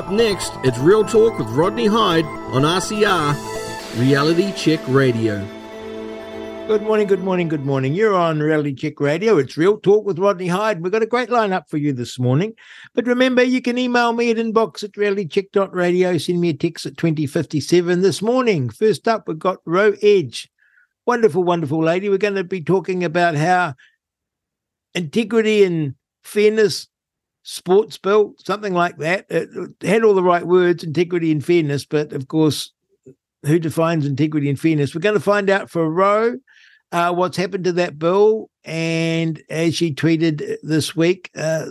Up next, it's Real Talk with Rodney Hide on RCR, Reality Check Radio. Good morning, good morning, good morning. You're on Reality Check Radio. It's Real Talk with Rodney Hide. We've got a great lineup for you this morning. But remember, you can email me at inbox at realitycheck.radio. Send me a text at 2057 this morning. First up, we've got Ro Edge. Wonderful, wonderful lady. We're going to be talking about how integrity and fairness sports bill, something like that. It had all the right words, integrity and fairness, but of course, who defines integrity and fairness? We're going to find out for Ro uh, what's happened to that bill. And as she tweeted this week, uh,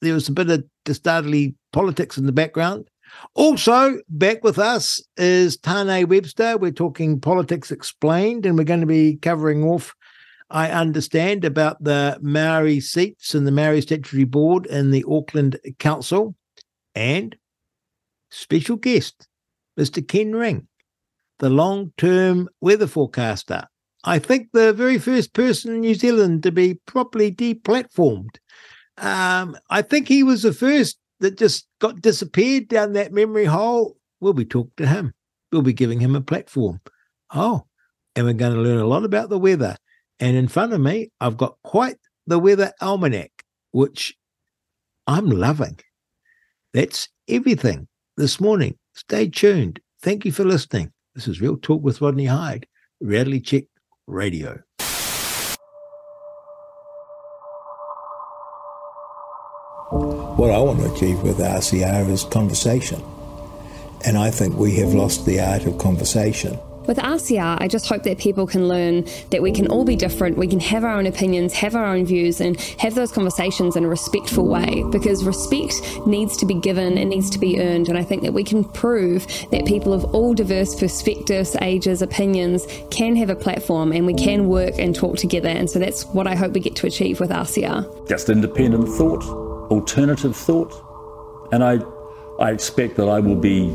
there was a bit of dastardly politics in the background. Also, back with us is Tane Webster. We're talking politics explained, and we're going to be covering off, I understand, about the Maori seats and the Maori Statutory Board and the Auckland Council, and special guest, Mr. Ken Ring, the long term weather forecaster. I think the very first person in New Zealand to be properly deplatformed. Um, I think he was the first that just got disappeared down that memory hole. We'll be talking to him. We'll be giving him a platform. Oh, and we're going to learn a lot about the weather. And in front of me, I've got quite the weather almanac, which I'm loving. That's everything this morning. Stay tuned. Thank you for listening. This is Real Talk with Rodney Hide. Reality Check Radio. What I want to achieve with RCR is conversation. And I think we have lost the art of conversation. With RCR, I just hope that people can learn that we can all be different, we can have our own opinions, have our own views, and have those conversations in a respectful way because respect needs to be given, it needs to be earned. And I think that we can prove that people of all diverse perspectives, ages, opinions can have a platform and we can work and talk together. And so that's what I hope we get to achieve with RCR. Just independent thought, alternative thought. And I, I expect that I will be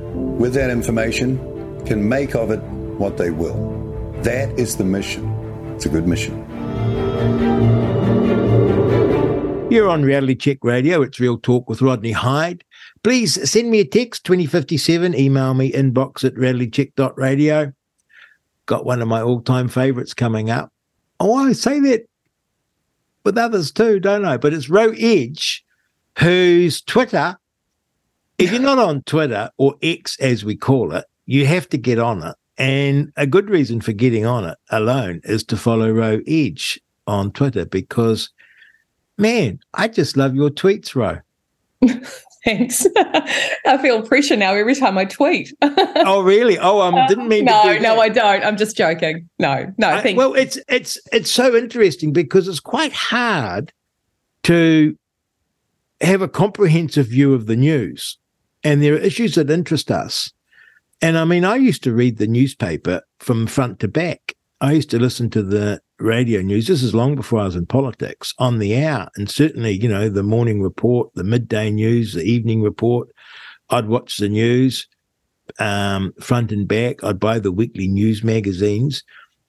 with that information, can make of it what they will. That is the mission. It's a good mission. You're on Reality Check Radio. It's Real Talk with Rodney Hide. Please send me a text 2057. Email me inbox at realitycheck.radio. Got one of my all time favorites coming up. Oh, I say that with others too, don't I? But it's Ro Edge, whose Twitter if you're not on Twitter or X as we call it, you have to get on it. And a good reason for getting on it alone is to follow Ro Edge on Twitter because, man, I just love your tweets, Ro. Thanks. I feel pressure now every time I tweet. oh, really? Oh, I um, didn't mean. no, do no, I don't. I'm just joking. No, no. I, well, it's it's it's so interesting because it's quite hard to have a comprehensive view of the news and there are issues that interest us. And I mean, I used to read the newspaper from front to back. I used to listen to the radio news. This is long before I was in politics on the hour. And certainly, you know, the morning report, the midday news, the evening report. I'd watch the news um, front and back. I'd buy the weekly news magazines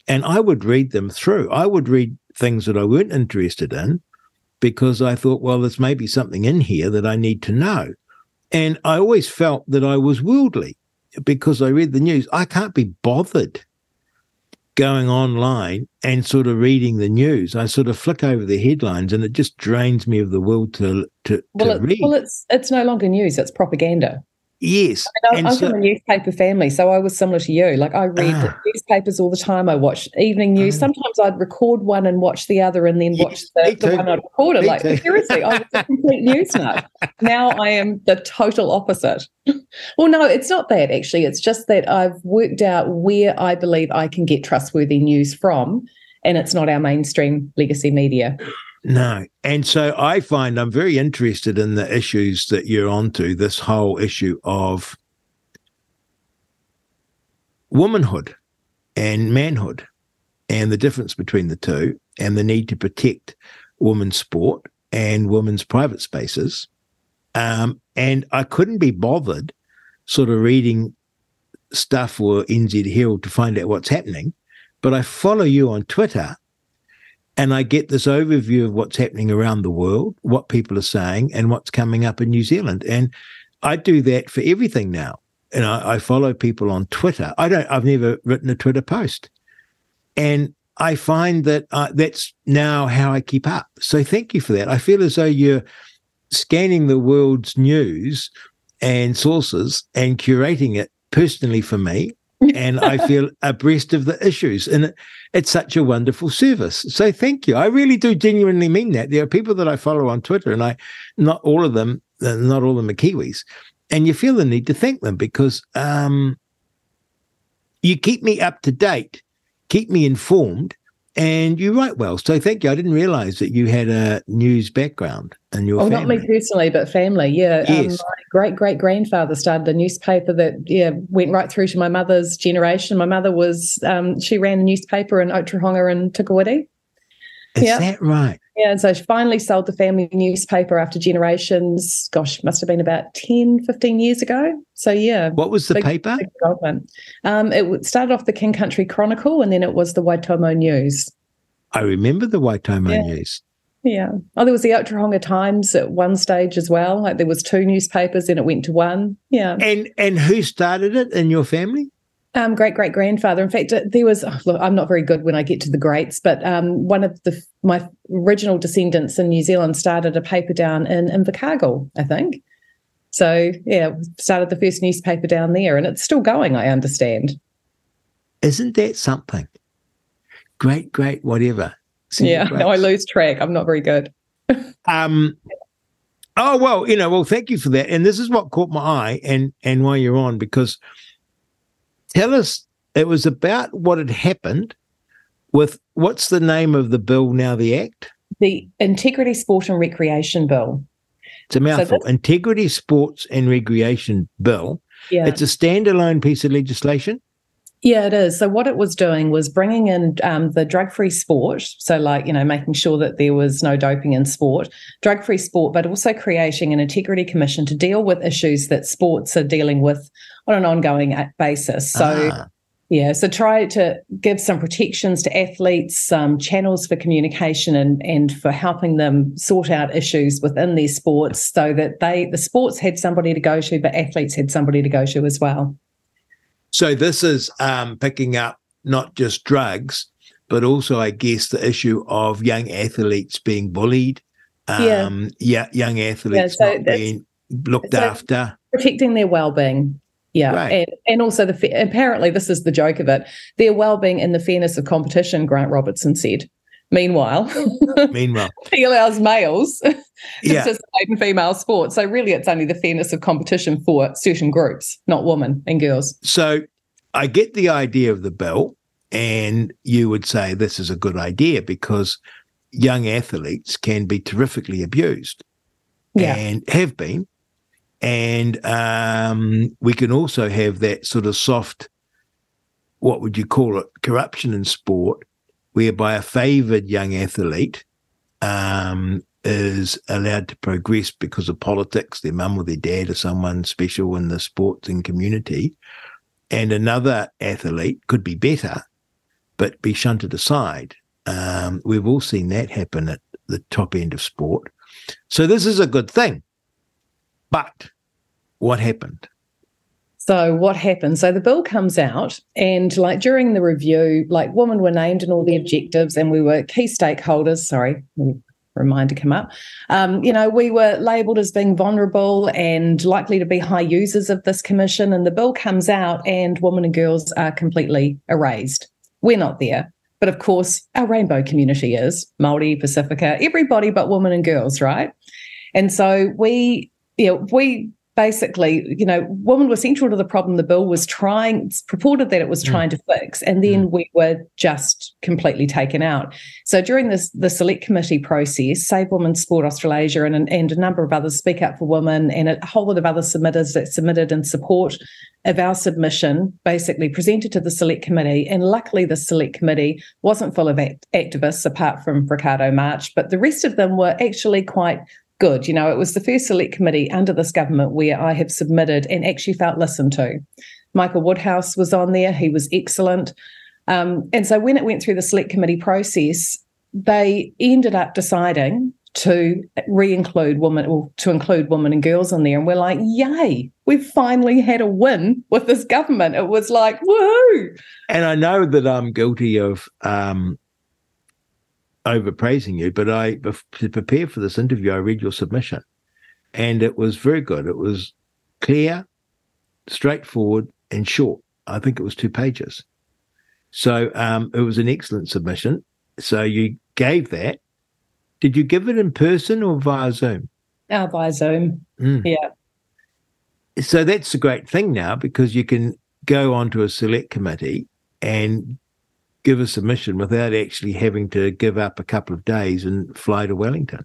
and I would read them through. I would read things that I weren't interested in because I thought, well, there's maybe something in here that I need to know. And I always felt that I was worldly because I read the news. I can't be bothered going online and sort of reading the news. I sort of flick over the headlines and it just drains me of the will to to, well, to read. Well, it's it's no longer news; it's propaganda. Yes. I mean, I'm so, from a newspaper family, so I was similar to you. Like I read ah, newspapers all the time. I watch evening news. Ah. Sometimes I'd record one and watch the other, and then watch the, the one I'd recorded. Me like too. seriously, I was a complete news nut. Now I am the total opposite. well, no, it's not that actually. It's just that I've worked out where I believe I can get trustworthy news from, and it's not our mainstream legacy media. No. And so I find I'm very interested in the issues that you're onto, this whole issue of womanhood and manhood and the difference between the two and the need to protect women's sport and women's private spaces. Um, and I couldn't be bothered sort of reading stuff or NZ Herald to find out what's happening. But I follow you on Twitter and I get this overview of what's happening around the world, what people are saying, and what's coming up in New Zealand. And I do that for everything now. And I, I follow people on Twitter. I don't. I've never written a Twitter post, and I find that uh, that's now how I keep up. So thank you for that. I feel as though you're scanning the world's news and sources and curating it personally for me and I feel abreast of the issues. And it's such a wonderful service. So thank you. I really do genuinely mean that. There are people that I follow on Twitter, and I, not all of them, uh, not all of them are Kiwis, and you feel the need to thank them because um, you keep me up to date, keep me informed, and you write well. So thank you. I didn't realize that you had a news background and your oh, family. not me personally, but family. Yeah. Um, yes. Um, my great great grandfather started a newspaper that yeah went right through to my mother's generation. My mother was um, she ran a newspaper in Otorohanga and Te Kuiti. Is yeah. that right? Yeah, and so she finally sold the family newspaper after generations. Gosh, must have been about 10, 15 years ago. So, yeah. What was the big, paper? Big um, it started off the King Country Chronicle and then it was the Waitomo News. I remember the Waitomo yeah. News. Yeah. Oh, there was the Otorohanga Times at one stage as well. Like there was two newspapers and it went to one. Yeah. And and who started it in your family? Um, great great grandfather. In fact, uh, there was. Oh, look, I'm not very good when I get to the greats, but um, one of the my original descendants in New Zealand started a paper down in Invercargill, I think. So yeah, started the first newspaper down there, and it's still going. I understand. Isn't that something? Great, great, whatever. yeah, no, I lose track. I'm not very good. um. Oh well, you know. Well, thank you for that. And this is what caught my eye, and and why you're on because tell us it was about what had happened with what's the name of the bill now, the act? The Integrity Sport and Recreation Bill. It's a mouthful. So Integrity Sports and Recreation Bill. Yeah. It's a standalone piece of legislation. Yeah, it is. So what it was doing was bringing in um, the drug-free sport. So, like you know, making sure that there was no doping in sport, drug-free sport, but also creating an integrity commission to deal with issues that sports are dealing with on an ongoing basis. So. Ah. Yeah, so try to give some protections to athletes, some channels for communication, and and for helping them sort out issues within their sports, so that they the sports had somebody to go to, but athletes had somebody to go to as well. So this is um, picking up not just drugs, but also, I guess, the issue of young athletes being bullied. Um, yeah. yeah, young athletes yeah, so not being looked so after, protecting their well-being. Yeah, right. and, and also the apparently this is the joke of it: their well-being and the fairness of competition. Grant Robertson said. Meanwhile, meanwhile, he allows males to yeah. participate in female sports. So really, it's only the fairness of competition for certain groups, not women and girls. So I get the idea of the bill, and you would say this is a good idea because young athletes can be terrifically abused, yeah. and have been, and um, we can also have that sort of soft, what would you call it, corruption in sport whereby a favoured young athlete um, is allowed to progress because of politics, their mum or their dad or someone special in the sporting community, and another athlete could be better, but be shunted aside. Um, we've all seen that happen at the top end of sport. So this is a good thing. But what happened? So what happened? So the bill comes out, and like during the review, like women were named in all the objectives, and we were key stakeholders. Sorry, reminder come up. Um, you know, we were labelled as being vulnerable and likely to be high users of this commission. And the bill comes out, and women and girls are completely erased. We're not there. But of course, our rainbow community is Maori, Pacifica, everybody but women and girls, right? And so we, you know, we basically, you know, women were central to the problem the bill was trying, purported that it was hmm. trying mm. to fix, and then mm. we were just completely taken out. So during this the select committee process, Save Women Sport Australasia and, and a number of others, Speak Up for Women, and a whole lot of other submitters that submitted in support of our submission, basically presented to the select committee. And luckily, the select committee wasn't full of act- activists apart from Ricardo March, but the rest of them were actually quite good. You know, it was the first select committee under this government where I have submitted and actually felt listened to. Michael Woodhouse was on there, he was excellent. Um, and so when it went through the select committee process, they ended up deciding to re-include women or to include women and girls in there. And we're like, yay, we've finally had a win with this government. It was like, woohoo. And I know that I'm guilty of um, overpraising you, but I to prepare for this interview, I read your submission, and it was very good. It was clear, straightforward, and short. I think it was two pages. So um, it was an excellent submission. So you gave that. Did you give it in person or via Zoom? Uh, via Zoom. Mm. Yeah. So that's a great thing now because you can go onto a select committee and give a submission without actually having to give up a couple of days and fly to Wellington.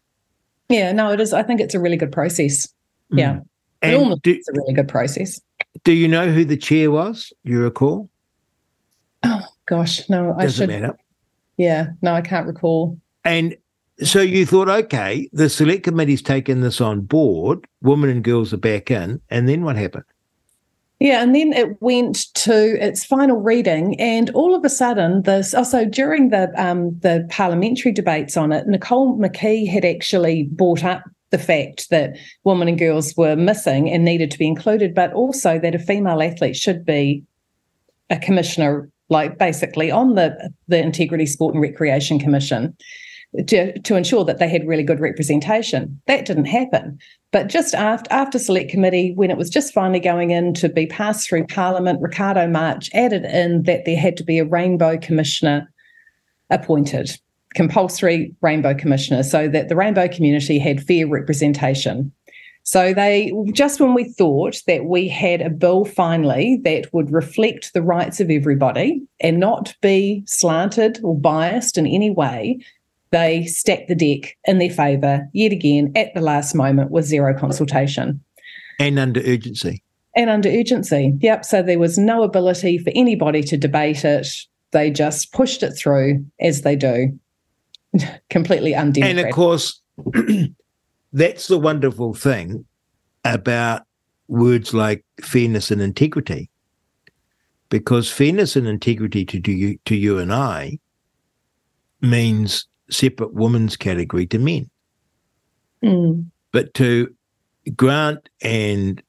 Yeah, no, it is. I think it's a really good process. Mm. Yeah. And do, it's a really good process. Do you know who the chair was? You recall? Oh gosh, no, I Doesn't should. Matter. Yeah, no, I can't recall. And so you thought, okay, the select committee's taken this on board. Women and girls are back in, and then what happened? Yeah, and then it went to its final reading, and all of a sudden, this also during the um, the parliamentary debates on it, Nicole McKee had actually brought up the fact that women and girls were missing and needed to be included, but also that a female athlete should be a commissioner, like basically on the the Integrity Sport and Recreation Commission to, to ensure that they had really good representation. That didn't happen. But just after after select committee, when it was just finally going in to be passed through Parliament, Ricardo March added in that there had to be a rainbow commissioner appointed, compulsory rainbow commissioner, so that the rainbow community had fair representation. So they just when we thought that we had a bill finally that would reflect the rights of everybody and not be slanted or biased in any way, they stacked the deck in their favour yet again at the last moment with zero consultation. And under urgency. And under urgency. Yep. So there was no ability for anybody to debate it. They just pushed it through as they do, completely undemocratic. And of course, that's the wonderful thing about words like fairness and integrity. Because fairness and integrity to, you to you and I means separate women's category to men. Mm. But to Grant and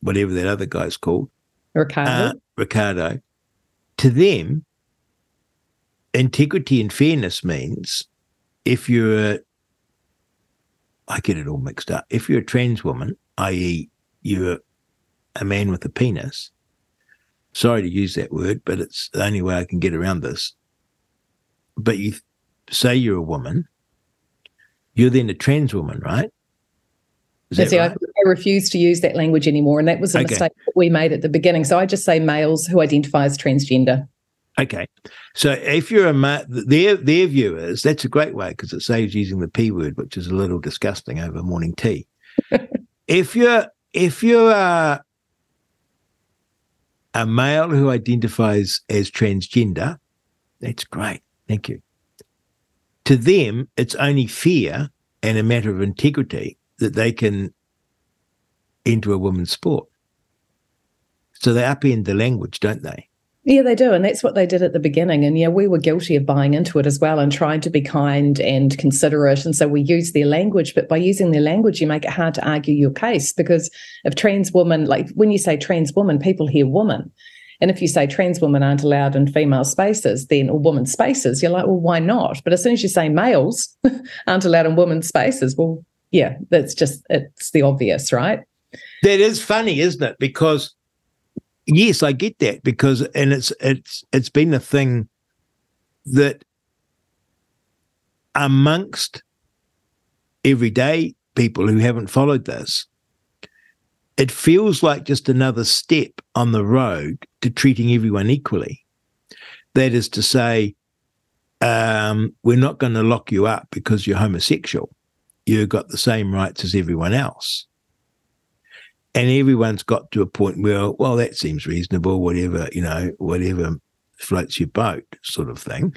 whatever that other guy's called, Ricardo, uh, Ricardo, to them, integrity and fairness means if you're a, I get it all mixed up. If you're a trans woman, i.e., you're a man with a penis, sorry to use that word, but it's the only way I can get around this. But you say you're a woman, you're then a trans woman, right? See, right? I, I, refuse to use that language anymore. And that was a okay. mistake that we made at the beginning. So I just say males who identify as transgender. Okay. So if you're a ma- their their viewers, that's a great way because it saves using the P word, which is a little disgusting over morning tea. if you're if you're a, a male who identifies as transgender, that's great. Thank you to them, it's only fear and a matter of integrity that they can enter a women's sport. So they upend the language, don't they? Yeah, they do. And that's what they did at the beginning. And yeah, we were guilty of buying into it as well and trying to be kind and considerate. And so we use their language, but by using their language, you make it hard to argue your case because if trans woman, like when you say trans woman, people hear woman. And if you say trans women aren't allowed in female spaces, then or women's spaces, you're like, well, why not? But as soon as you say males aren't allowed in women's spaces, well, yeah, that's just it's the obvious, right? That is funny, isn't it? Because yes, I get that because and it's it's it's been a thing that amongst everyday people who haven't followed this, it feels like just another step on the road to treating everyone equally. That is to say, um, we're not going to lock you up because you're homosexual. You've got the same rights as everyone else. And everyone's got to a point where, well, that seems reasonable, whatever, you know, whatever floats your boat, sort of thing.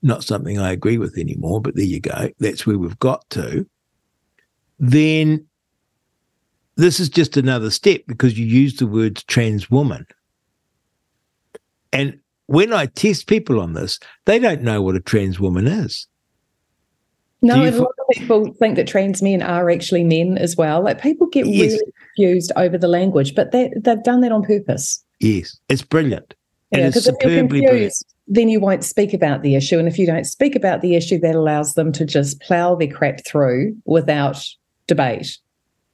Not something I agree with anymore, but there you go. That's where we've got to. Then this is just another step because you use the words trans woman. And when I test people on this, they don't know what a trans woman is. No, and a lot of people think that trans men are actually men as well. Like people get yes. really confused over the language, but they, they've done that on purpose. Yes, it's brilliant. Yeah, because if you're confused, then you won't speak about the issue. And if you don't speak about the issue, that allows them to just plow their crap through without debate.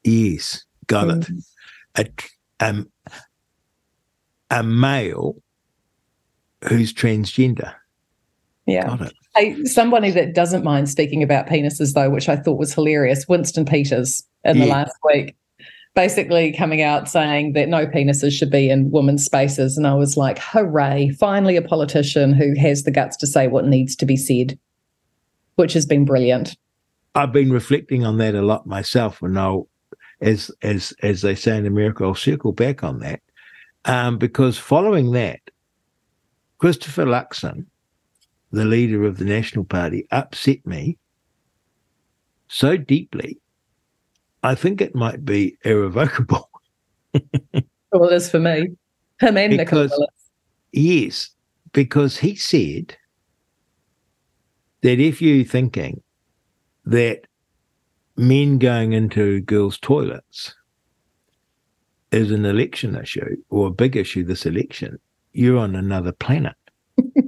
Yes, got mm. it. A, um, a male who's transgender. Yeah. Hey, somebody that doesn't mind speaking about penises, though, which I thought was hilarious, Winston Peters in yeah. the last week, basically coming out saying that no penises should be in women's spaces. And I was like, hooray, finally a politician who has the guts to say what needs to be said, which has been brilliant. I've been reflecting on that a lot myself, and I'll, as as as they say in America, I'll circle back on that, um, because following that, Christopher Luxon, the leader of the National Party, upset me so deeply. I think it might be irrevocable. well, it is for me. Him and because, Nicola Yes, because he said that if you're thinking that men going into girls' toilets is an election issue or a big issue this election, you're on another planet. now,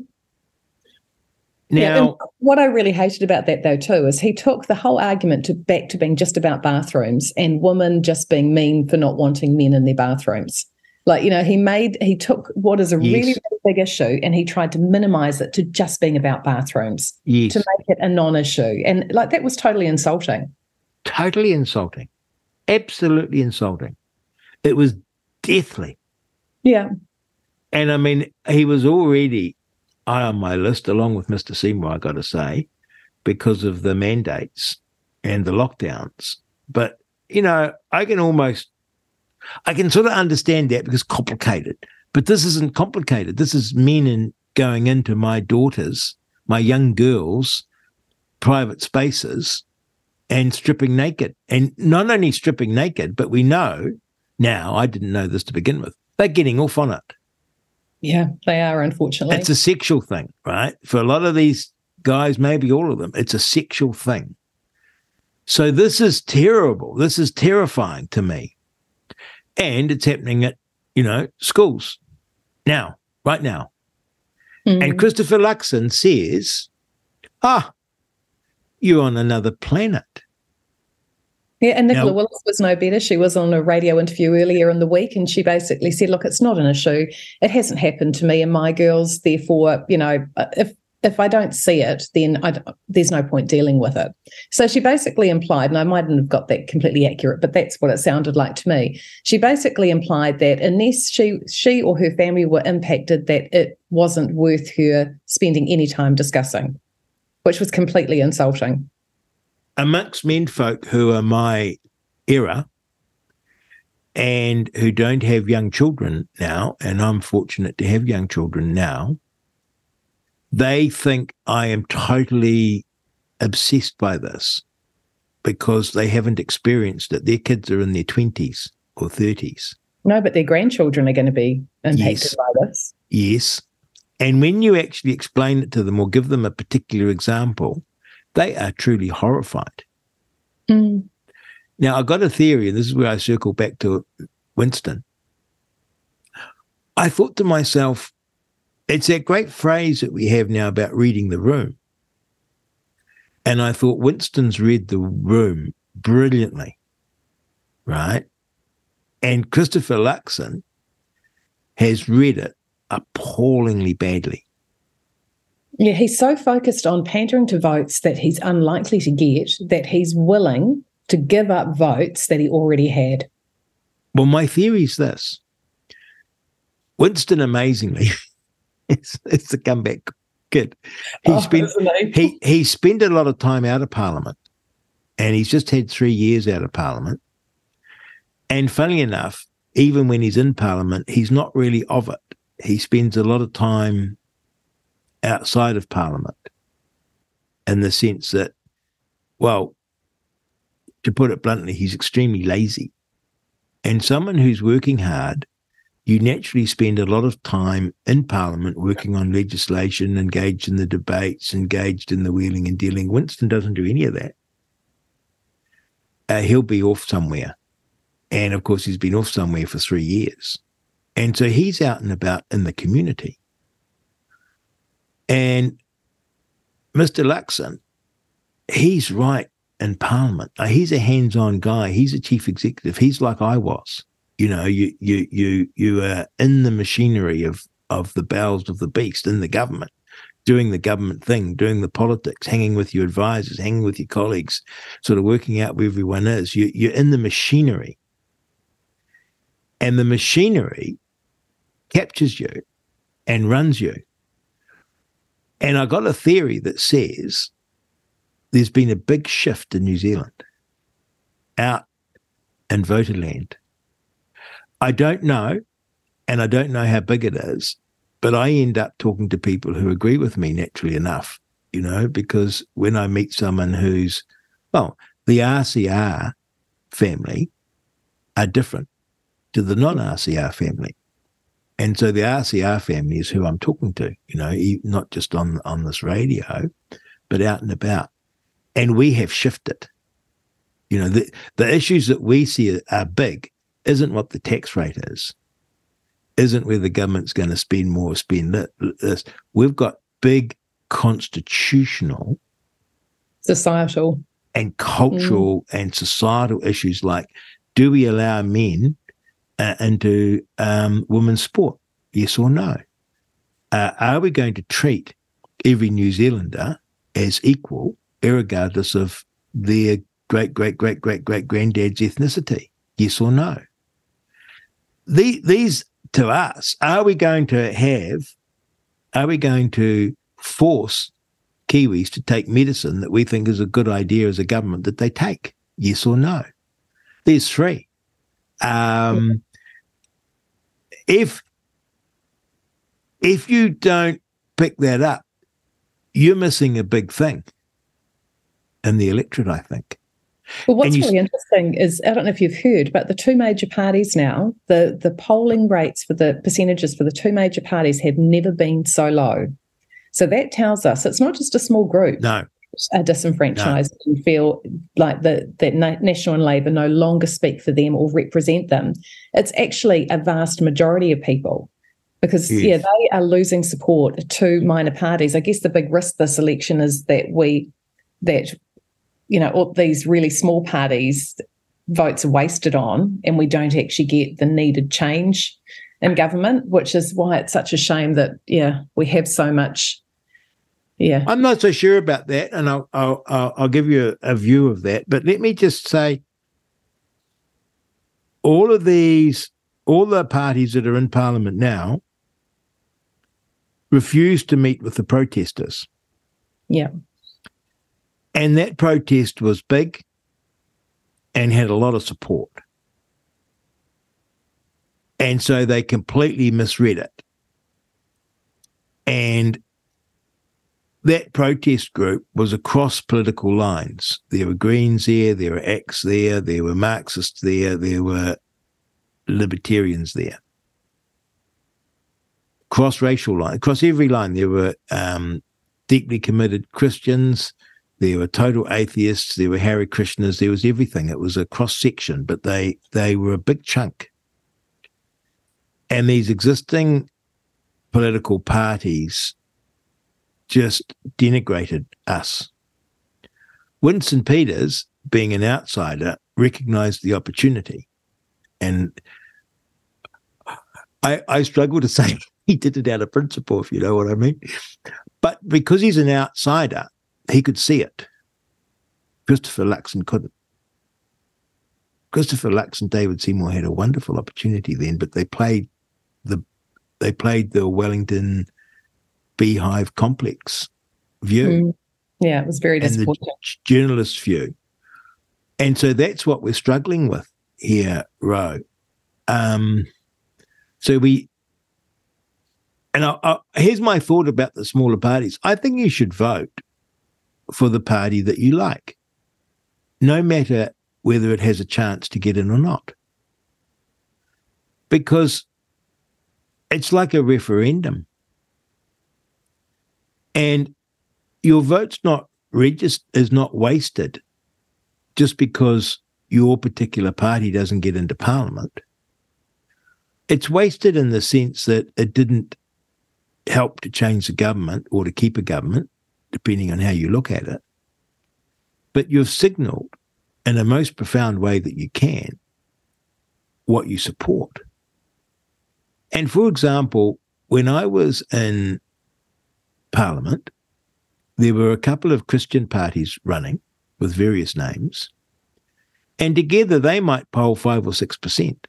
yeah, what I really hated about that though too is he took the whole argument to back to being just about bathrooms and women just being mean for not wanting men in their bathrooms. Like you know, he made he took what is a yes. really, really big issue and he tried to minimize it to just being about bathrooms yes. to make it a non-issue, and like that was totally insulting. Totally insulting, absolutely insulting. It was deathly. Yeah. And I mean, he was already on my list, along with Mr. Seymour, I got to say, because of the mandates and the lockdowns. But, you know, I can almost, I can sort of understand that because complicated. But this isn't complicated. This is men in, going into my daughters, my young girls' private spaces and stripping naked. And not only stripping naked, but we know now, I didn't know this to begin with, they're getting off on it. Yeah, they are, unfortunately. It's a sexual thing, right? For a lot of these guys, maybe all of them, it's a sexual thing. So this is terrible. This is terrifying to me. And it's happening at, you know, schools now, right now. Mm. And Christopher Luxon says, ah, you're on another planet. Yeah, and Nicola now, Willis was no better. She was on a radio interview earlier in the week, and she basically said, "Look, it's not an issue. It hasn't happened to me and my girls. Therefore, you know, if if I don't see it, then I, there's no point dealing with it." So she basically implied, and I mightn't have got that completely accurate, but that's what it sounded like to me. She basically implied that unless she she or her family were impacted, that it wasn't worth her spending any time discussing, which was completely insulting amongst men folk who are my era and who don't have young children now, and I'm fortunate to have young children now, they think I am totally obsessed by this because they haven't experienced it. Their kids are in their 20s or 30s. No, but their grandchildren are going to be impacted yes. by this. Yes. And when you actually explain it to them or give them a particular example, they are truly horrified. Mm. Now, I've got a theory, and this is where I circle back to Winston. I thought to myself, it's that great phrase that we have now about reading the room. And I thought Winston's read the room brilliantly, right? And Christopher Luxon has read it appallingly badly. Yeah, he's so focused on pandering to votes that he's unlikely to get that he's willing to give up votes that he already had. Well, my theory is this Winston, amazingly, it's, a comeback kid. He oh, spent he he spent a lot of time out of Parliament, and he's just had three years out of Parliament. And funny enough, even when he's in Parliament, he's not really of it. He spends a lot of time outside of Parliament, in the sense that, well, to put it bluntly, he's extremely lazy. And someone who's working hard you naturally spend a lot of time in Parliament working on legislation, engaged in the debates, engaged in the wheeling and dealing. Winston doesn't do any of that. Uh, he'll be off somewhere. And of course, he's been off somewhere for three years. And so he's out and about in the community. And Mr. Luxon, he's right in Parliament. he's a hands on guy. He's a chief executive. He's like I was you know you you you you are in the machinery of of the bowels of the beast in the government doing the government thing doing the politics hanging with your advisors hanging with your colleagues sort of working out where everyone is you, you're in the machinery and the machinery captures you and runs you and i got a theory that says there's been a big shift in new zealand out in voterland I don't know, and I don't know how big it is, but I end up talking to people who agree with me naturally enough, you know, because when I meet someone who's, well, the RCR family are different to the non RCR family. And so the RCR family is who I'm talking to, you know, not just on, on this radio, but out and about. And we have shifted. You know, the, the issues that we see are, big isn't what the tax rate is, isn't where the government's going to spend more, spend this. We've got big constitutional, societal, and cultural mm. and societal issues like do we allow men uh, into um, women's sport? Yes or no? Uh, are we going to treat every New Zealander as equal, regardless of their great, great, great, great, great granddad's ethnicity? Yes or no? the, these to us, are we going to have, are we going to force Kiwis to take medicine that we think is a good idea as a government that they take? Yes or no? There's three. Um, if if you don't pick that up, you're missing a big thing in the electorate, I think. Well, what's really interesting is I don't know if you've heard, but the two major parties now, the the polling rates for the percentages for the two major parties have never been so low. So that tells us it's not just a small group. No. Are disenfranchised no. and feel like the, that National and Labour no longer speak for them or represent them. It's actually a vast majority of people because yes. yeah, they are losing support to minor parties. I guess the big risk this election is that we that you know, all these really small parties votes are wasted on and we don't actually get the needed change in government, which is why it's such a shame that, yeah, we have so much. Yeah. I'm not so sure about that. And I'll, I'll, I'll give you a, a view of that. But let me just say all of these, all the parties that are in parliament now refused to meet with the protesters. Yeah. And that protest was big and had a lot of support. And so they completely misread it. And that protest group was across political lines. There were Greens there, there were X there, there were Marxists there, there were libertarians there. Cross racial line, across every line, there were um, deeply committed Christians, there were total atheists, there were Hare Krishnas, there was everything. It was a cross section, but they they were a big chunk. And these existing political parties just denigrated us. Winston Peters, being an outsider, recognized the opportunity. And I, I struggle to say he did it out of principle, if you know what I mean. But because he's an outsider, he could see it. Christopher Luxon couldn't. Christopher Luxon and David Seymour had a wonderful opportunity then, but they played the they played the Wellington beehive complex view. Mm. Yeah, it was very disappointing. journalist view. And so that's what we're struggling with here, Ro. Um, so we, and I, I, here's my thought about the smaller parties. I think you should vote for the party that you like, no matter whether it has a chance to get in or not. Because it's like a referendum. And your vote's not registered, is not wasted just because your particular party doesn't get into parliament. It's wasted in the sense that it didn't help to change the government or to keep a government, depending on how you look at it. But you've signalled in the most profound way that you can what you support. And for example, when I was in Parliament, there were a couple of Christian parties running with various names, and together they might poll five or six percent.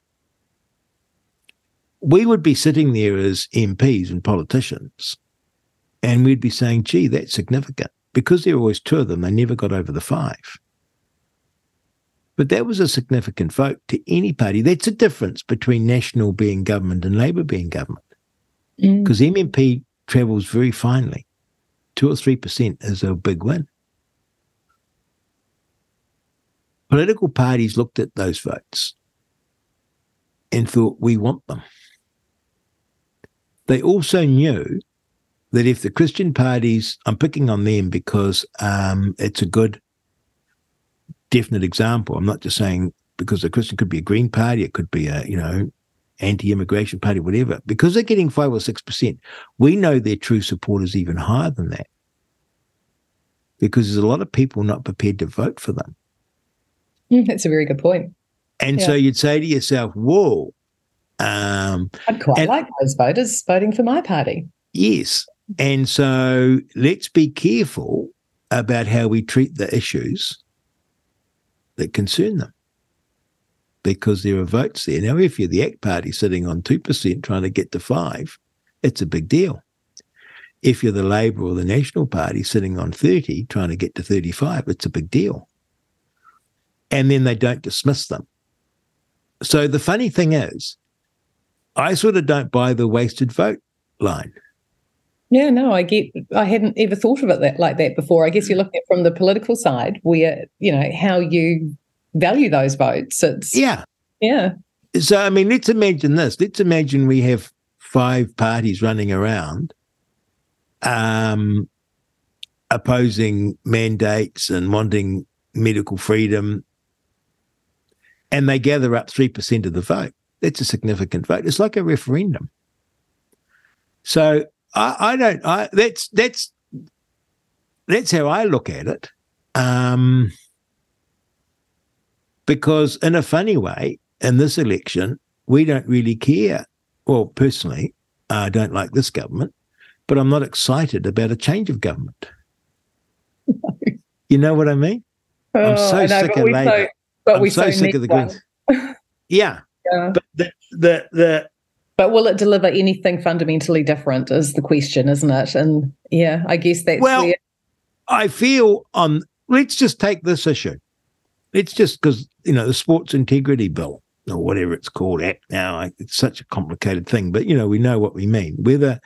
We would be sitting there as MPs and politicians, and we'd be saying, gee, that's significant. Because there were always two of them, they never got over the five. But that was a significant vote to any party. That's a difference between National being government and Labour being government. Because mm. MMP travels very finely. Two or three percent is a big win. Political parties looked at those votes and thought, we want them. They also knew that if the Christian parties, I'm picking on them because um, it's a good definite example. I'm not just saying because the Christian could be a Green Party, it could be a you know anti-immigration party, whatever. Because they're getting five or six percent, we know their true support is even higher than that. Because there's a lot of people not prepared to vote for them. Mm, that's a very good point. And yeah. so you'd say to yourself, "Whoa." Um, I'd quite and, like those voters voting for my party. Yes. And so let's be careful about how we treat the issues that concern them because there are votes there. Now, if you're the ACT Party sitting on 2% trying to get to 5 it's a big deal. If you're the Labour or the National Party sitting on 30 trying to get to 35, it's a big deal. And then they don't dismiss them. So the funny thing is, I sort of don't buy the wasted vote line. Yeah, no, I get. I hadn't ever thought of it that like that before. I guess you're looking at from the political side, where you know how you value those votes. It's yeah, yeah. So I mean, let's imagine this. Let's imagine we have five parties running around, um, opposing mandates and wanting medical freedom, and they gather up three percent of the vote. That's a significant vote. It's like a referendum. So I, I don't. I that's that's that's how I look at it. Um, because in a funny way, in this election, we don't really care. Well, personally, I don't like this government, but I'm not excited about a change of government. you know what I mean? Oh, I'm so know, sick of Labour. So, but I'm so, so sick of the Greens. yeah. yeah. But the, the the but will it deliver anything fundamentally different? Is the question, isn't it? And yeah, I guess that's well. Where- I feel on. Let's just take this issue. It's just because you know the Sports Integrity Bill or whatever it's called act now. It's such a complicated thing, but you know we know what we mean. Whether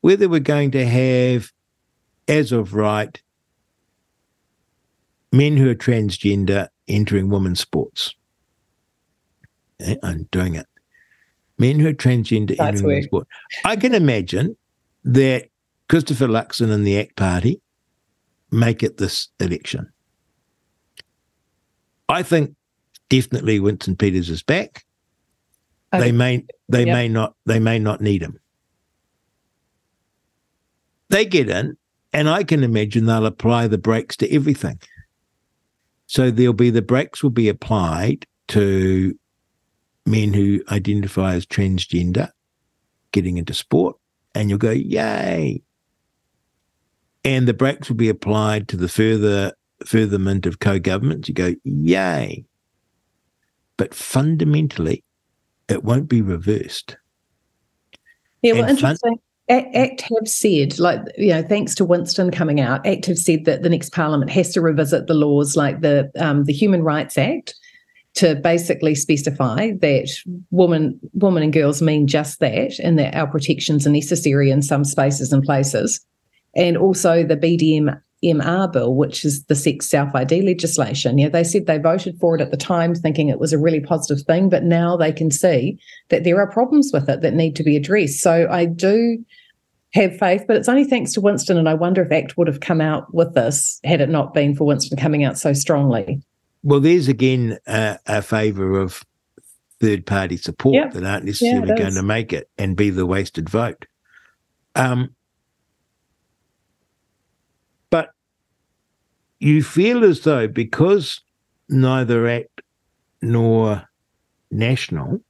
whether we're going to have, as of right, men who are transgender entering women's sports and eh, doing it men who are transgender That's entering the sport. I can imagine that Christopher Luxon and the ACT Party make it this election. I think definitely Winston Peters is back. Okay. They may they yep. may not they may not need him. They get in, and I can imagine they'll apply the brakes to everything. So there'll be the brakes will be applied to men who identify as transgender getting into sport, and you'll go, yay. And the brakes will be applied to the further furtherment of co-governments. You go, yay. but fundamentally, it won't be reversed. Yeah, well, and interesting. Fun- ACT have said, like, you know, thanks to Winston coming out, ACT have said that the next parliament has to revisit the laws like the um, the Human Rights Act to basically specify that woman woman and girls mean just that and that our protections are necessary in some spaces and places. And also the BDM MR bill, which is the sex self ID legislation. Yeah, they said they voted for it at the time, thinking it was a really positive thing, but now they can see that there are problems with it that need to be addressed. So I do have faith, but it's only thanks to Winston. And I wonder if ACT would have come out with this had it not been for Winston coming out so strongly. Well, there's again uh, a favour of third party support yep. that aren't necessarily yeah, going to make it and be the wasted vote. Um, but you feel as though because neither ACT nor National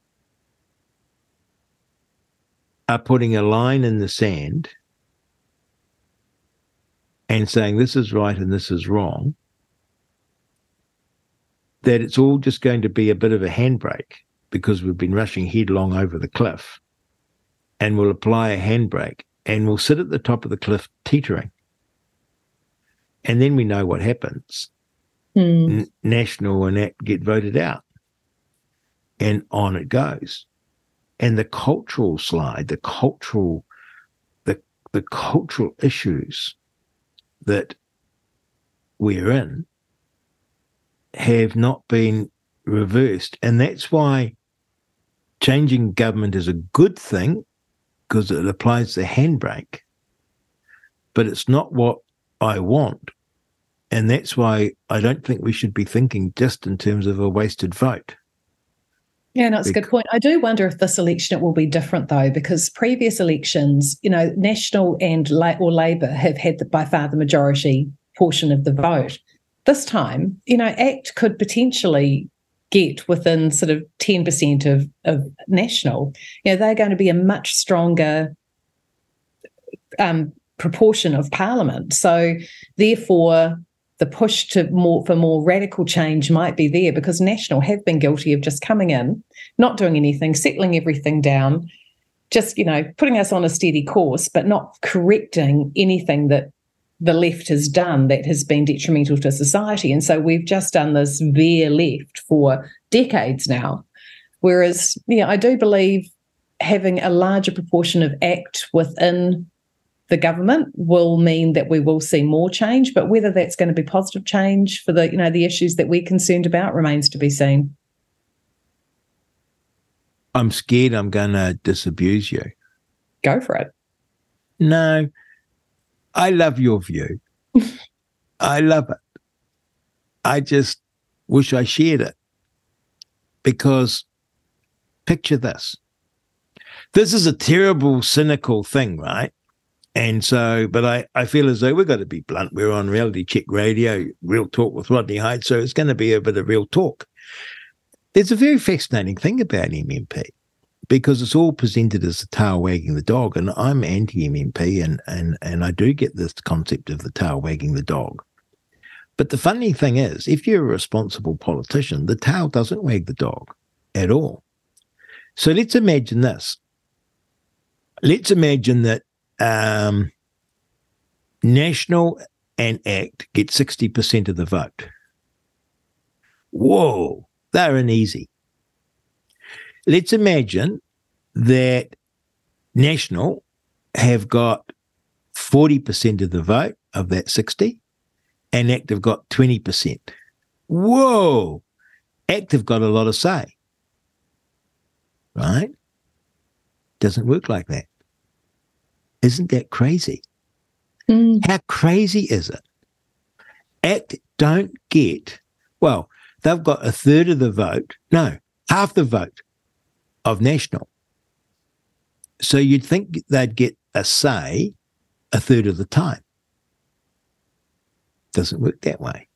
are putting a line in the sand and saying this is right and this is wrong, that it's all just going to be a bit of a handbrake because we've been rushing headlong over the cliff and we'll apply a handbrake and we'll sit at the top of the cliff teetering. And then we know what happens. Mm. N- National and that get voted out. And on it goes and the cultural slide, the cultural, the the cultural issues that we're in have not been reversed. And that's why changing government is a good thing because it applies the handbrake, but it's not what I want. And that's why I don't think we should be thinking just in terms of a wasted vote. Yeah, no, it's a good point. I do wonder if this election it will be different though, because previous elections, you know, National and La- or Labour have had the, by far the majority portion of the vote. This time, you know, ACT could potentially get within sort of 10% of, of National. You know, they're going to be a much stronger um, proportion of Parliament. So therefore, the push to more for more radical change might be there because National have been guilty of just coming in, not doing anything, settling everything down, just you know putting us on a steady course, but not correcting anything that the left has done that has been detrimental to society. And so we've just done this veer left for decades now. Whereas, yeah, I do believe having a larger proportion of ACT within the government will mean that we will see more change. But whether that's going to be positive change for the, you know, the issues that we're concerned about remains to be seen. I'm scared I'm going to disabuse you. Go for it. No, I love your view. I love it. I just wish I shared it because picture this. This is a terrible, cynical thing, right? And so, but I, I feel as though we've got to be blunt. We're on reality check radio, real talk with Rodney Hide. So it's going to be a bit of real talk. There's a very fascinating thing about MMP because it's all presented as the tail wagging the dog. And I'm anti MMP and, and, and I do get this concept of the tail wagging the dog. But the funny thing is, if you're a responsible politician, the tail doesn't wag the dog at all. So let's imagine this. Let's imagine that um, National and ACT get 60% of the vote. Whoa, they're an easy. Let's imagine that National have got 40% of the vote of that 60 and ACT have got 20%. Whoa, ACT have got a lot of say. Right? Doesn't work like that. Isn't that crazy? Mm. How crazy is it? ACT don't get, well, they've got a third of the vote, no, half the vote of National. So you'd think they'd get a say a third of the time. Doesn't work that way.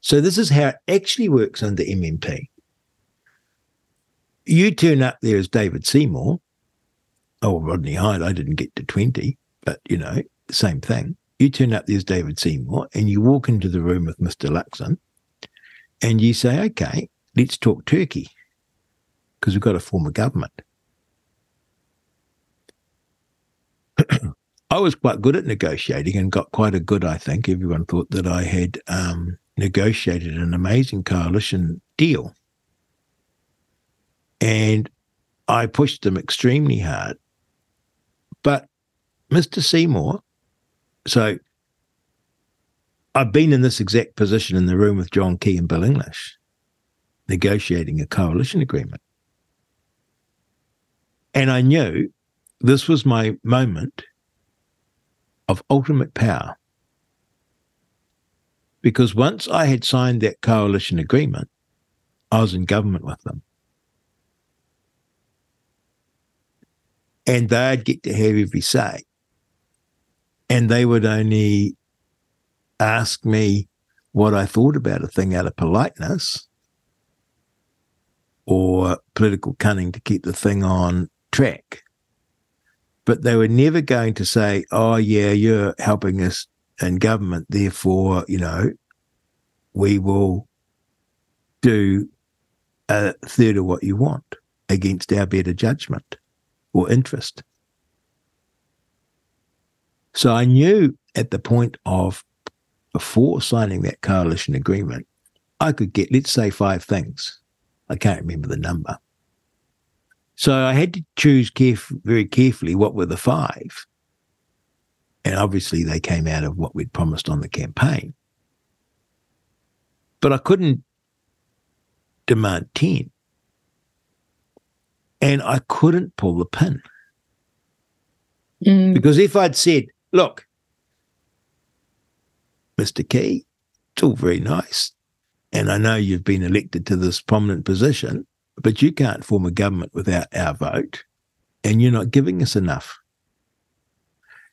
So this is how it actually works under MMP. You turn up there as David Seymour, oh, Rodney Hide, I didn't get to 20, but you know, same thing. You turn up, there's David Seymour, and you walk into the room with Mr. Luxon, and you say, okay, let's talk Turkey because we've got to form a government. I was quite good at negotiating and got quite a good, I think. Everyone thought that I had um, negotiated an amazing coalition deal. And I pushed them extremely hard. But Mr. Seymour, so I've been in this exact position in the room with John Key and Bill English, negotiating a coalition agreement. And I knew this was my moment of ultimate power. Because once I had signed that coalition agreement, I was in government with them. And they'd get to have every say. And they would only ask me what I thought about a thing out of politeness or political cunning to keep the thing on track but they were never going to say, oh, yeah, you're helping us in government. Therefore, you know, we will do a third of what you want against our better judgment or interest. So I knew at the point of before signing that coalition agreement, I could get, let's say, five things. I can't remember the number. So I had to choose caref- very carefully what were the five. And obviously they came out of what we'd promised on the campaign. But I couldn't demand 10. And I couldn't pull the pin. Mm. Because if I'd said, look, Mr. Key, it's all very nice. And I know you've been elected to this prominent position, but you can't form a government without our vote, and you're not giving us enough.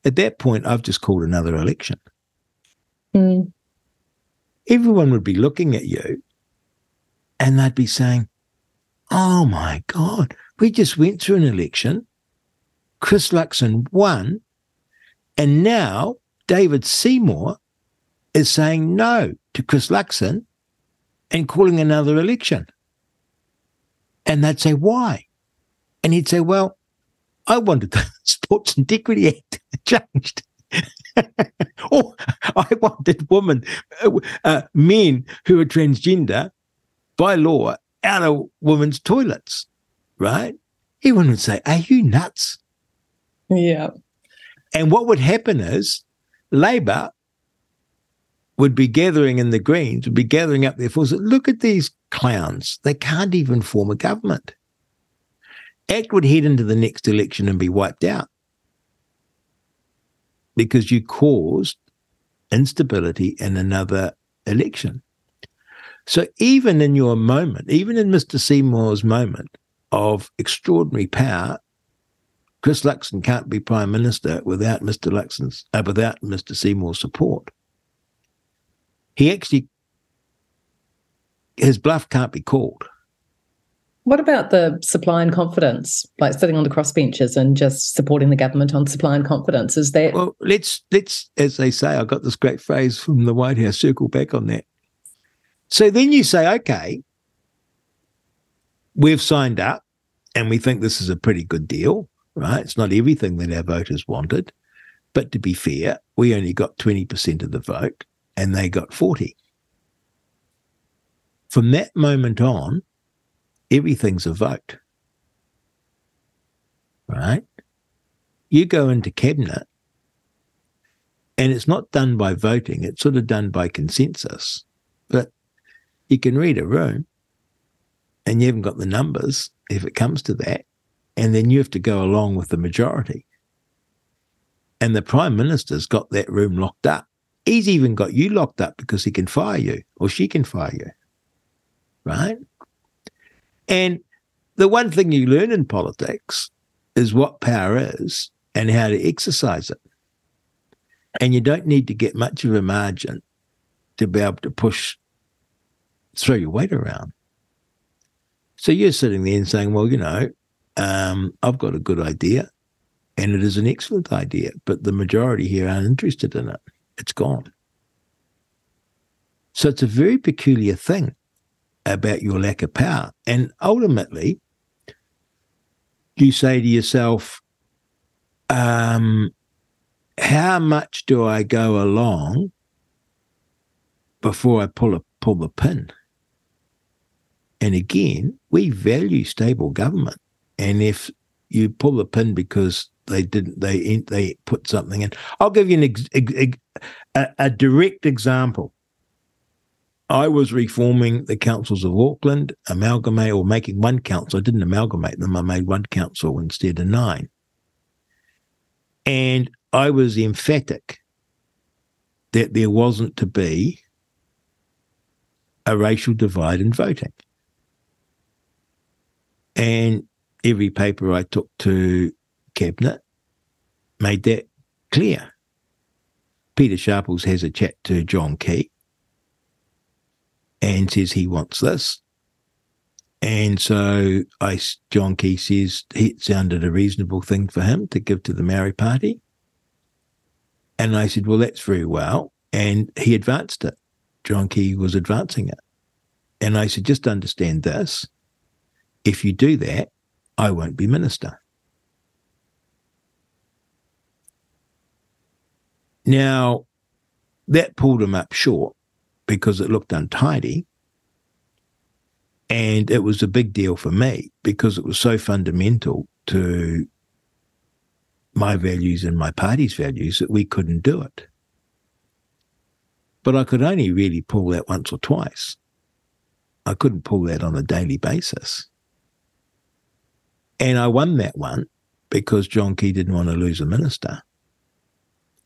At that point, I've just called another election. Mm. Everyone would be looking at you and they'd be saying, Oh my God, we just went through an election. Chris Luxon won. And now David Seymour is saying no to Chris Luxon and calling another election. And they'd say, why? And he'd say, well, I wanted the Sports Integrity Act changed. or I wanted women, uh, uh, men who are transgender by law out of women's toilets, right? Everyone would say, Are you nuts? Yeah. And what would happen is Labour would be gathering in the Greens, would be gathering up their forces. Look at these clowns. They can't even form a government. ACT would head into the next election and be wiped out because you caused instability in another election. So even in your moment, even in Mr. Seymour's moment of extraordinary power, Chris Luxon can't be prime minister without Mr. Luxon's uh, without Mr. Seymour's support he actually his bluff can't be called. What about the supply and confidence, like sitting on the crossbenches and just supporting the government on supply and confidence? Is that well? Let's let's, as they say, I got this great phrase from the White House. Circle back on that. So then you say, okay, we've signed up, and we think this is a pretty good deal, right? It's not everything that our voters wanted, but to be fair, we only got twenty percent of the vote and they got 40. From that moment on, everything's a vote. Right? You go into cabinet and it's not done by voting, it's sort of done by consensus. But you can read a room and you haven't got the numbers if it comes to that. And then you have to go along with the majority. And the prime minister's got that room locked up. He's even got you locked up because he can fire you or she can fire you. Right? And the one thing you learn in politics is what power is and how to exercise it. And you don't need to get much of a margin to be able to push, throw your weight around. So you're sitting there and saying, well, you know, um, I've got a good idea and it is an excellent idea, but the majority here aren't interested in it it's gone. So it's a very peculiar thing. about your lack of power. And ultimately, you say to yourself, um, how much do I go along before I pull a pull the pin? And again, we value stable government. And if you pull the pin because they didn't they they put something in, I'll give you an ex, ex, a, a direct example. I was reforming the councils of Auckland, amalgamate or making one council. I didn't amalgamate them. I made one council instead of nine. And I was emphatic that there wasn't to be a racial divide in voting. And every paper I took to cabinet made that clear. Peter Sharples has a chat to John Key and says he wants this. And so I, John Key says it sounded a reasonable thing for him to give to the Maori Party. And I said, well, that's very well. And he advanced it. John Key was advancing it. And I said, just understand this. If you do that, I won't be minister. Now, that pulled him up short because it looked untidy. And it was a big deal for me because it was so fundamental to my values and my party's values that we couldn't do it. But I could only really pull that once or twice. I couldn't pull that on a daily basis. And I won that one because John Key didn't want to lose a minister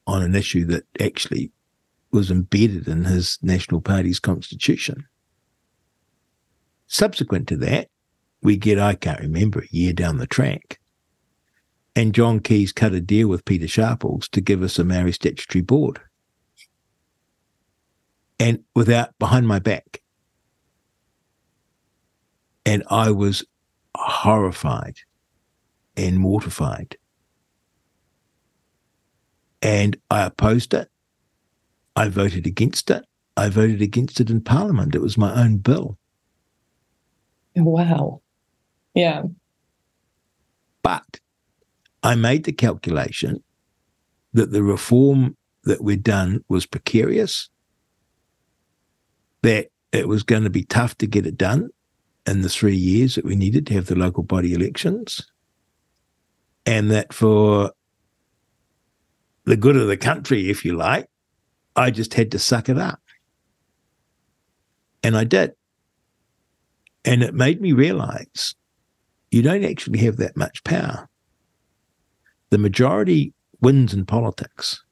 on an issue that actually was embedded in his National Party's constitution. Subsequent to that, we get, I can't remember, a year down the track. And John Key's cut a deal with Peter Sharples to give us a Maori statutory board. And without, behind my back. And I was horrified and mortified. And I opposed it. I voted against it. I voted against it in Parliament. It was my own bill. Wow. Yeah. But I made the calculation that the reform that we'd done was precarious, that it was going to be tough to get it done in the three years that we needed to have the local body elections, and that for the good of the country, if you like, I just had to suck it up. And I did. And it made me realize you don't actually have that much power. The majority wins in politics.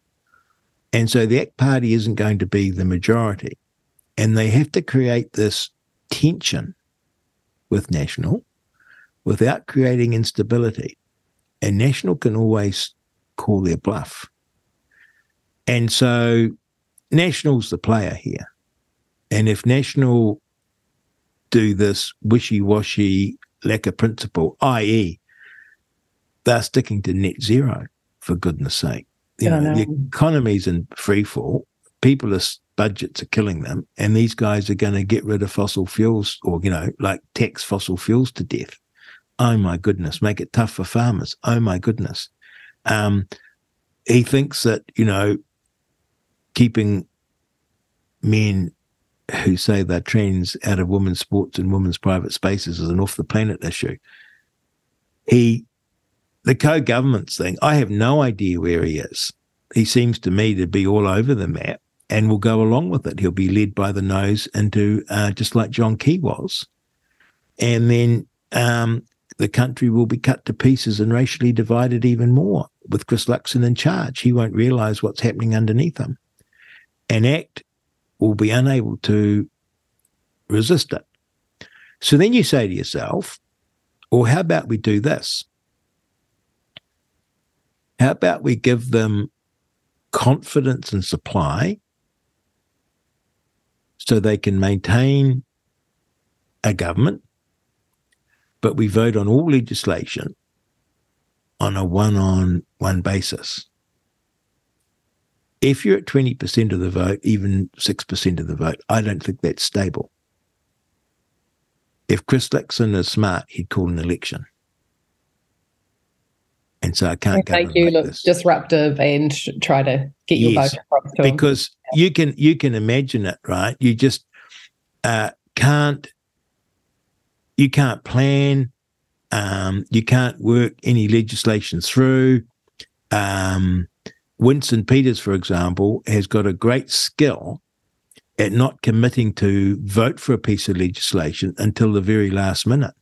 And so the ACT Party isn't going to be the majority. And they have to create this tension with National without creating instability. And National can always call their bluff. And so National's the player here. And if National do this wishy washy lack of principle, i.e., they're sticking to net zero, for goodness sake. You know, know, the economy's in free fall. People's budgets are killing them. And these guys are going to get rid of fossil fuels or, you know, like tax fossil fuels to death. Oh my goodness. Make it tough for farmers. Oh my goodness. Um, he thinks that, you know, keeping men who say they're trans out of women's sports and women's private spaces is an off the planet issue. He, the co governments thing, I have no idea where he is. He seems to me to be all over the map and will go along with it. He'll be led by the nose into uh, just like John Key was. And then um, the country will be cut to pieces and racially divided even more with Chris Luxon in charge. He won't realize what's happening underneath him and ACT will be unable to resist it. So then you say to yourself, or how about we do this? How about we give them confidence and supply so they can maintain a government, but we vote on all legislation on a one on one basis if you're at 20% of the vote, even 6% of the vote, I don't think that's stable. If Chris Luxon is smart, he'd call an election. And so I can't make you like look this. disruptive and try to get your yes, vote across to because. You can you can imagine it, right? You just uh, can't you can't plan, um, you can't work any legislation through. Um, Winston Peters, for example, has got a great skill at not committing to vote for a piece of legislation until the very last minute.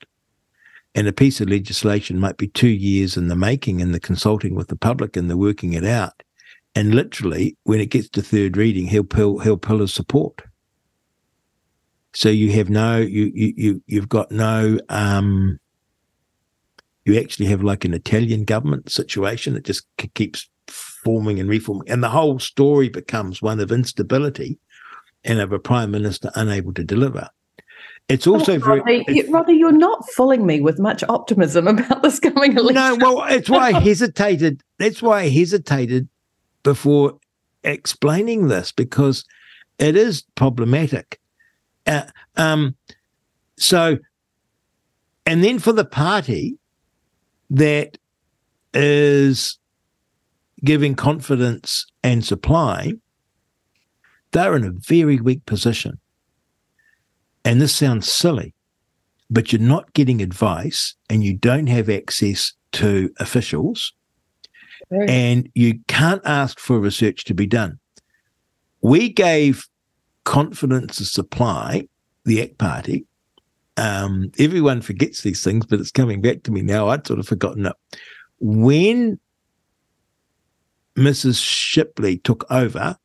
And a piece of legislation might be two years in the making and the consulting with the public and the working it out. And literally, when it gets to third reading, he'll pull he'll pull his support. So you have no you you, you you've got no um you actually have like an Italian government situation that just keeps forming and reforming, and the whole story becomes one of instability and of a prime minister unable to deliver. It's also very. Rodney, you're not fooling me with much optimism about this coming election. No, well, it's why I hesitated. That's why I hesitated before explaining this because it is problematic. Uh, um, so, and then for the party that is giving confidence and supply, they're in a very weak position and this sounds silly, but you're not getting advice and you don't have access to officials and you can't ask for research to be done. We gave confidence to supply, the ACT Party. Um, everyone forgets these things, but it's coming back to me now. I'd sort of forgotten it. When Mrs. Shipley took over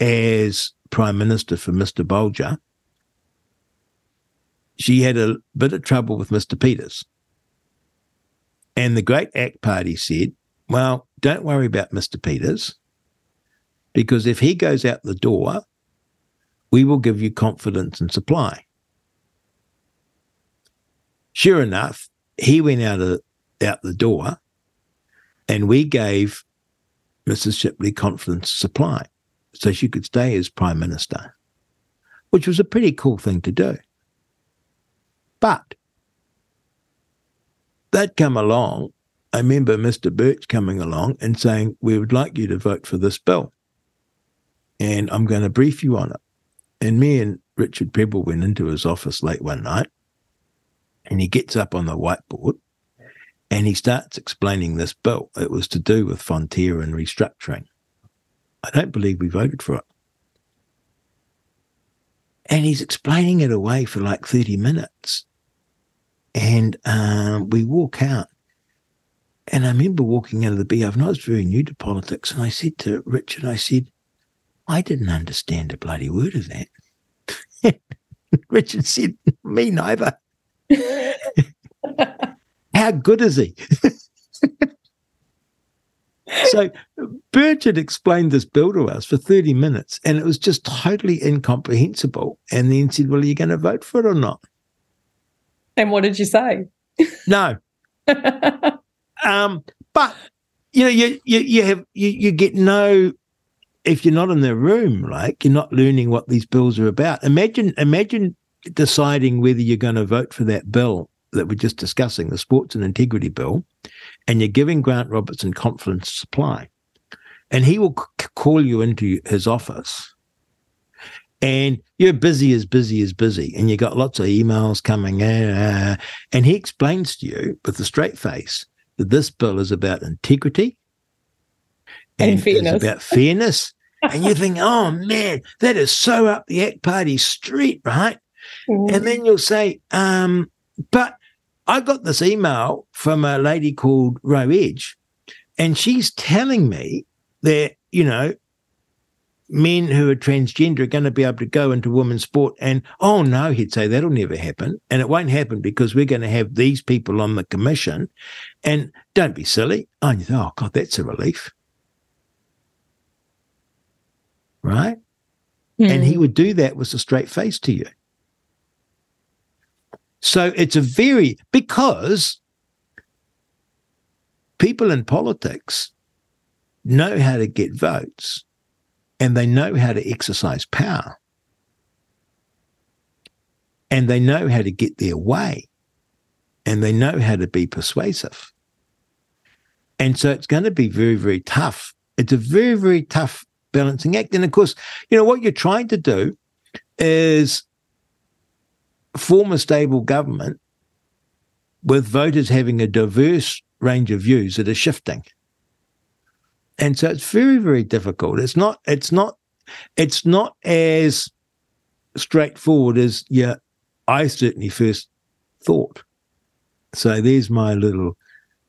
as Prime Minister for Mr. Bolger, she had a bit of trouble with Mr. Peters. And the Great ACT Party said, well, don't worry about Mr. Peters, because if he goes out the door, we will give you confidence and supply. Sure enough, he went out of out the door, and we gave Mrs. Shipley confidence and supply, so she could stay as prime minister, which was a pretty cool thing to do. But that come along. I remember Mr. Birch coming along and saying, We would like you to vote for this bill. And I'm going to brief you on it. And me and Richard Prebble went into his office late one night and he gets up on the whiteboard and he starts explaining this bill. It was to do with Fonterra and restructuring. I don't believe we voted for it. And he's explaining it away for like 30 minutes. And um, we walk out. And I remember walking out of the beehive, and I was very new to politics. And I said to Richard, I said, I didn't understand a bloody word of that. Richard said, Me neither. How good is he? so had explained this bill to us for 30 minutes, and it was just totally incomprehensible. And then said, Well, are you going to vote for it or not? And what did you say? No. um, but you know, you you you have you, you get no if you're not in the room, like you're not learning what these bills are about. Imagine imagine deciding whether you're going to vote for that bill that we're just discussing, the sports and integrity bill, and you're giving Grant Robertson confidence supply. And he will c- call you into his office and you're busy as busy as busy, and you got lots of emails coming in. Uh, and he explains to you with a straight face that this bill is about integrity and, and fairness. about fairness. and you think, oh man, that is so up the ACT Party street, right? Mm. And then you'll say, um, but I got this email from a lady called Ro Edge, and she's telling me that, you know, men who are transgender are going to be able to go into women's sport. And oh no, he'd say that'll never happen. And it won't happen because we're going to have these people on the commission. And don't be silly. Oh, you oh God, that's a relief. Right? Mm. And he hmm. would do that with a straight face to you. So it's a very, because people in politics know how to get votes and they know how to exercise power. and they know how to get their way and they know how to be persuasive. And so it's going to be very, very tough. It's a very, very tough balancing act. And of course, you know, what you're trying to do is form a stable government with voters having a diverse range of views that are shifting. And so it's very, very difficult. It's not, it's not, it's not as straightforward as yeah, I certainly first thought. So there's my little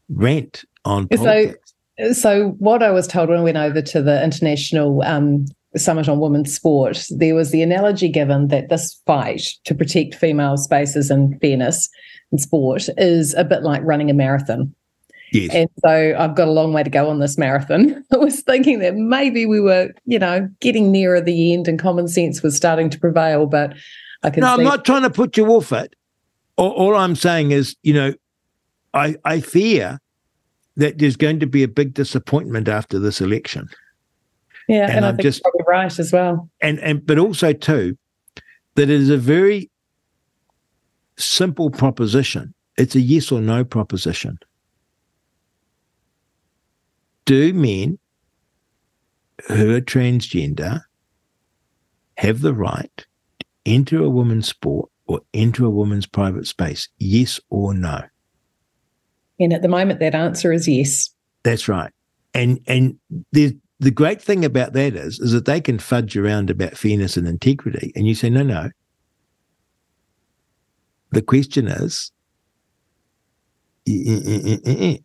rant on politics. So, so what I was told when I went over to the international um, summit on women's sport, there was the analogy given that this fight to protect female spaces and fairness in sport is a bit like running a marathon. Yes. And so I've got a long way to go on this marathon. I was thinking that maybe we were, you know, getting nearer the end and common sense was starting to prevail, but I can. No, I'm not trying to put you off it. All, all I'm saying is, you know, I I fear that there's going to be a big disappointment after this election. Yeah, and, and I I'm think just- you're probably right as well. and and but also too that it is a very simple proposition it's a yes or no proposition do men who are transgender have the right to enter a woman's sport or enter a woman's private space yes or no And at the moment, that answer is yes. That's right. And and the the great thing about that is is that they can fudge around about fairness and integrity, and you say no, no. The question is, eh, eh, eh,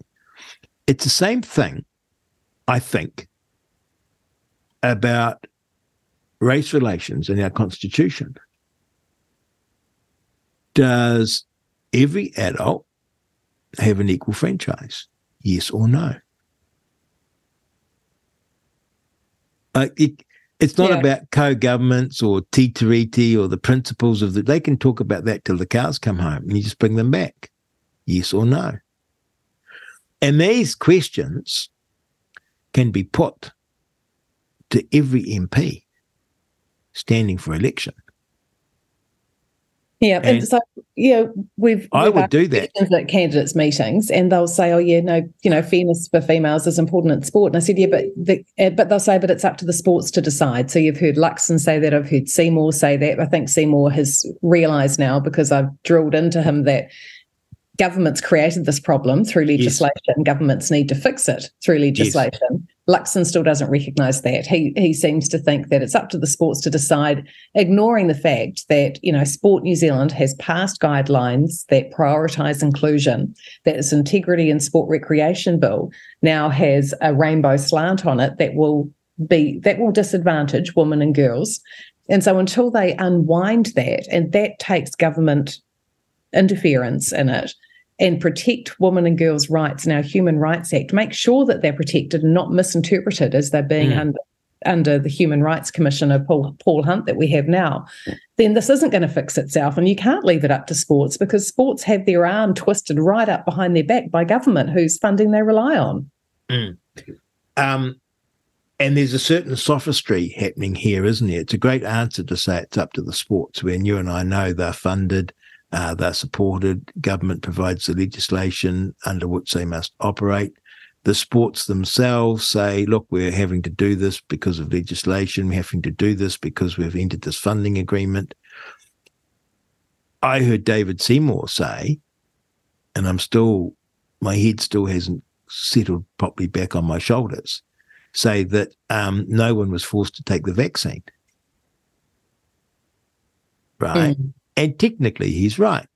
it's the same thing, I think, about race relations in our constitution. Does every adult have an equal franchise? Yes or no? Uh, it, it's not Yeah. about co-governments or T or the principles of the. They can talk about that till the cows come home, and you just bring them back, yes or no. And these questions can be put to every MP standing for election. Yeah, and, And- so yeah, we've I we've would do that. at candidates meetings, and they'll say, "Oh yeah, no, you know, fairness for females is important in sport." And I said, "Yeah, but the, uh, but they'll say, but it's up to the sports to decide." So you've heard Luxon say that. I've heard Seymour say that. I think Seymour has realised now because I've drilled into him that governments created this problem through legislation. Governments need to fix it through legislation. Luxon still doesn't recognise that. He he seems to think that it's up to the sports to decide, ignoring the fact that you know Sport New Zealand has passed guidelines that prioritise inclusion. That its integrity and sport recreation bill now has a rainbow slant on it that will be that will disadvantage women and girls. And so until they unwind that, and that takes government interference in it and protect women and girls' rights in our Human Rights Act, make sure that they're protected and not misinterpreted as they're being Mm. under under the Human Rights Commissioner Paul, Paul Hunt that we have now, then this isn't going to fix itself. And you can't leave it up to sports because sports have their arm twisted right up behind their back by government, whose funding they rely on. Um, and there's a certain sophistry happening here, isn't there? It's a great answer to say it's up to the sports when you and I know they're funded, uh, they're supported, government provides the legislation under which they must operate. The sports themselves say, look, we're having to do this because of legislation, we're having to do this because we've entered this funding agreement. I heard David Seymour say, and I'm still, my head still hasn't settled properly back on my shoulders say that um, no one was forced to take the vaccine. Right. And technically, he's right.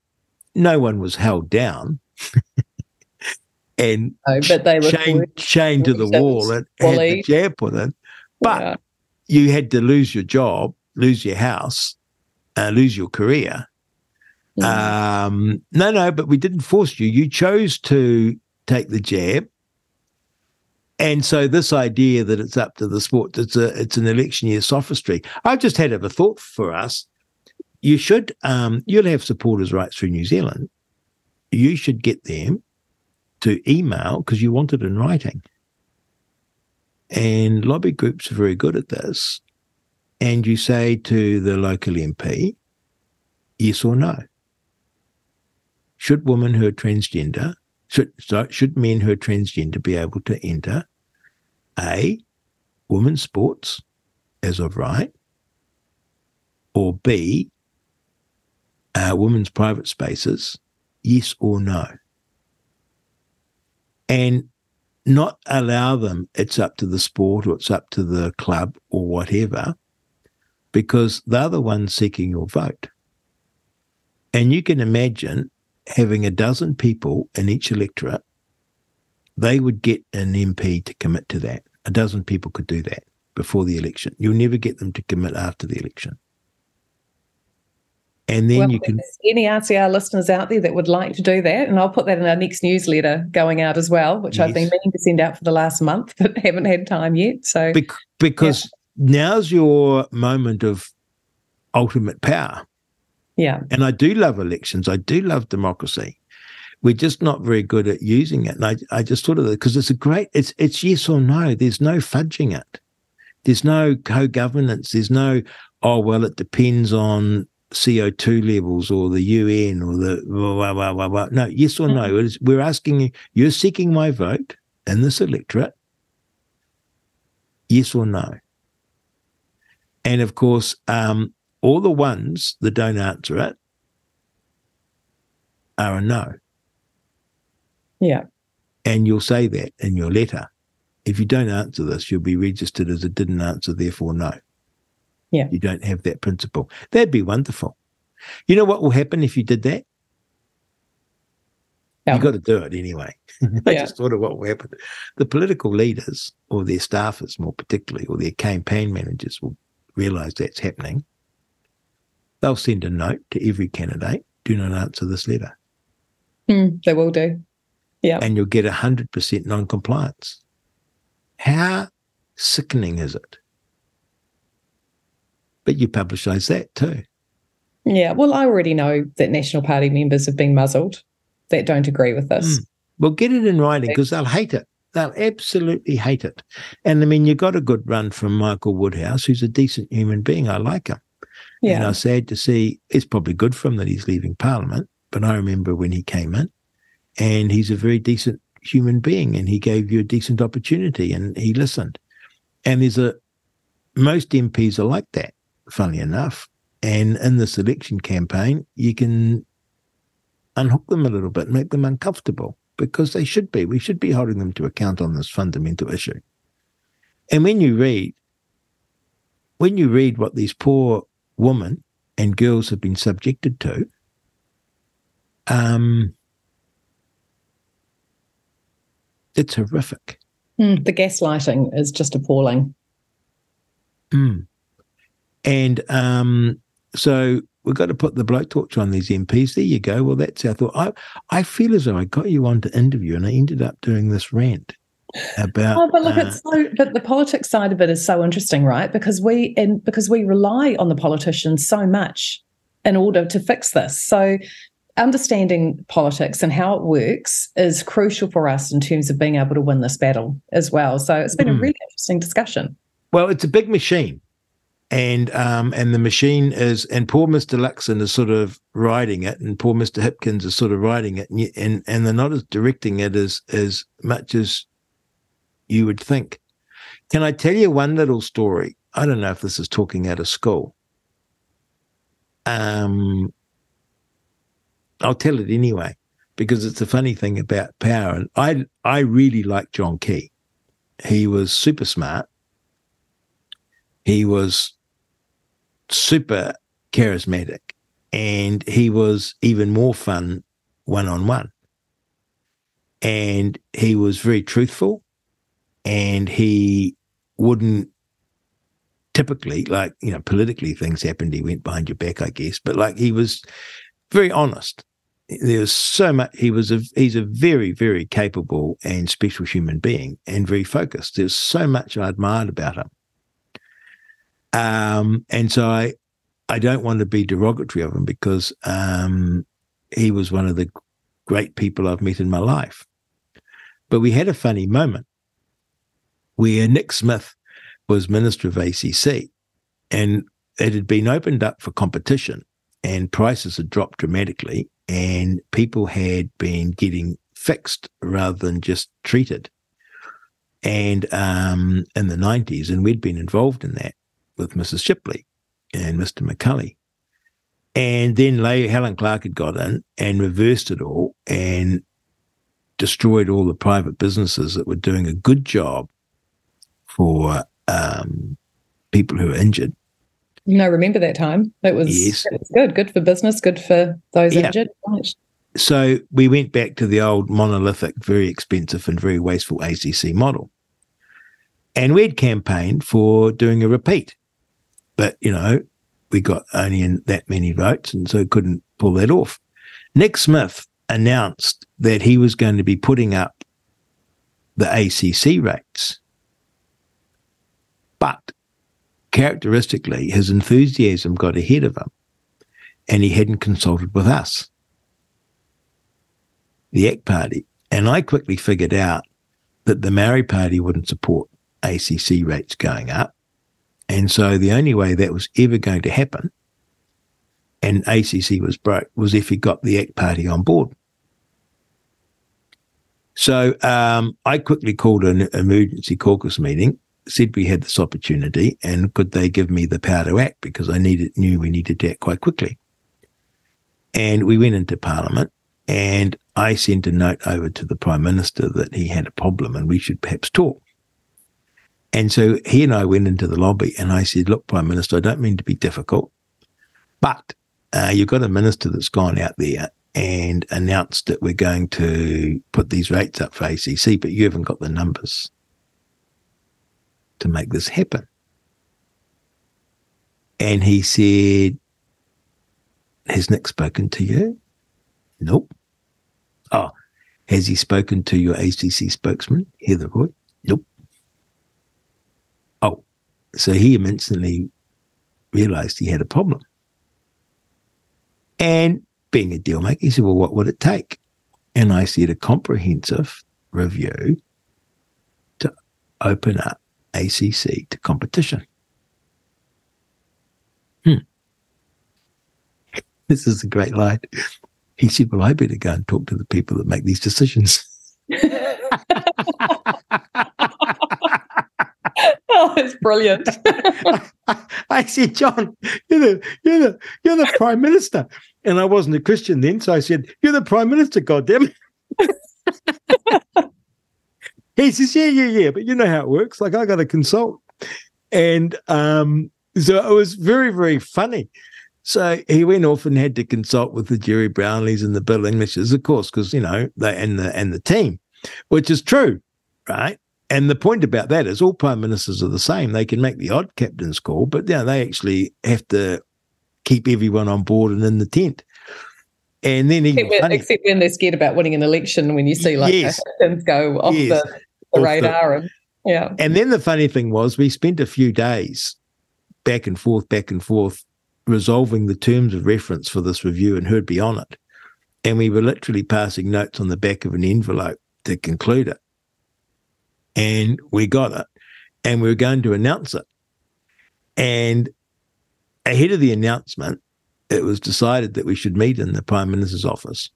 No one was held down and No, but they were chained, chained to the wall and had the jab put in. But Yeah. you had to lose your job, lose your house, uh, lose your career. Mm. Um, no, no, but we didn't force you. You chose to take the jab. And so this idea that it's up to the sport, it's a it's an election year sophistry. I've just had a thought for us. You should um, you'll have supporters rights through New Zealand. You should get them to email because you want it in writing. And lobby groups are very good at this. And you say to the local MP, Yes or no? Should women who are transgender, should, should men who are transgender be able to enter A, women's sports as of right, or B, uh, women's private spaces, yes or no? And not allow them, it's up to the sport or it's up to the club or whatever, because they're the ones seeking your vote. And you can imagine having a dozen people in each electorate, they would get an MP to commit to that. A dozen people could do that before the election. You'll never get them to commit after the election. And then well, you can. Any RCR listeners out there that would like to do that, and I'll put that in our next newsletter going out as well, which yes. I've been meaning to send out for the last month, but haven't had time yet. So Be- because yeah. now's your moment of ultimate power. Yeah. And I do love elections. I do love democracy. We're just not very good at using it. And I, I just thought of that because it's a great, it's, it's yes or no. There's no fudging it. There's no co-governance. There's no, oh, well, it depends on CO2 levels or the UN or the, blah, blah, blah, blah. no, yes or no. Mm-hmm. we're asking you, you're seeking my vote in this electorate. Yes or no? And of course, um, all the ones that don't answer it are a no. Yeah. And you'll say that in your letter. If you don't answer this, you'll be registered as a didn't answer, therefore no. Yeah. You don't have that principle. That'd be wonderful. You know what will happen if you did that? Yeah. You got to do it anyway. I yeah. just thought of what will happen. The political leaders or their staffers, more particularly, or their campaign managers will realize that's happening they'll send a note to every candidate do not answer this letter. Mm, they will do. Yeah. And you'll get 100% non compliance. How sickening is it? But you publicise that too. Yeah. Well, I already know that National Party members have been muzzled that don't agree with this. Mm. Well, get it in writing because they'll hate it. They'll absolutely hate it. And I mean, you got a good run from Michael Woodhouse, who's a decent human being. I like him. Yeah. And I was sad to see it's probably good for him that he's leaving Parliament. But I remember when he came in, and he's a very decent human being, and he gave you a decent opportunity, and he listened. And there's a most MPs are like that, funny enough. And in this election campaign, you can unhook them a little bit, make them uncomfortable because they should be. We should be holding them to account on this fundamental issue. And when you read, when you read what these poor women and girls have been subjected to, um, it's horrific. Mm, the gaslighting is just appalling. Mm. And um, so we've got to put the blowtorch on these MPs. There you go. Well, that's our thought. I, I feel as though I got you on to interview and I ended up doing this rant about. Oh, but look, uh, it's so. But the politics side of it is so interesting, right? Because we and because we rely on the politicians so much in order to fix this. So understanding politics and how it works is crucial for us in terms of being able to win this battle as well. So it's been mm. a hmm. really interesting discussion. Well, it's a big machine. And um, and the machine is, and poor Mr. Luxon is sort of riding it, and poor Mr. Hipkins is sort of riding it, and and, and they're not as directing it as as much as you would think. Can I tell you one little story? I don't know if this is talking out of school. Um, I'll tell it anyway because it's a funny thing about power. And I I really like John Key. He was super smart. He was super charismatic, and he was even more fun one on one. And he was very truthful and he wouldn't typically like you know politically things happened he went behind your back i guess but like he was very honest. There was so much he was a he's a very very capable and special human being and very focused. There's so much i admired about him um and so i i don't want to be derogatory of him because um he was one of the great people i've met in my life but we had a funny moment where Nick Smith was Minister of ACC and it had been opened up for competition and prices had dropped dramatically, and people had been getting fixed rather than just treated. And um, in the 90s, and we'd been involved in that with Mrs. Shipley and Mr. McCully. And then Helen Clark had got in and reversed it all and destroyed all the private businesses that were doing a good job for um, people who were injured. You know, remember that time. It was, yes. it was good, good for business, good for those yeah. injured. So we went back to the old monolithic, very expensive and very wasteful ACC model. And we'd campaigned for doing a repeat. But, you know, we got only in that many votes and so couldn't pull that off. Nick Smith announced that he was going to be putting up the ACC rates. But characteristically, his enthusiasm got ahead of him and he hadn't consulted with us, the ACT Party. And I quickly figured out that the Maori Party wouldn't support ACC rates going up. And so the only way that was ever going to happen, and ACC was broke, was if he got the ACT Party on board. So um, I quickly called an emergency caucus meeting said we had this opportunity and could they give me the power to act because I needed knew we needed to act quite quickly. And we went into Parliament and I sent a note over to the Prime Minister that he had a problem and we should perhaps talk. And so he and I went into the lobby and I said, Look, Prime Minister, I don't mean to be difficult, but uh, you've got a minister that's gone out there and announced that we're going to put these rates up for ACC, but you haven't got the numbers to make this happen. And he said, Has Nick spoken to you? Nope. Oh, has he spoken to your ACC spokesman, Heather Roy? Nope. Oh, so he instantly realized he had a problem. And being a deal maker, he said, Well, what would it take? And I said, A comprehensive review to open up ACC to competition. Hmm. This is a great line. He said, Well, I better go and talk to the people that make these decisions. oh, it's brilliant. I said, John, you're the you're the you're the prime minister. And I wasn't a Christian then, so I said, You're the prime minister, goddamn. He says, yeah, yeah, yeah, but you know how it works. Like I got to consult. And um, so it was very, very funny. So he went off and had to consult with the Gerry Brownlees and the Bill Englishes, of course, because you know they and the and the team, which is true, right? And the point about that is all prime ministers are the same. They can make the odd captain's call, but you know, they actually have to keep everyone on board and in the tent. And then except when, except when, they're scared about winning an election, when you see like yes. things go off yes. the, the off radar, the, and yeah. And then the funny thing was, we spent a few days back and forth, back and forth, resolving the terms of reference for this review, and who'd be on it. And we were literally passing notes on the back of an envelope to conclude it. And we got it, and we were going to announce it. And ahead of the announcement, it was decided that we should meet in the Prime Minister's office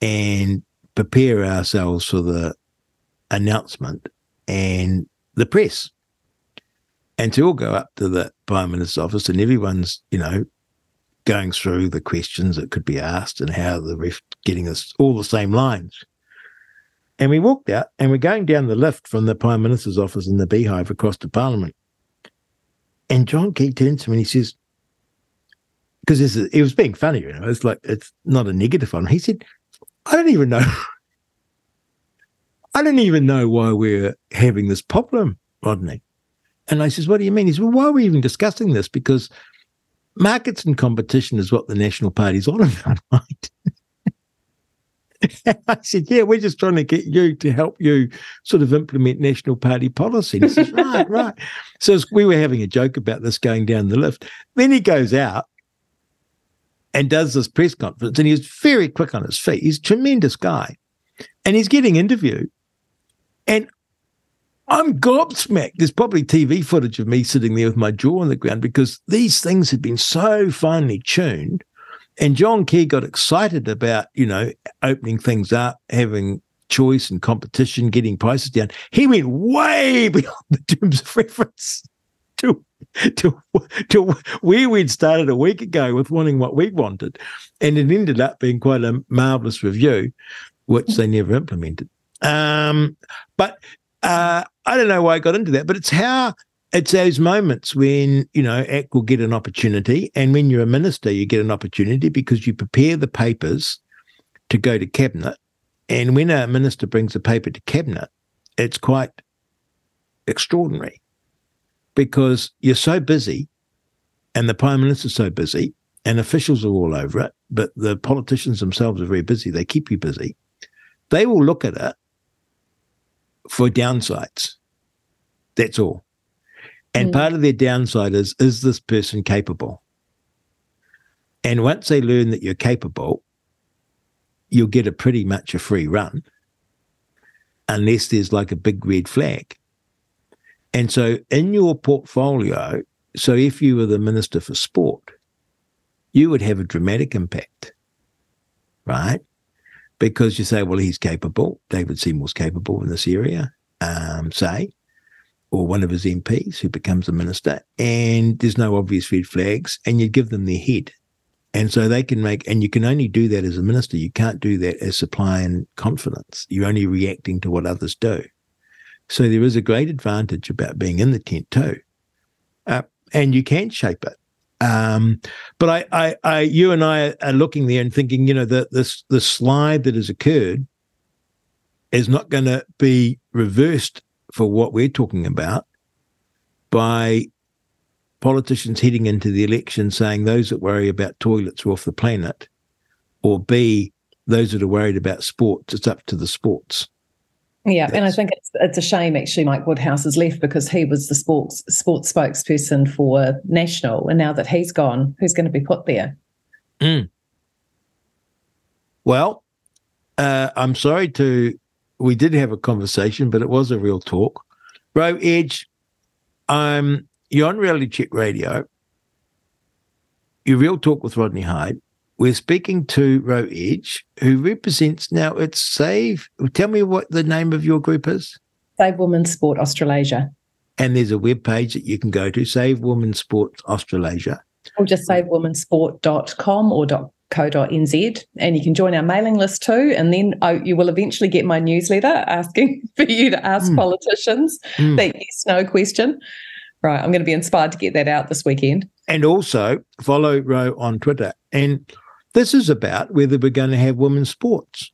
and prepare ourselves for the announcement and the press. And to all go up to the Prime Minister's office and everyone's, you know, going through the questions that could be asked and how the ref getting us all the same lines. And we walked out and we're going down the lift from the Prime Minister's office in the beehive across to Parliament. And John Key turns to me and he says, because it was being funny, you know. It's like it's not a negative one. He said, "I don't even know. I don't even know why we're having this problem, Rodney." And I says, "What do you mean?" He says, "Well, why are we even discussing this? Because markets and competition is what the National Party's all about, right?" I said, Yeah, we're just trying to get you to help you sort of implement National Party policy. And he says, Right, right. So we were having a joke about this going down the lift. Then he goes out and does this press conference, and he's very quick on his feet. He's a tremendous guy, and he's getting interviewed, and I'm gobsmacked. There's probably TV footage of me sitting there with my jaw on the ground because these things had been so finely tuned And John Key got excited about, you know, opening things up, having choice and competition, getting prices down. He went way beyond the terms of reference to to to where we'd started a week ago with wanting what we wanted, and it ended up being quite a marvelous review, which they never implemented. Um, but uh, I don't know why I got into that, but it's how it's those moments when you know ACT will get an opportunity, and when you're a minister, you get an opportunity because you prepare the papers to go to cabinet, and when a minister brings a paper to cabinet, it's quite extraordinary because you're so busy, and the prime minister's so busy, and officials are all over it, but the politicians themselves are very busy. They keep you busy. They will look at it for downsides. That's all. And mm. part of their downside is is this person capable? And once they learn that you're capable, you'll get a pretty much a free run, unless there's like a big red flag. And so in your portfolio, so if you were the Minister for Sport, you would have a dramatic impact, right? Because you say, well, he's capable. David Seymour's capable in this area, um, say, or one of his MPs who becomes a minister, and there's no obvious red flags, and you give them their head. And so they can make, and you can only do that as a minister. You can't do that as supply and confidence. You're only reacting to what others do. So there is a great advantage about being in the tent too. Uh, and you can shape it. Um, but I, I, I, you and I are looking there and thinking, you know, that this the slide that has occurred is not going to be reversed for what we're talking about by politicians heading into the election saying those that worry about toilets are off the planet, or B, those that are worried about sports, it's up to the sports. Yeah, That's, and I think it's it's a shame actually Mike Woodhouse has left because he was the sports sports spokesperson for national, and now that he's gone, who's going to be put there? Mm. Well, uh, I'm sorry to. We did have a conversation, but it was a real talk. Ro Edge, um, you're on Reality Check Radio. Your real talk with Rodney Hide. We're speaking to Ro Edge, who represents now it's Save. Tell me what the name of your group is. Save Women's Sport Australasia. And there's a web page that you can go to, Save Women's Sport Australasia. Or just savewomensport.com or co.nz and you can join our mailing list too and then oh, you will eventually get my newsletter asking for you to ask mm. politicians mm. that yes no question right i'm going to be inspired to get that out this weekend and also follow Ro on twitter and this is about whether we're going to have women's sports.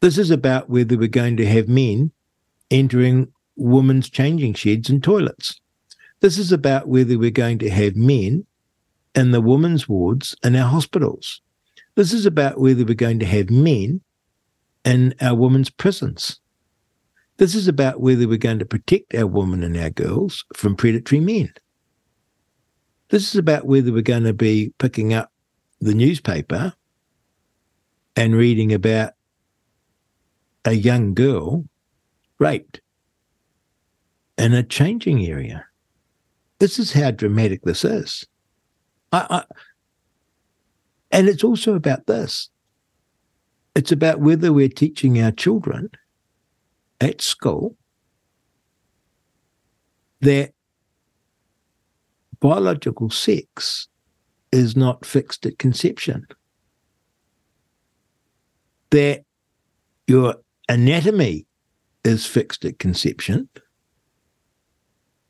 This is about whether we're going to have men entering women's changing sheds and toilets. This is about whether we're going to have men in the women's wards in our hospitals. This is about whether we're going to have men in our women's prisons. This is about whether we're going to protect our women and our girls from predatory men. This is about whether we're going to be picking up the newspaper and reading about a young girl raped in a changing area. This is how dramatic this is. I, I, and it's also about this. It's about whether we're teaching our children at school that biological sex is not fixed at conception. That your anatomy is fixed at conception,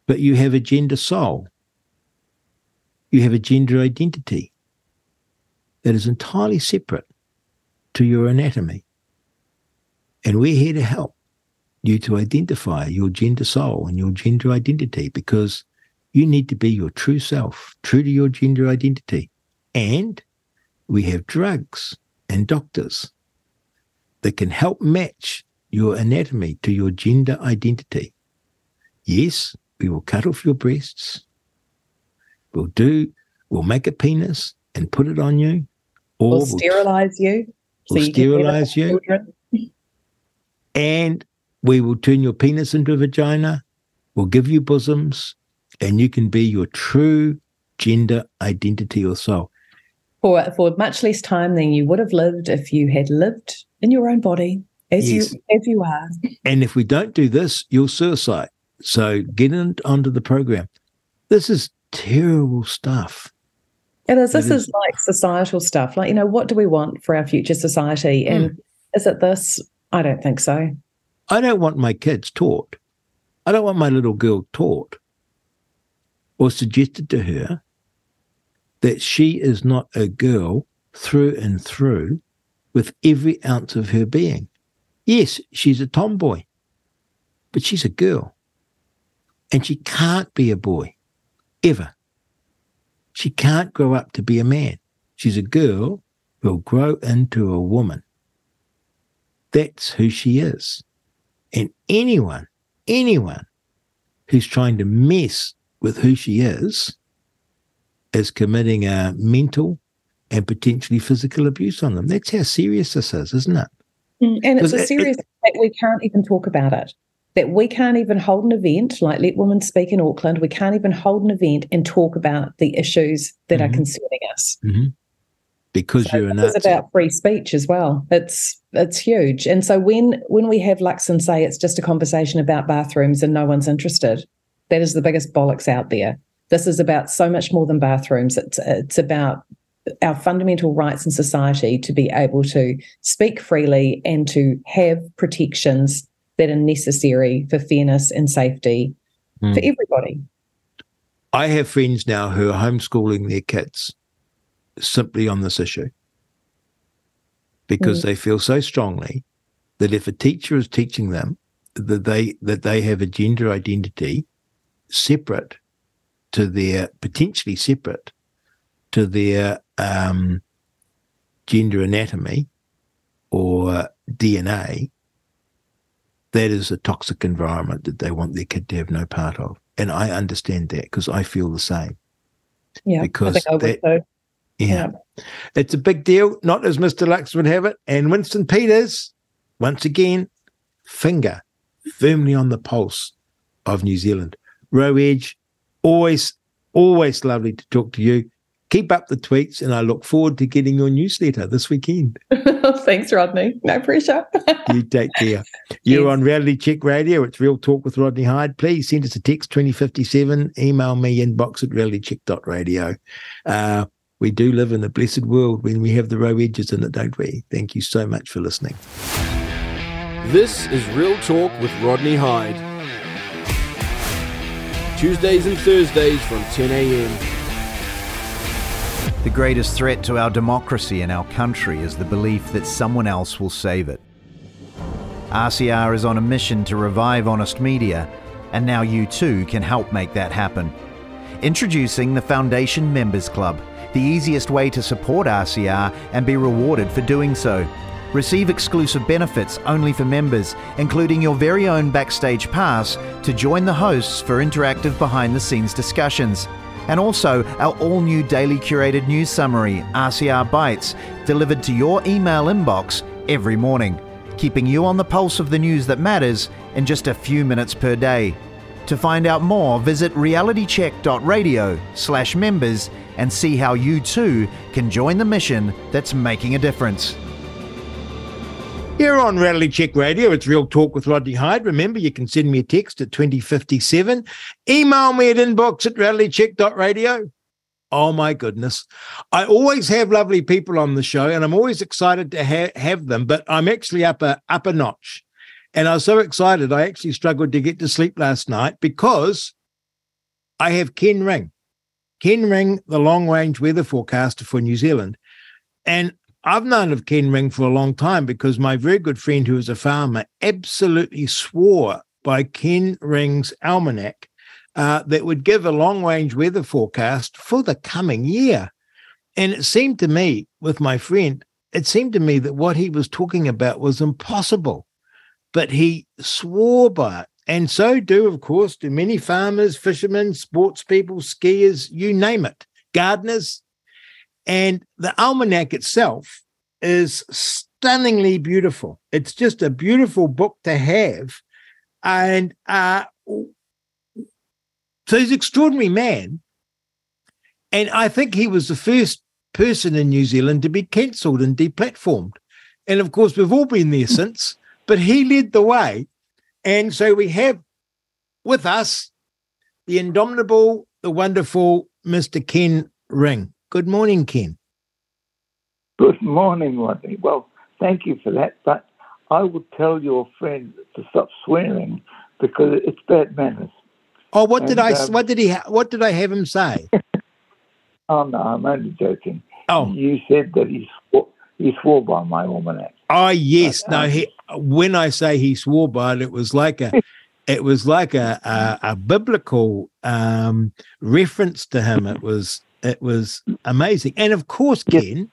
but you have a gender soul. You have a gender identity that is entirely separate to your anatomy. And we're here to help you to identify your gender soul and your gender identity because you need to be your true self, true to your gender identity. And we have drugs and doctors that can help match your anatomy to your gender identity. Yes, we will cut off your breasts. We'll do, we'll make a penis and put it on you. Or we'll sterilize you. We'll sterilize you. And we will turn your penis into a vagina. We'll give you bosoms and you can be your true gender identity or soul. for for much less time than you would have lived if you had lived in your own body as yes. you as you are. And if we don't do this, you'll suicide. So get in, onto the program. This is terrible stuff. It is. This it is. is like societal stuff. Like, you know, what do we want for our future society? Hmm. And mm. is it this? I don't think so. I don't want my kids taught. I don't want my little girl taught or suggested to her that she is not a girl through and through with every ounce of her being. Yes, she's a tomboy, but she's a girl. And she can't be a boy, ever. She can't grow up to be a man. She's a girl who'll grow into a woman. That's who she is. And anyone, anyone who's trying to mess with who she is is committing a mental and potentially physical abuse on them. That's how serious this is, isn't it? Mm, and it's a serious it, that we can't even talk about it. That we can't even hold an event like Let Women Speak in Auckland. We can't even hold an event and talk about the issues that mm-hmm. are concerning us. Mm-hmm. Because so you're It's about free speech as well. It's it's huge. And so when when we have Luxon say it's just a conversation about bathrooms and no one's interested, that is the biggest bollocks out there. This is about so much more than bathrooms. It's it's about our fundamental rights in society to be able to speak freely and to have protections that are necessary for fairness and safety mm. for everybody. I have friends now who are homeschooling their kids simply on this issue because mm. they feel so strongly that if a teacher is teaching them that they that they have a gender identity separate to their potentially separate to their um, gender anatomy or DNA, that is a toxic environment that they want their kid to have no part of. And I understand that because I feel the same. Yeah, because I think I would Yeah. yeah. It's a big deal, not as Mr. Lux would have it. And Winston Peters, once again, finger firmly on the pulse of New Zealand. Ro Edge, always, always lovely to talk to you. Keep up the tweets, and I look forward to getting your newsletter this weekend. Thanks, Rodney. No pressure. you take care. You're yes. on Reality Check Radio. It's Real Talk with Rodney Hide. Please send us a text 2057. Email me inbox at realitycheck.radio. Uh, we do live in a blessed world when we have the Ro Edges in it, don't we? Thank you so much for listening. This is Real Talk with Rodney Hide. Tuesdays and Thursdays from 10 a.m. The greatest threat to our democracy and our country is the belief that someone else will save it. RCR is on a mission to revive honest media, and now you too can help make that happen. Introducing the Foundation Members Club, the easiest way to support RCR and be rewarded for doing so. Receive exclusive benefits only for members, including your very own backstage pass to join the hosts for interactive behind the scenes discussions. And also our all new daily curated news summary, RCR Bites, delivered to your email inbox every morning, keeping you on the pulse of the news that matters in just a few minutes per day. To find out more, visit realitycheck.radio slash members and see how you too can join the mission that's making a difference. Here on Reality Check Radio, it's Real Talk with Rodney Hide. Remember, you can send me a text at 2057. Email me at inbox at realitycheck.radio. Oh my goodness. I always have lovely people on the show and I'm always excited to ha- have them, but I'm actually up a, up a notch. And I was so excited, I actually struggled to get to sleep last night because I have Ken Ring. Ken Ring, the long range weather forecaster for New Zealand. And I've known of Ken Ring for a long time because my very good friend who is a farmer absolutely swore by Ken Ring's almanac uh, that would give a long range weather forecast for the coming year. And it seemed to me, with my friend, it seemed to me that what he was talking about was impossible, but he swore by it. And so do, of course, do many farmers, fishermen, sports people, skiers, you name it, gardeners, and the almanac itself is stunningly beautiful. It's just a beautiful book to have. And uh, so he's an extraordinary man. And I think he was the first person in New Zealand to be cancelled and deplatformed. And of course, we've all been there since, but he led the way. And so we have with us the indomitable, the wonderful Mr. Ken Ring. Good morning, Ken. Good morning, Rodney. Well, thank you for that. But I would tell your friend to stop swearing because it's bad manners. Oh, what and, did I? Um, what did he? Ha- what did I have him say? oh no, I'm only joking. Oh, you said that he swore, he swore by my almanac. Oh yes, but, no. Um, he, when I say he swore by it, it was like a, it was like a a, a biblical um, reference to him. It was it was amazing, and of course, Ken,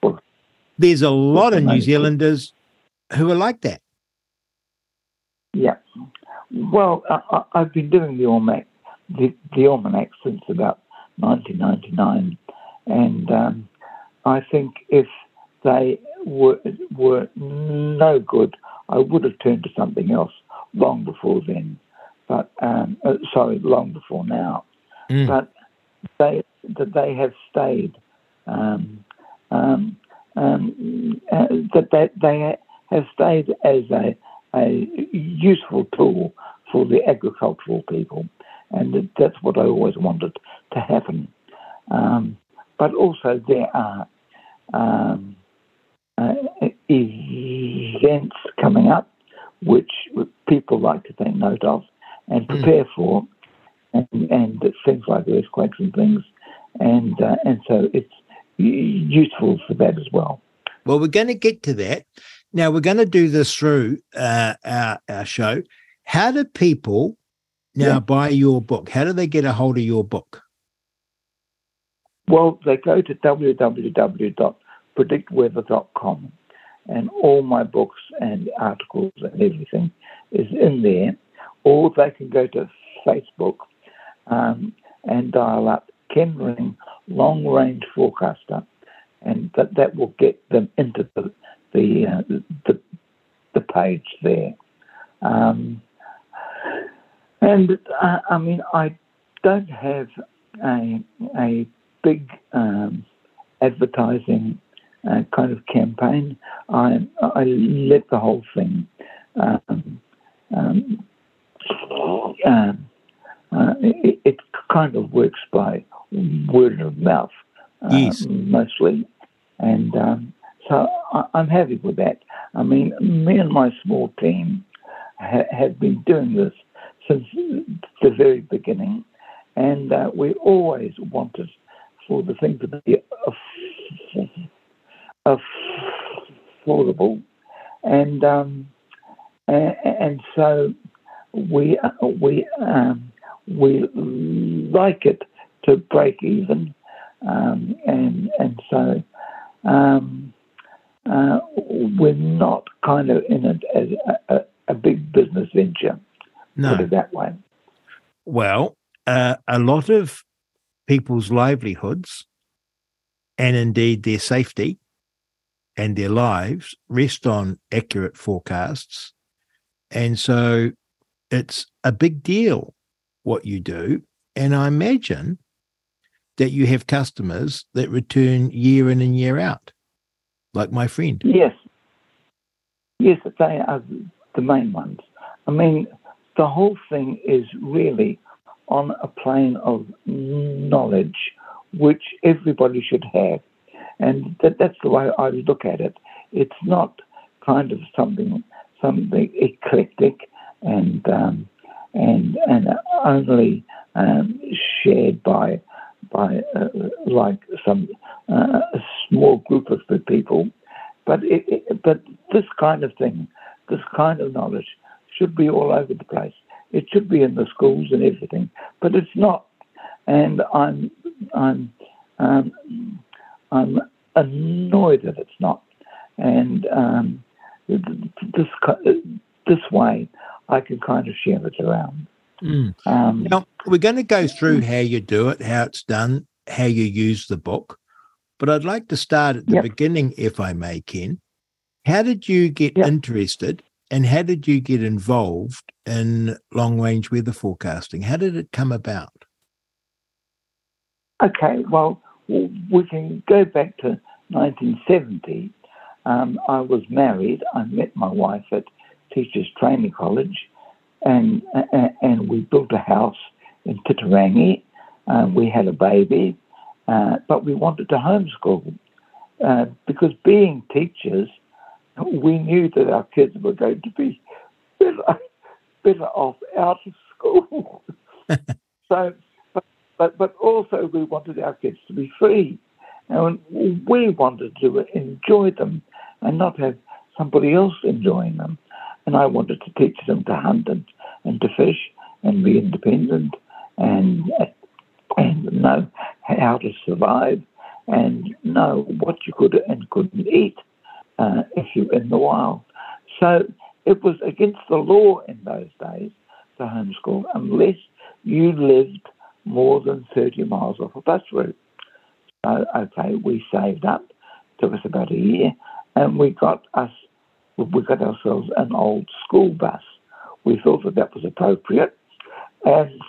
there's a lot of New Zealanders who are like that. Yeah. Well, I, have been doing the almanac, the, the almanac since about 1999, and um, I think if they were were no good, I would have turned to something else long before then. But um, uh, sorry, long before now. Mm. But they that they have stayed. Um, um, um uh, that they, they have stayed as a, a useful tool for the agricultural people, and that's what I always wanted to happen. Um, but also, there are um, uh, events coming up which people like to take note of and hmm. prepare mm. for, and, and, things like earthquakes and things, and uh, and so it's useful for that as well. Well, we're going to get to that. Now we're going to do this through uh, our, our show. How do people now yeah. buy your book? How do they get a hold of your book? Well, they go to www.predictweather.com and all my books and articles and everything is in there. Or they can go to Facebook um, and dial up Ken Ring Long Range Forecaster, and that, that will get them into the the uh, the, the page there. Um, and uh, I mean, I don't have a a big um, advertising uh, kind of campaign. I I let the whole thing. Um, um, um uh, it, it, kind of works by word of mouth, uh, yes. mostly, and um, so I, am happy with that. I mean, me and my small team ha- have been doing this since the very beginning, and uh, we always wanted for the thing to be affordable, and um, and, and so we we um, we like it to break even, um, and and so um, uh, we're not kind of in it as a, a, big business venture. No. Put it that way. Well, uh, a lot of people's livelihoods and indeed their safety and their lives rest on accurate forecasts. And so it's a big deal what you do. And I imagine that you have customers that return year in and year out like my friend. Yes. Yes, they are the main ones. I mean, the whole thing is really on a plane of knowledge which everybody should have. And that, that's the way I look at it. It's not kind of something something eclectic and um, and and only um, shared by by uh, like some uh, a small group of people. But it, it, but this kind of thing, this kind of knowledge, should be all over the place. It should be in the schools and everything, but it's not. And I'm I'm um, I'm annoyed that it's not. And um, this this way, I can kind of share it around. Mm. Um, now, we're going to go through how you do it, how it's done, how you use the book. But I'd like to start at the yep. beginning, if I may, Ken. How did you get yep. interested and how did you get involved in long range weather forecasting? How did it come about? Okay, well, we can go back to 1970. Um, I was married. I met my wife at Teachers Training College, and and we built a house in Titirangi. Uh, we had a baby, uh, but we wanted to homeschool uh, because being teachers, we knew that our kids were going to be better, better off out of school. so, but, but but also we wanted our kids to be free, and we wanted to enjoy them and not have somebody else enjoying them. And I wanted to teach them to hunt and, and to fish and be independent and and know how to survive and know what you could and couldn't eat uh, if you're in the wild. So it was against the law in those days to homeschool unless you lived more than 30 miles off a bus route. So, okay, we saved up, took us about a year, and we got us, we got ourselves an old school bus. We thought that that was appropriate, and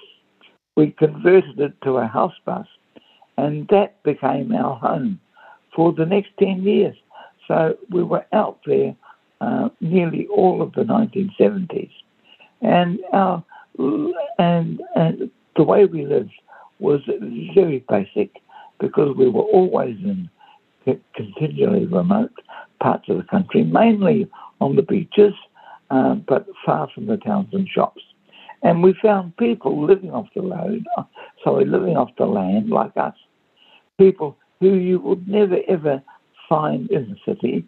we converted it to a house bus, and that became our home for the next 10 years. So we were out there uh, nearly all of the 1970s, and our and, and the way we lived was very basic because we were always in continually remote parts of the country, mainly on the beaches, uh, but far from the towns and shops. And we found people living off the road, uh, sorry, living off the land like us, people who you would never ever find in the city,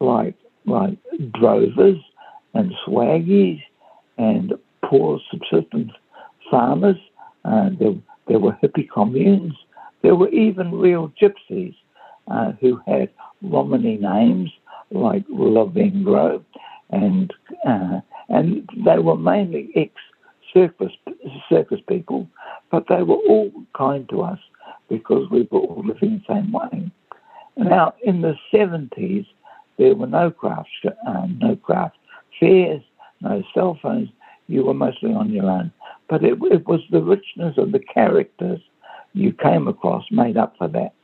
like like drovers and swaggies and poor subsistence farmers. Uh, there, there were hippie communes. There were even real gypsies uh, who had Romany names like Lavengro, and uh, and they were mainly ex circus circus people, but they were all kind to us because we were all living the same way. Now, in the 70s, there were no craft, uh, no craft fairs, no cell phones. You were mostly on your own. But it, it was the richness of the characters you came across made up for that.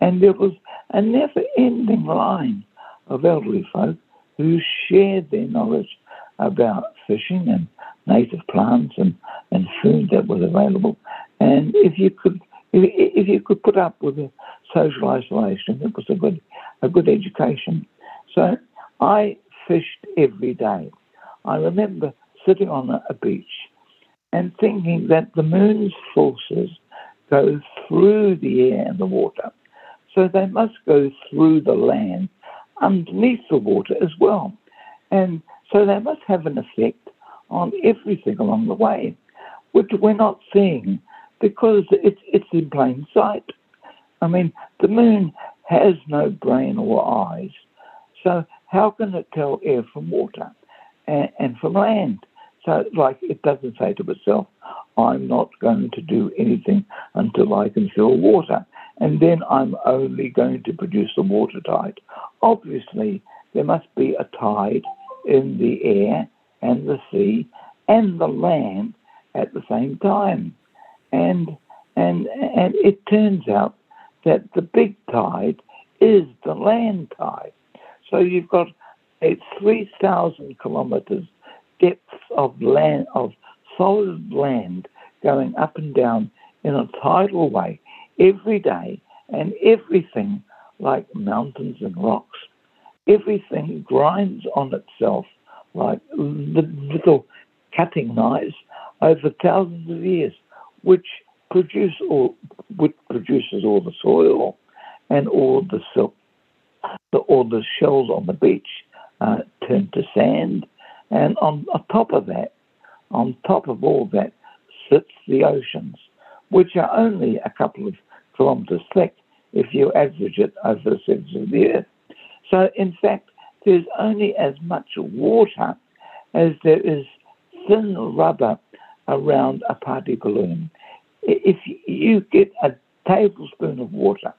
And there was a never ending line of elderly folk who shared their knowledge about fishing and native plants and, and food that was available. And if you could if, if you could put up with the social isolation, it was a good a good education. So I fished every day. I remember sitting on a, a beach and thinking that the moon's forces go through the air and the water. So they must go through the land underneath the water as well. And so they must have an effect on everything along the way, which we're not seeing because it's, it's in plain sight. I mean, the moon has no brain or eyes, so how can it tell air from water and, and from land? So, like, it doesn't say to itself, I'm not going to do anything until I can feel water, and then I'm only going to produce a water tide. Obviously, there must be a tide in the air and the sea and the land at the same time. And, and, and it turns out that the big tide is the land tide. So you've got a 3,000 kilometres depth of land, of solid land going up and down in a tidal way every day, and everything like mountains and rocks, everything grinds on itself like little cutting knives over thousands of years, which produce all, which produces all the soil and all the silk, the, all the shells on the beach uh, turn to sand, and on, on top of that, on top of all that, sits the oceans, which are only a couple of kilometres thick if you average it over the surface of the earth. So, in fact, there's only as much water as there is thin rubber around a party balloon. If you get a tablespoon of water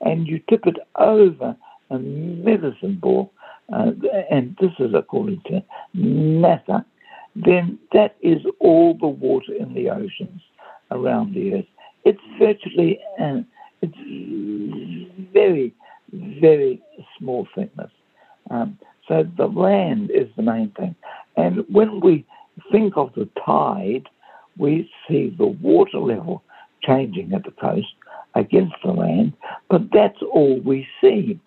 and you tip it over a medicine ball, uh, and this is according to NASA, then that is all the water in the oceans around the Earth. It's virtually an it's very, very small thickness. Um, so the land is the main thing. And when we think of the tide, we see the water level changing at the coast against the land, but that's all we see.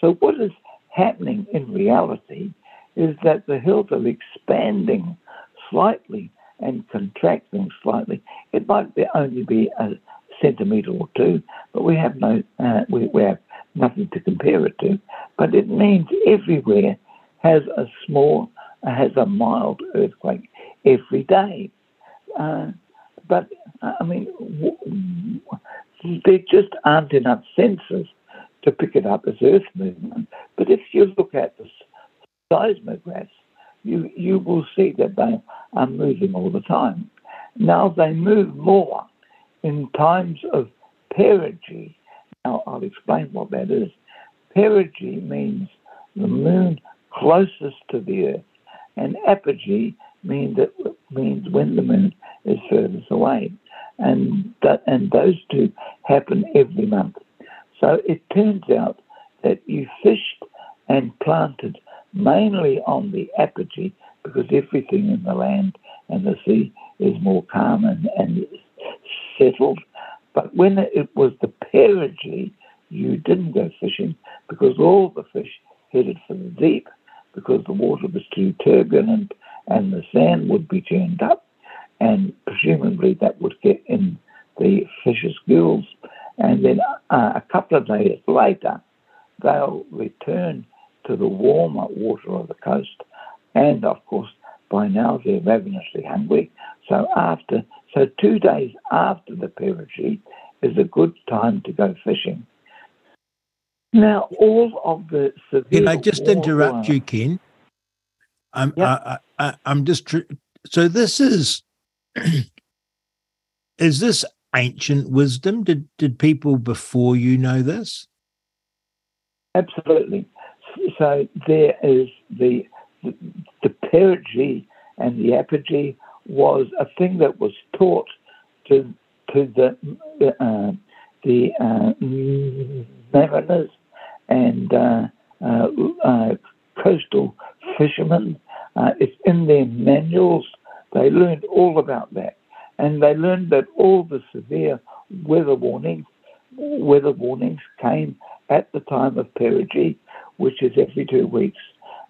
So what is happening in reality is that the hills are expanding slightly and contracting slightly. It might be only be a centimetre or two, but we have no uh, we, we have nothing to compare it to. But it means everywhere has a small has a mild earthquake every day. Uh, but I mean, w- there just aren't enough sensors to pick it up as earth movement. But if you look at the seismographs, you, you will see that they are moving all the time. Now they move more in times of perigee. Now I'll explain what that is. Perigee means the moon closest to the earth, and apogee means that means when the moon is furthest away, and that, and those two happen every month. So it turns out that you fished and planted mainly on the apogee because everything in the land and the sea is more calm and, and settled. But when it was the perigee, you didn't go fishing because all the fish headed for the deep because the water was too turbulent and the sand would be turned up and presumably that would get in the fish's gills and then uh, a couple of days later, they'll return to the warmer water of the coast. And of course, by now they're ravenously hungry. So after, so two days after the perigee is a good time to go fishing. Now, all of the severe. Can I just interrupt you, Ken? I'm, yep. I, am just. Tr- so this is. is this ancient wisdom? Did did people before you know this? Absolutely. So there is the the, perigee and the apogee was a thing that was taught to to the uh, the uh, mariners and uh, uh, uh coastal fishermen. Uh, it's in their manuals. They learned all about that and they learned that all the severe weather warnings weather warnings came at the time of perigee, which is every two weeks.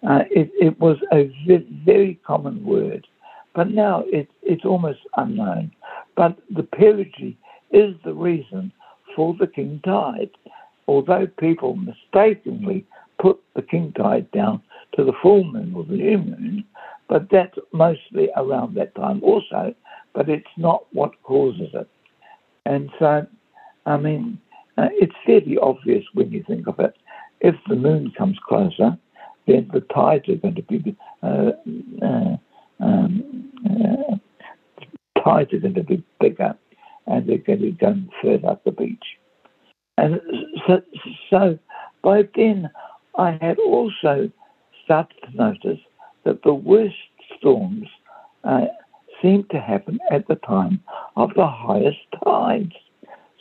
Uh, it, it, was a very common word, but now it, it's almost unknown. But the perigee is the reason for the king tide, although people mistakenly put the king tide down to the full moon or the new moon, but that's mostly around that time also but it's not what causes it. And so, I mean, uh, it's fairly obvious when you think of it. If the moon comes closer, then the tides are going to be uh, uh, um, uh, tides are going to be bigger, and they're going to go further up the beach. And so, so by then, I had also started to notice that the worst storms uh, seemed to happen at the time of the highest tides.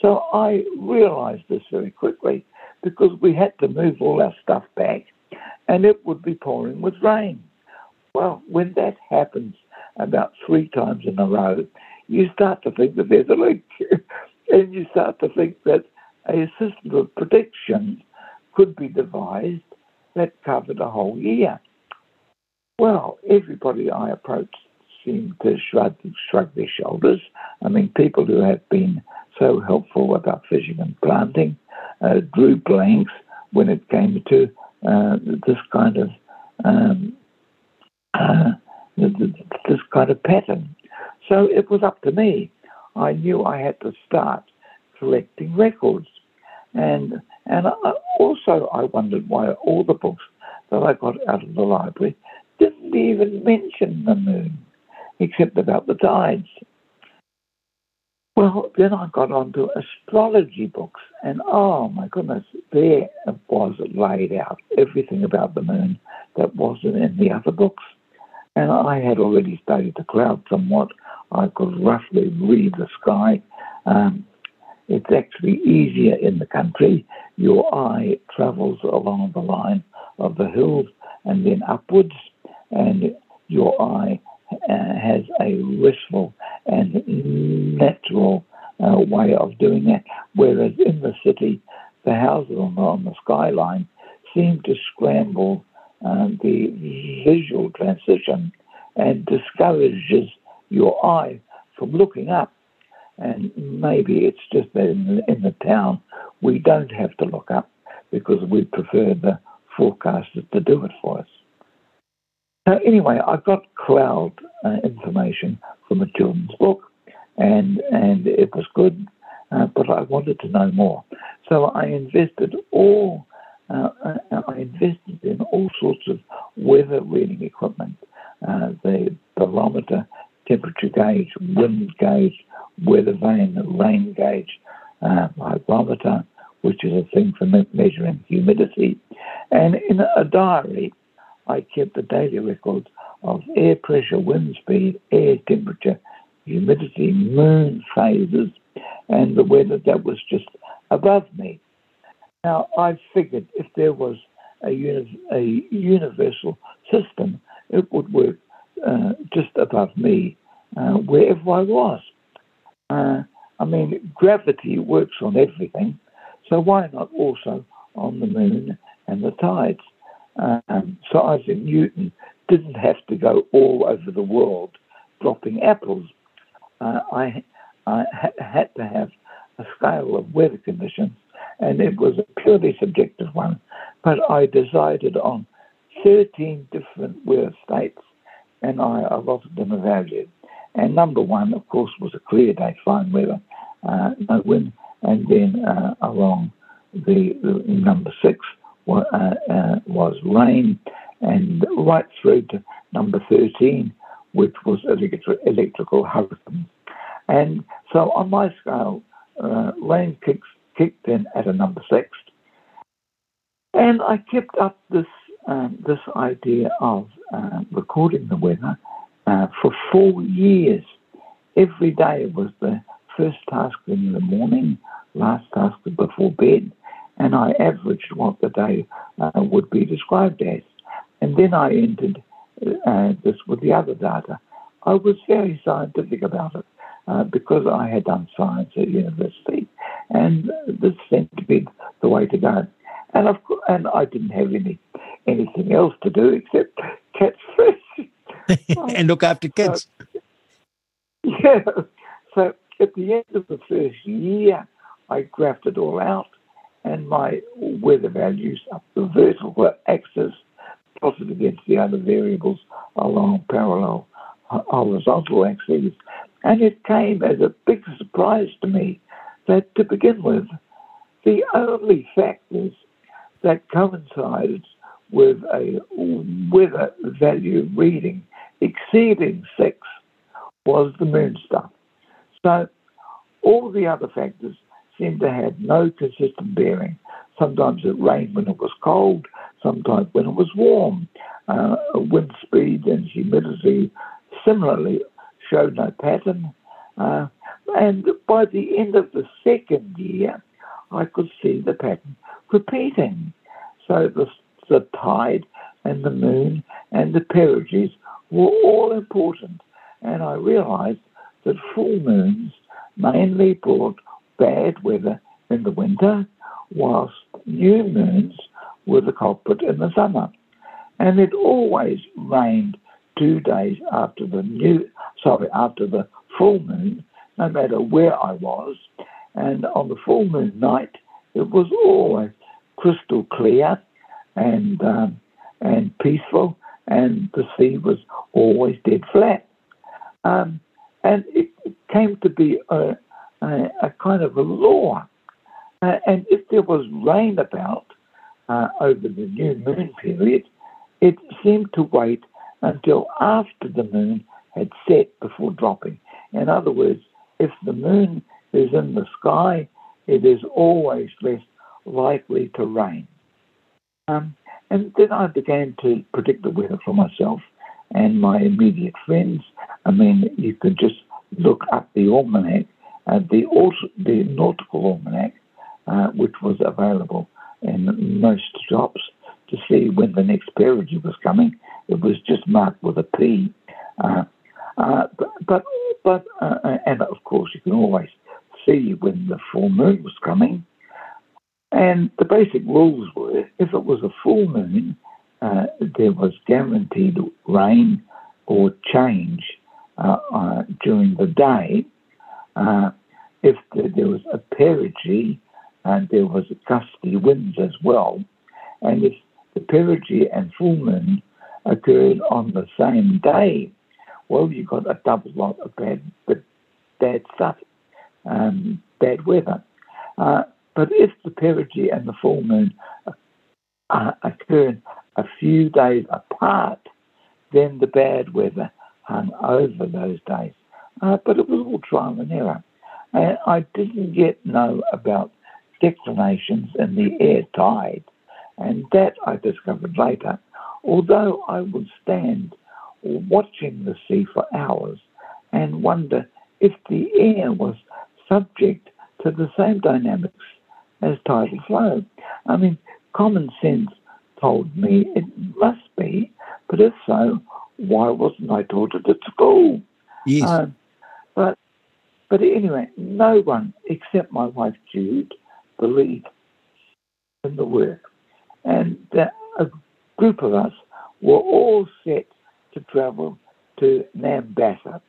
So I realized this very quickly because we had to move all our stuff back and it would be pouring with rain. Well, when that happens about three times in a row, you start to think that there's a leak and you start to think that a system of prediction could be devised that covered a whole year. Well, everybody I approached seemed to shrug, shrug their shoulders. I mean, people who have been so helpful about fishing and planting uh, drew blanks when it came to uh, this kind of um, uh, this kind of pattern. So it was up to me. I knew I had to start collecting records, and and I, also I wondered why all the books that I got out of the library didn't even mention the moon except about the tides. Well, then I got onto astrology books, and oh my goodness, there was laid out everything about the moon that wasn't in the other books. And I had already studied the clouds somewhat. I could roughly read the sky. Um, it's actually easier in the country. Your eye travels along the line of the hills and then upwards, and your eye has a restful and natural uh, way of doing that. Whereas in the city, the houses on the, on the skyline seem to scramble uh, the visual transition and discourages your eye from looking up. And maybe it's just that in the, in the town we don't have to look up because we prefer the forecasters to do it for us. So anyway, I got cloud uh, information from a children's book, and and it was good, uh, but I wanted to know more. So I invested all uh, I invested in all sorts of weather reading equipment, uh, the barometer, temperature gauge, wind gauge, weather vane, rain gauge, uh, hygrometer, which is a thing for measuring humidity, and in a diary I kept the daily records of air pressure, wind speed, air temperature, humidity, moon phases, and the weather that was just above me. Now, I figured if there was a, uni- a universal system, it would work uh, just above me uh, wherever I was. Uh, I mean, gravity works on everything, so why not also on the moon and the tides? Um, Isaac Newton didn't have to go all over the world dropping apples. Uh, I, I ha- had to have a scale of weather conditions, and it was a purely subjective one. But I decided on 13 different weather states, and I allotted them a value. And number one, of course, was a clear day, fine weather, uh, no wind. And then uh, along the, the number six was rain, and right through to number 13, which was electri- electrical hurricanes. And so on my scale, uh, rain kicks, kicked in at a number six. And I kept up this um, this idea of uh, recording the weather uh, for four years. Every day was the first task in the morning, last task before bed, and I averaged what the day uh, would be described as. And then I entered uh, this with the other data. I was very scientific about it uh, because I had done science at university, and this seemed to be the way to go. And of course, and I didn't have any anything else to do except catch fish and look after kids. So, yeah. So at the end of the first year, I graphed it all out and my weather values up the vertical axis plotted against the other variables along parallel uh, horizontal axes. And it came as a big surprise to me that to begin with, the only factors that coincided with a weather value reading exceeding six was the moon stuff. So all the other factors seemed to have no consistent bearing. Sometimes it rained when it was cold, sometimes when it was warm. Uh, wind speed and humidity similarly showed no pattern. Uh, and by the end of the second year, I could see the pattern repeating. So the, the tide and the moon and the perigees were all important. And I realized that full moons mainly brought bad weather in the winter, whilst new moons were the culprit in the summer. And it always rained two days after the new, sorry, after the full moon, no matter where I was. And on the full moon night, it was always crystal clear and um, and peaceful, and the sea was always dead flat. Um, and it, came to be a, a, a kind of a law. Uh, and if there was rain about uh, over the new moon period, it seemed to wait until after the moon had set before dropping. In other words, if the moon is in the sky, it is always less likely to rain. Um, and then I began to predict the weather for myself and my immediate friends. I mean, you could just look up the almanac uh, the, the Nautical Almanac, uh, which was available in most shops to see when the next perigee was coming. It was just marked with a P. Uh, uh, but, but, but uh, and of course, you can always see when the full moon was coming. And the basic rules were if it was a full moon, uh, there was guaranteed rain or change uh, uh, during the day. Uh, if the, there was a perigee, and there was gusty winds as well. And if the perigee and full moon occurred on the same day, well, you got a double lot of bad, bad stuff, um, bad weather. Uh, but if the perigee and the full moon uh, occurred a few days apart, then the bad weather hung over those days. Uh, but it was all trial and error. And I didn't yet know about declinations in the air tide, and that I discovered later. Although I would stand watching the sea for hours and wonder if the air was subject to the same dynamics as tidal flow. I mean, common sense told me it must be, but if so, why wasn't I taught it at school? Yes. Uh, but but anyway, no one except my wife Jude believed in the work, and a group of us were all set to travel to Nambassa,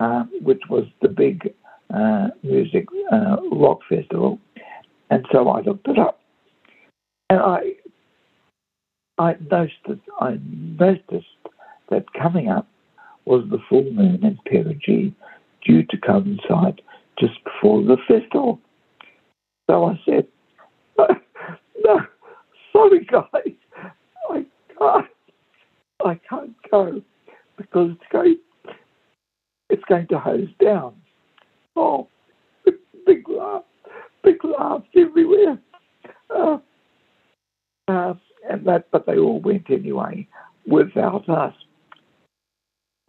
uh, which was the big uh, music uh, rock festival, and so I looked it up, and I I noticed I noticed that coming up was the full moon in perigee, due to coincide just before the festival. So I said, no, no sorry guys, I can't, I can't go because it's going, it's going to hose down. Oh, big laugh, big laughs everywhere. Uh, uh, and that, but they all went anyway without us.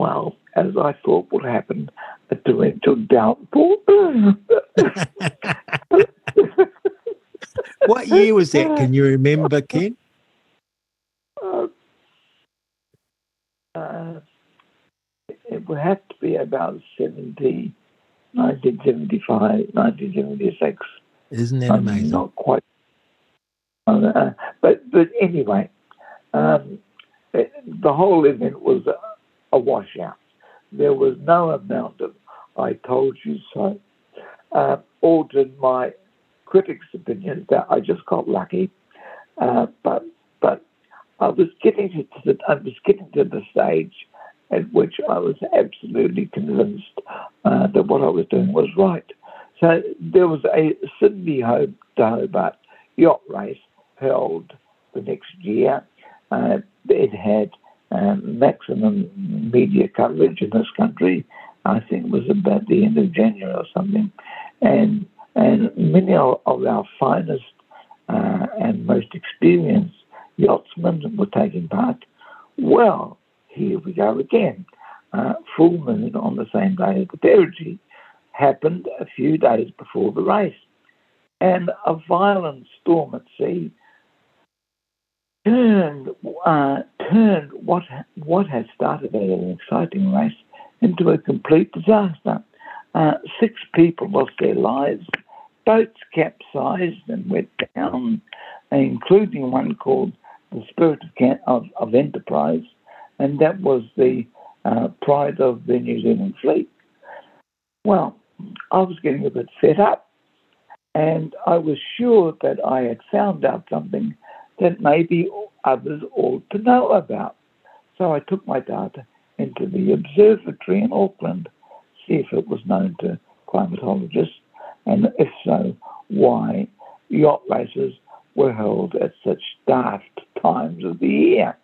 Well, as I thought would happen, a torrential downpour. what year was that? Can you remember, Ken? Uh, uh, it would have to be about 70, 1975, 1976. Isn't that amazing? not quite. Uh, but but anyway, um, it, the whole event was a, washout. There was no amount of "I told you so" uh, altered my critics' opinion that I just got lucky. Uh, but but I was getting to the I was getting to the stage at which I was absolutely convinced uh, that what I was doing was right. So there was a Sydney to Hobart yacht race held the next year. Uh, it had um, maximum media coverage in this country. I think was about the end of January or something, and and many of, our finest uh, and most experienced yachtsmen were taking part. Well, here we go again. Uh, full moon on the same day as the perigee happened a few days before the race. And a violent storm at sea turned uh, turned what what had started as an exciting race into a complete disaster. Uh, six people lost their lives. Boats capsized and went down, including one called the Spirit of, of, of Enterprise, and that was the uh, pride of the New Zealand fleet. Well, I was getting a bit fed up, and I was sure that I had found out something that maybe others ought to know about. So I took my data into the observatory in Auckland, see if it was known to climatologists, and if so, why yacht races were held at such daft times of the year.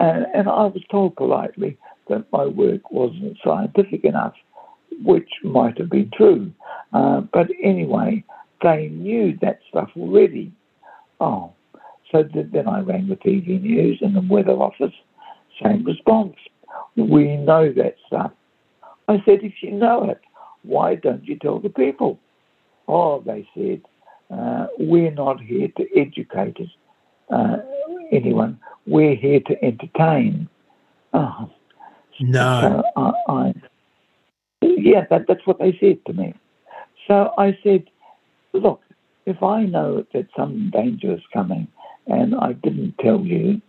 And, and I was told politely that my work wasn't scientific enough, which might have been true. Uh, but anyway, they knew that stuff already. Oh, so then I rang the TV news and the weather office, same response. We know that stuff. I said, if you know it, why don't you tell the people? Oh, they said, uh, we're not here to educate uh, anyone. We're here to entertain. Oh, no. So I, I, yeah, that, that's what they said to me. So I said, look, if I know that some danger is coming and I didn't tell you,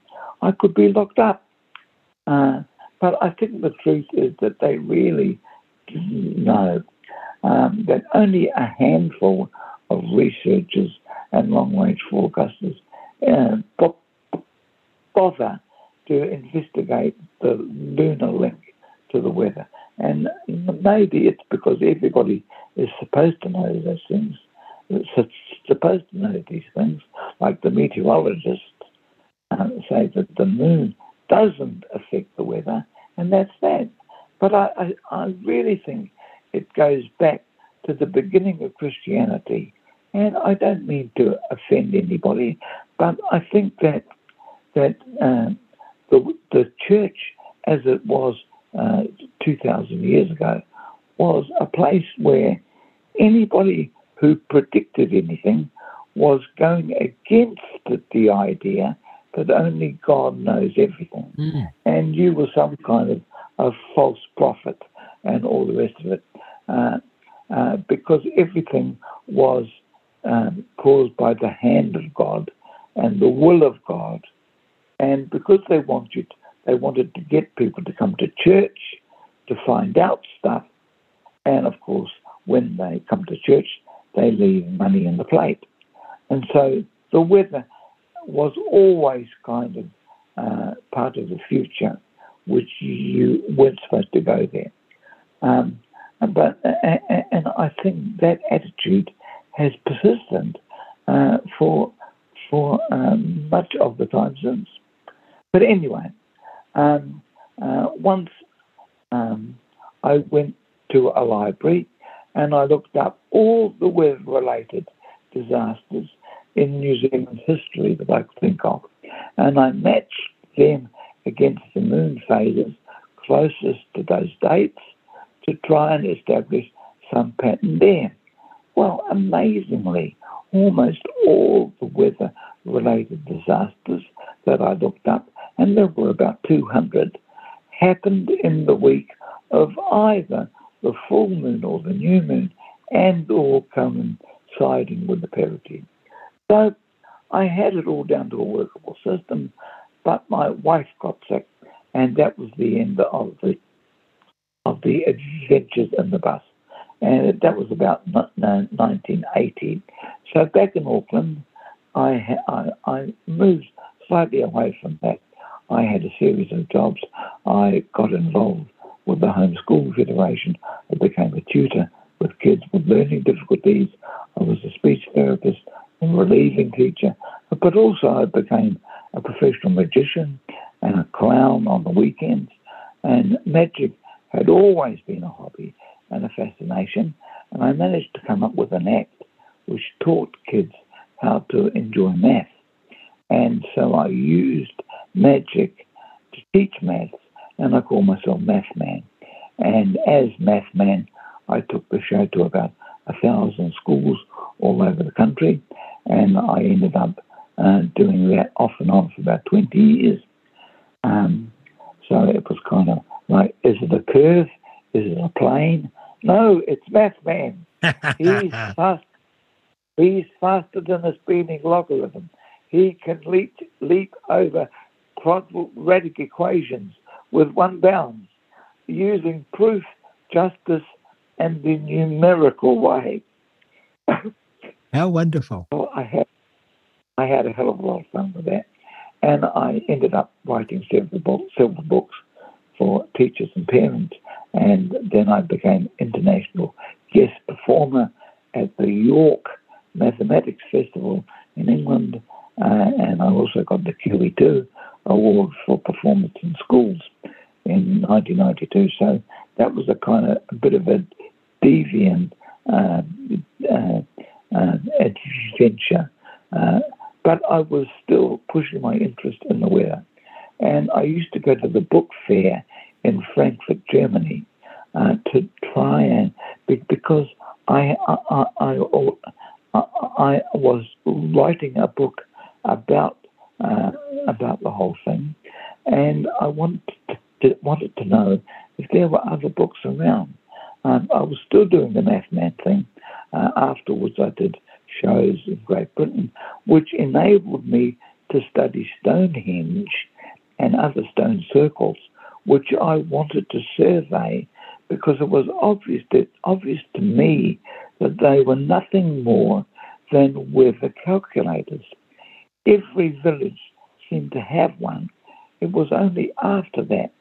I could be locked up. Uh, but I think the truth is that they really didn't know um, that only a handful of researchers and long range forecasters uh, bother to investigate the lunar link to the weather. And maybe it's because everybody is supposed to know those things, supposed to know these things, like the meteorologists uh, say that the moon doesn't affect the weather, and that's that. But I, I, I really think it goes back to the beginning of Christianity. And I don't mean to offend anybody, but I think that that uh, the the church, as it was uh, two thousand years ago, was a place where anybody who predicted anything was going against the idea that only God knows everything, mm. and you were some kind of a false prophet and all the rest of it. Uh, uh, because everything was um, caused by the hand of God and the will of God. And because they wanted, they wanted to get people to come to church to find out stuff. And of course, when they come to church, they leave money in the plate. And so the weather was always kind of uh, part of the future, which you weren't supposed to go there. Um, but and I think that attitude has persisted uh, for for um, much of the time since. But anyway, um, uh, once um, I went to a library and I looked up all the weather-related disasters in New Zealand history that I could think of, and I matched them against the moon phases closest to those dates to try and establish some pattern there. Well, amazingly, almost all the weather related disasters that I looked up, and there were about 200, happened in the week of either the full moon or the new moon and all coinciding with the perigee. So I had it all down to a workable system, but my wife got sick, and that was the end of the of the adventures in the bus. And that was about 1980. So back in Auckland, I, I, I moved slightly away from that. I had a series of jobs. I got involved with the Homeschool Federation. I became a tutor with kids with learning difficulties. I was a speech therapist and relieving teacher, but also I became a professional magician and a clown on the weekends. And magic had always been a hobby and a fascination, and I managed to come up with an act which taught kids how to enjoy math. And so I used magic to teach maths, and I call myself Math Man. And as Math Man, I took the show to about a thousand schools all over the country, and I ended up uh, doing that off and on for about 20 years. Um, so it was kind of like, is it a curve? Is it a plane? No, it's Math Man. He's fast. He's faster than a speeding logarithm. He can leap, leap over quadratic equations with one bound using proof, justice, and the numerical way. How wonderful. Well, I had, I had a hell of a lot of fun with that. And I ended up writing several books, several books for teachers and parents. And then I became international guest performer at the York Mathematics Festival in England. Uh, and I also got the QE2 Award for Performance in Schools in 1992. So that was a kind of a bit of a deviant uh, uh, uh adventure. Uh, but I was still pushing my interest in the weather. And I used to go to the book fair in Frankfurt, Germany, uh, to try and because I I, I I, I was writing a book about uh, about the whole thing, and I wanted to, wanted to know if there were other books around. Um, I was still doing the math man thing. Uh, afterwards, I did shows in Great Britain, which enabled me to study Stonehenge and other stone circles, which I wanted to survey because it was obvious that obvious to me that they were nothing more than weather calculators. Every village seemed to have one. It was only after that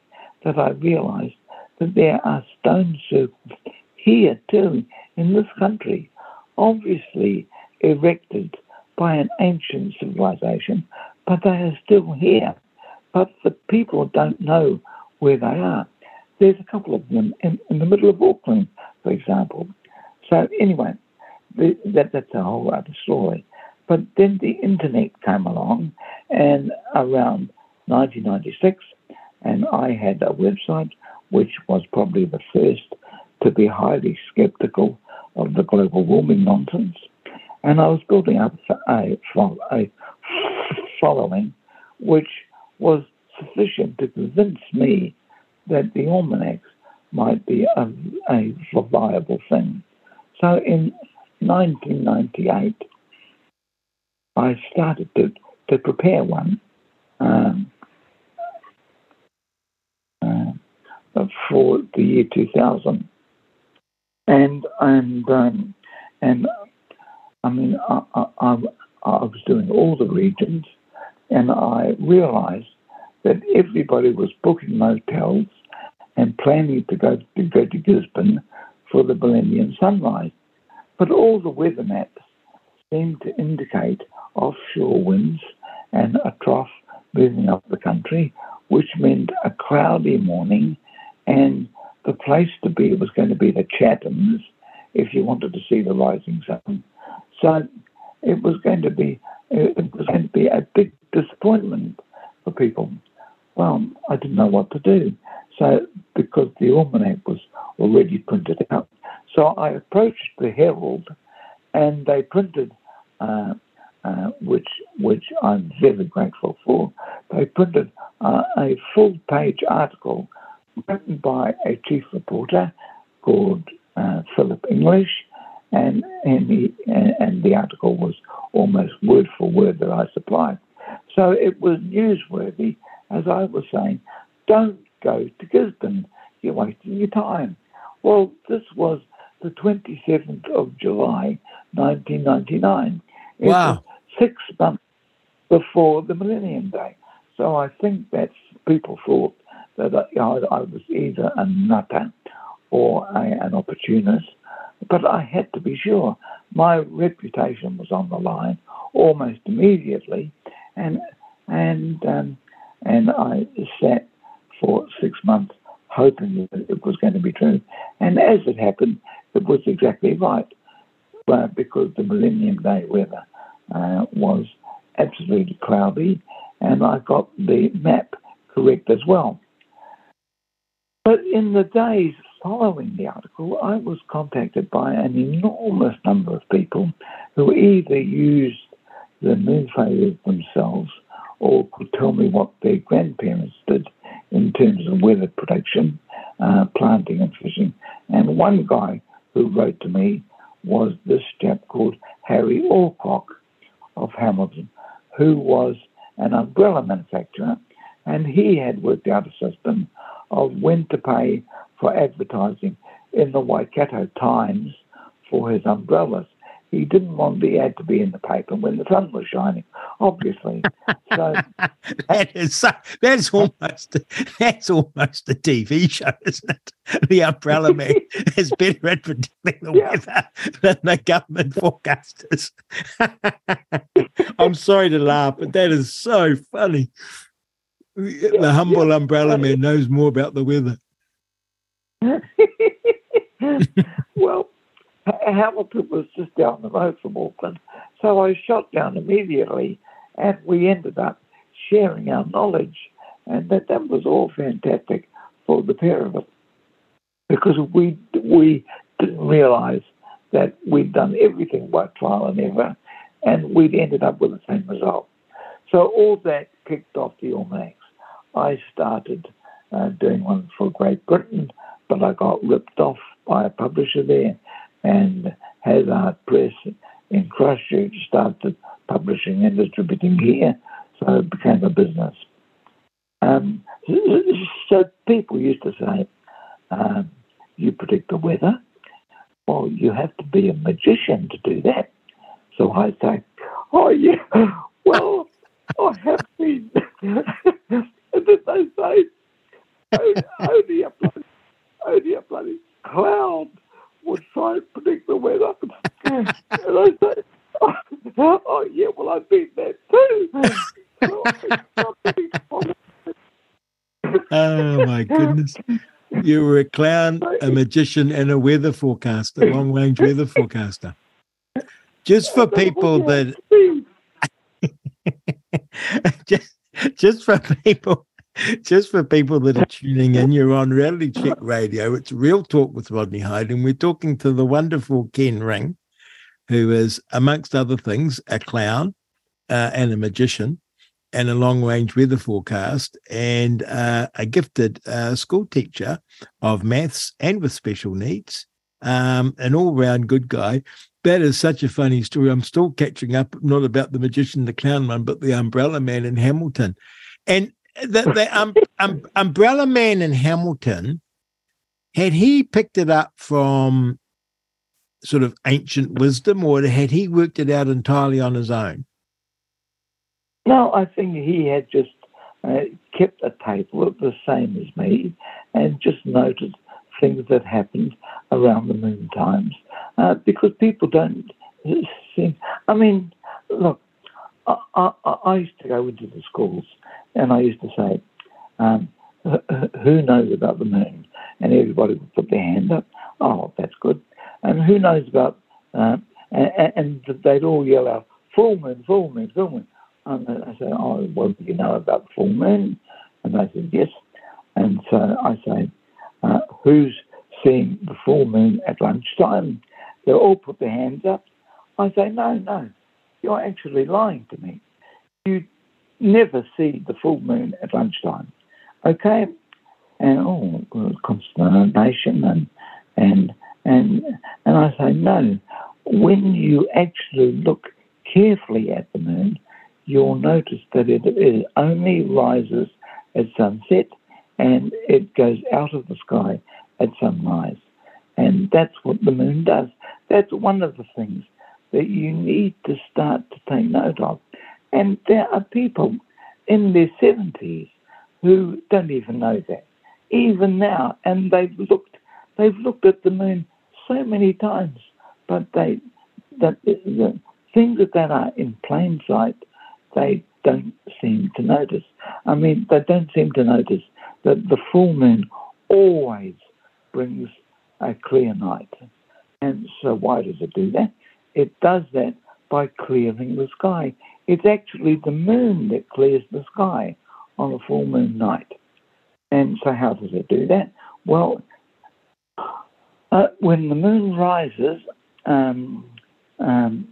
that I realized that there are stone circles here too in this country, obviously erected by an ancient civilization, but they are still here. But the people don't know where they are. There's a couple of them in, in the middle of Auckland, for example. So anyway, the, that, that's a whole other story. But then the internet came along, and around 1996, and I had a website which was probably the first to be highly skeptical of the global warming nonsense. And I was building up a, a following which was sufficient to convince me that the almanacs might be a, a viable thing. So in 1998, I started to, to prepare one um, uh, for the year 2000. And, and, um, and I mean, I, I, I, I was doing all the regions, and I realized that everybody was booking motels and planning to go to, go to Gisborne for the Millennium Sunrise. But all the weather maps seemed to indicate offshore winds and a trough moving up the country, which meant a cloudy morning, and the place to be was going to be the Chathams if you wanted to see the rising sun. So it was going to be it was going to be a big disappointment for people. Well, I didn't know what to do. So because the almanac was already printed out, so I approached the Herald, and they printed, uh, uh, which which I'm very grateful for. They printed uh, a full-page article written by a chief reporter called uh, Philip English, and and the and the article was almost word for word that I supplied. So it was newsworthy, as I was saying. Don't go to Gisborne. You're wasting your time. Well, this was the 27th of July, 1999. It wow. six months before the Millennium Day. So I think that people thought that I, I was either a nutter or a, an opportunist but I had to be sure. My reputation was on the line almost immediately, and and um, and I sat for six months hoping that it was going to be true. And as it happened, it was exactly right, uh, because the Millennium Day weather uh, was absolutely cloudy, and I got the map correct as well. But in the days following the article, I was contacted by an enormous number of people who either used the moon phases themselves or could tell me what their grandparents did in terms of weather prediction, uh, planting and fishing. And one guy who wrote to me was this chap called Harry Alcock of Hamilton, who was an umbrella manufacturer, and he had worked out a system of when to pay for advertising in the Waikato Times for his umbrellas. He didn't want the ad to be in the paper when the sun was shining, obviously. So that is so, that's almost that's almost a TV show, isn't it? The umbrella man is better at predicting the yeah. weather than the government forecasters. I'm sorry to laugh, but that is so funny. The yeah, humble yeah. umbrella man knows more about the weather. well, Hamilton was just down the road from Auckland, so I shot down immediately, and we ended up sharing our knowledge, and that that was all fantastic for the pair of us. because we we didn't realise that we'd done everything by trial and error, and we'd ended up with the same result. So all that kicked off the almanacs. I started uh, doing one for Great Britain, but I got ripped off by a publisher there, and Hazard Press in Christchurch started publishing and distributing here, so it became a business. Um, so people used to say, um, you predict the weather. Well, you have to be a magician to do that. So I say, oh, yeah, well, I have been. And then they say, only a bloody, only a bloody cloud would try and predict the weather. and I say, oh, oh, yeah, well, I've been there too. oh, my goodness. You were a clown, a magician, and a weather forecaster, long range weather forecaster. Just for people that. just, just for people just for people that are tuning in, you're on Reality Check Radio. It's Real Talk with Rodney Hide, and we're talking to the wonderful Ken Ring, who is, amongst other things, a clown uh, and a magician and a long range weather forecast and uh, a gifted uh, school teacher of maths and with special needs, um, an all round good guy. That is such a funny story. I'm still catching up, not about the magician, the clown one, but the umbrella man in Hamilton. And the, the um, um, umbrella man in Hamilton, had he picked it up from sort of ancient wisdom or had he worked it out entirely on his own? No, I think he had just uh, kept a table the same as me and just noted things that happened around the moon times uh, because people don't seem. I mean, look, I, I, I, used to go into the schools and I used to say, um, who knows about the moon? And everybody would put their hand up. Oh, that's good. And who knows about, uh, and, and they'd all yell out, full moon, full moon, full moon. And I said, Oh, well, do you know about the full moon? And they said, Yes. And so I say, uh, Who's seeing the full moon at lunchtime? They all put their hands up. I say, No, no, you're actually lying to me. You never see the full moon at lunchtime. Okay? And oh, consternation and and and and I say no. When you actually look carefully at the moon, you'll notice that it, it only rises at sunset and it goes out of the sky at sunrise. And that's what the moon does. That's one of the things that you need to start to take note of. And there are people in their 70s who don't even know that, even now. And they've looked, they've looked at the moon so many times, but they, that the things that are in plain sight they don't seem to notice. I mean, they don't seem to notice that the full moon always brings a clear night. And so, why does it do that? It does that by clearing the sky. It's actually the moon that clears the sky on a full moon night. And so, how does it do that? Well, uh, when the moon rises, um, um,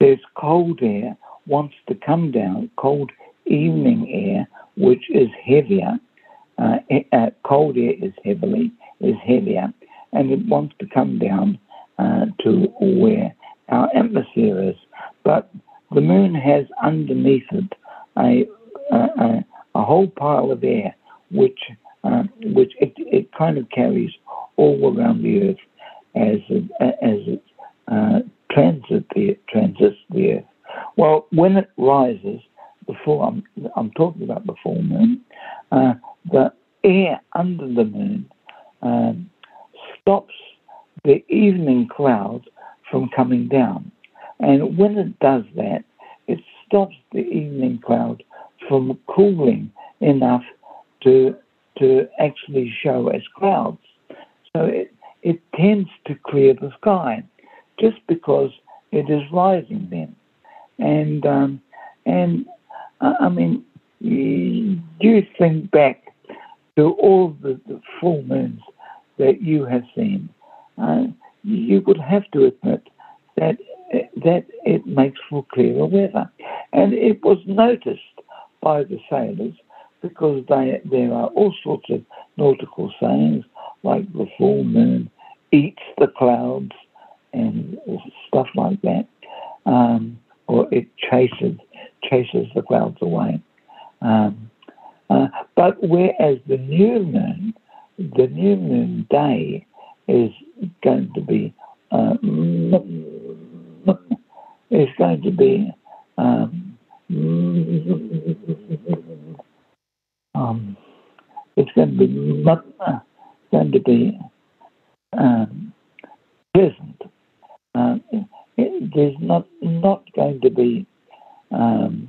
there's cold air wants to come down, cold evening air, which is heavier. Uh, uh, cold air is heavily is heavier, and it wants to come down uh, to where our atmosphere is. But the moon has underneath it a a, a whole pile of air, which uh, which it, it kind of carries all around the Earth as it, as it uh, transits the transits the Earth. Well, when it rises, full, I'm, I'm talking about the full moon, uh, the air under the moon um, stops the evening clouds from coming down. And when it does that, it stops the evening cloud from cooling enough to, to actually show as clouds. So it, it tends to clear the sky just because it is rising then. And um, and I mean, you think back to all the, the full moons that you have seen, uh, you would have to admit that that it makes for clearer weather, and it was noticed by the sailors because they, there are all sorts of nautical sayings like the full moon eats the clouds and stuff like that, um, or it chases chases the clouds away. Um, uh, but whereas the new moon, the new moon day is going to be uh, is going to be um, um, it's going to be going to be um, pleasant. Uh, it, there's not not going to be um,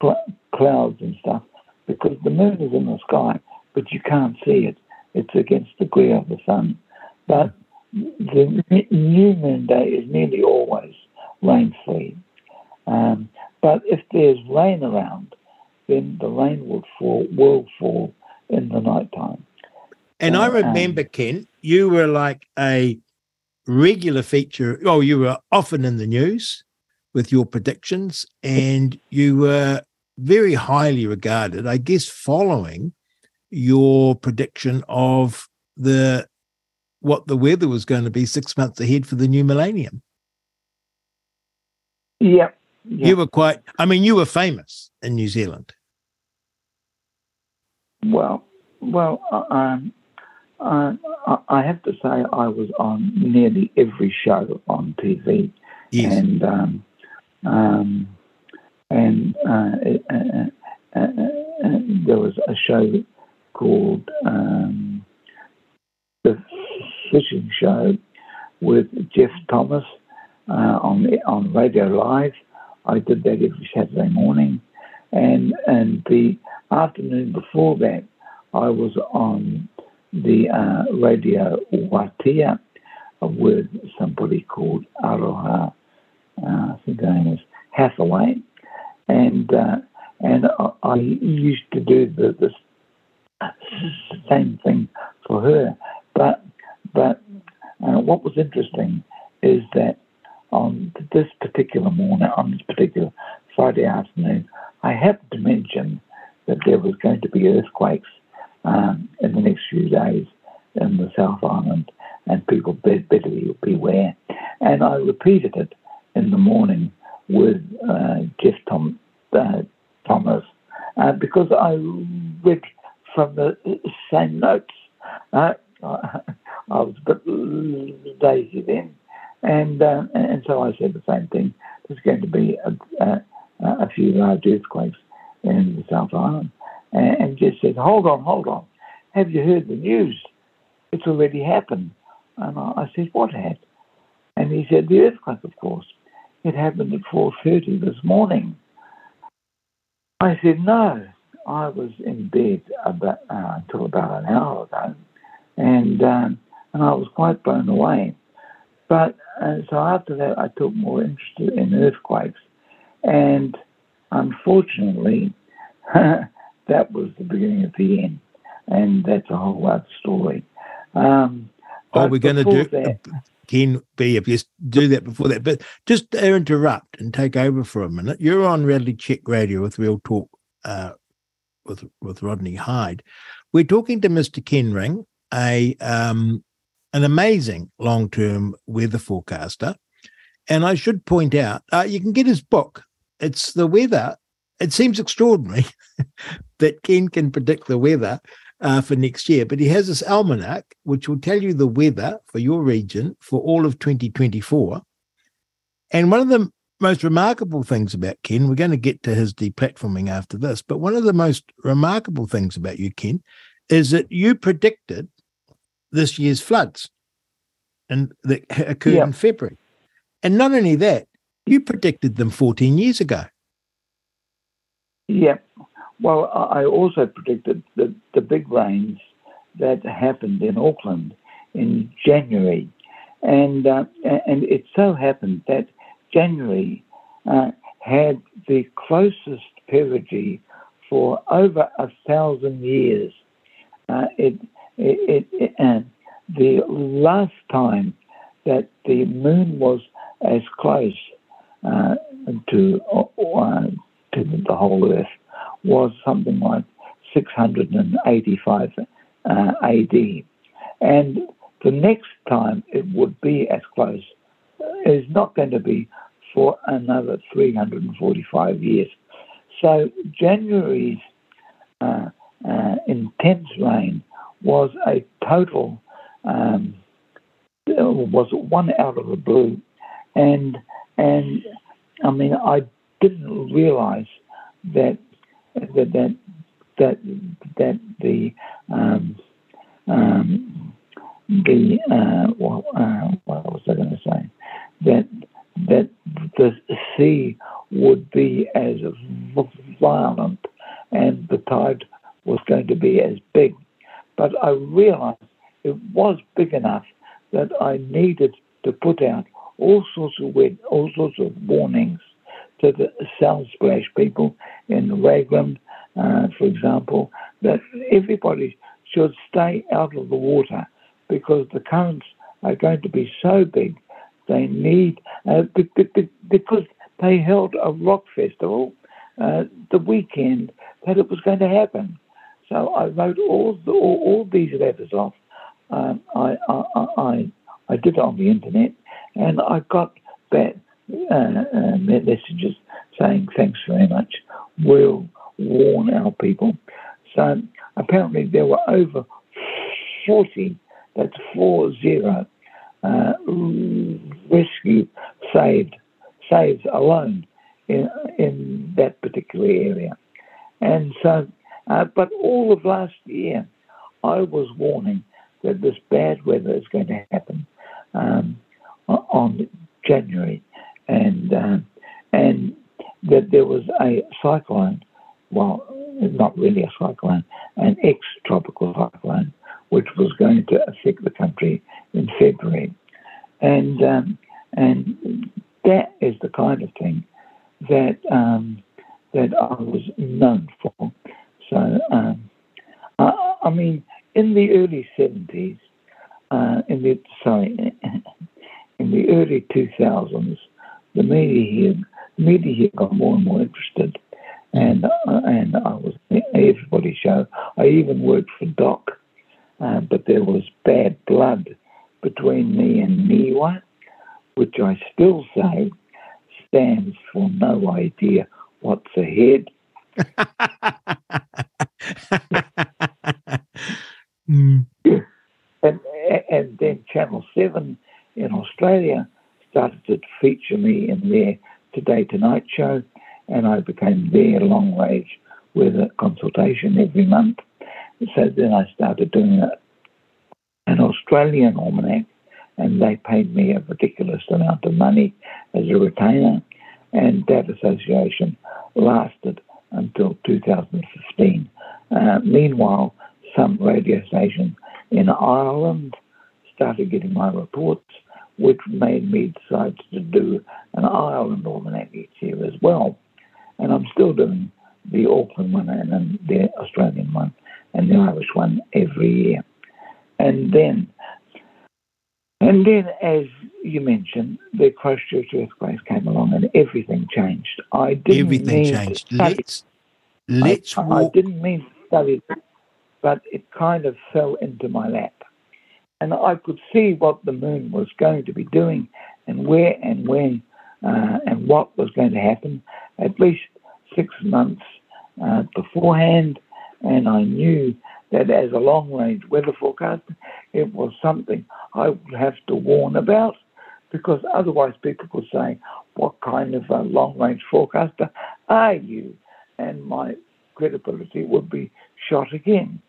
cl- clouds and stuff because the moon is in the sky, but you can't see it. It's against the glare of the sun. But the new moon day is nearly always rain free. Um, but if there's rain around, then the rain will fall, will fall in the night time. And I uh, remember, um, Ken, you were like a regular feature. Oh, you were often in the news with your predictions, and you were very highly regarded, I guess, following your prediction of the what the weather was going to be six months ahead for the new millennium. Yeah. You were quite, I mean, you were famous in New Zealand. Well, well, um, uh, I have to say I was on nearly every show on TV. Yes. And, um, um, and uh, uh, uh, uh there was a show called um, The Fishing Show with Geoff Thomas uh, on on Radio Live. I did that every Saturday morning, and and the afternoon before that, I was on the uh, Radio Waatea with somebody called Aroha, uh, I think her name is Hathaway, and uh, and I, I, used to do the, the same thing for her, but but uh, what was interesting is that on this particular morning, on this particular Friday afternoon, I happened to mention that there was going to be earthquakes um, in the next few days in the South Island, and people better beware. And I repeated it in the morning with uh, Geoff Tom, uh, Thomas uh, because I read from the same notes. Uh, I was a bit lazy then, and uh, and so I said the same thing. There's going to be a, a, a few large earthquakes in the South Island, and, and just said, "Hold on, hold on. Have you heard the news? It's already happened." And I, I said, "What had?" And he said, "The earthquake, of course. It happened at 4:30 this morning." I said, "No." I was in bed about, uh, until about an hour ago, and um, and I was quite blown away. But uh, so after that, I took more interest in earthquakes, and unfortunately, that was the beginning of the end, and that's a whole other story. Um, oh, we're going to do that, Ken B. If you do that before that, but just interrupt and take over for a minute. You're on Reality Check Radio with Real Talk uh, with with Rodney Hide. We're talking to Mr. Ken Ring, a um, an amazing long term weather forecaster. And I should point out, uh, you can get his book. It's the weather. It seems extraordinary that Ken can predict the weather uh, for next year, but he has this almanac which will tell you the weather for your region for all of 2024. And one of the most remarkable things about Ken, we're going to get to his deplatforming after this, but one of the most remarkable things about you, Ken, is that you predicted this year's floods and that occurred in February. And not only that, you predicted them 14 years ago. Yeah. Well, I also predicted the, the big rains that happened in Auckland in January. And, uh, and it so happened that January uh, had the closest perigee for over a thousand years. Uh, it, it, it, the last time that the moon was as close uh, to uh, to the whole Earth was something like 685 uh, AD, and the next time it would be as close is not going to be for another 345 years. So January's uh, uh, intense rain was a total um, was one out of the blue, and and I mean I didn't realize that that that that, that the um, um, the uh, well, uh, what was I going to say that that the sea would be as violent and the tide was going to be as big. But I realized it was big enough that I needed to put out all sorts of all sorts of warnings to the South Splash people in Raglan, uh, for example, that everybody should stay out of the water because the currents are going to be so big. They need uh, because they held a rock festival uh, the weekend that it was going to happen. So I wrote all the, all, all, these letters off. Um, I, I, I, I did on the internet, and I got back uh, uh, messages saying thanks very much. We'll warn our people. So apparently there were over 40, that's four zero, uh, rescue saved saves alone in, in that particular area. And so, uh, but all of last year, I was warning that this bad weather is going to happen um, on January, and uh, and that there was a cyclone, well, not really a cyclone, an ex-tropical cyclone, which was going to affect the country in February, and um, and that is the kind of thing that um, that I was known for. So, um, I, I, mean, in the early seventies, uh, in the sorry, in the early two thousands, the media here, the media here got more and more interested, and uh, and I was everybody's show. I even worked for Doc, uh, but there was bad blood between me and Niwa, which I still say stands for no idea what's ahead. mm. and, and then Channel 7 in Australia started to feature me in their Today Tonight show, and I became their long range with a consultation every month. So then I started doing a, an Australian almanac and they paid me a ridiculous amount of money as a retainer. And that association lasted until 2015. Uh, meanwhile, some radio stations in Ireland started getting my reports, which made me decide to do an Ireland almanac each year as well. And I'm still doing the Auckland one and then the Australian one and the Irish one every year. And then and then, as you mentioned, the Christchurch earthquake came along and everything changed. I didn't everything changed. Let's let's. I, I, didn't mean to study, but it kind of fell into my lap, and I could see what the moon was going to be doing, and where and when, uh, and what was going to happen. At least six months uh, beforehand, and I knew that as a long range weather forecaster, it was something I would have to warn about because otherwise people could say, What kind of a long range forecaster are you? And my credibility would be shot again.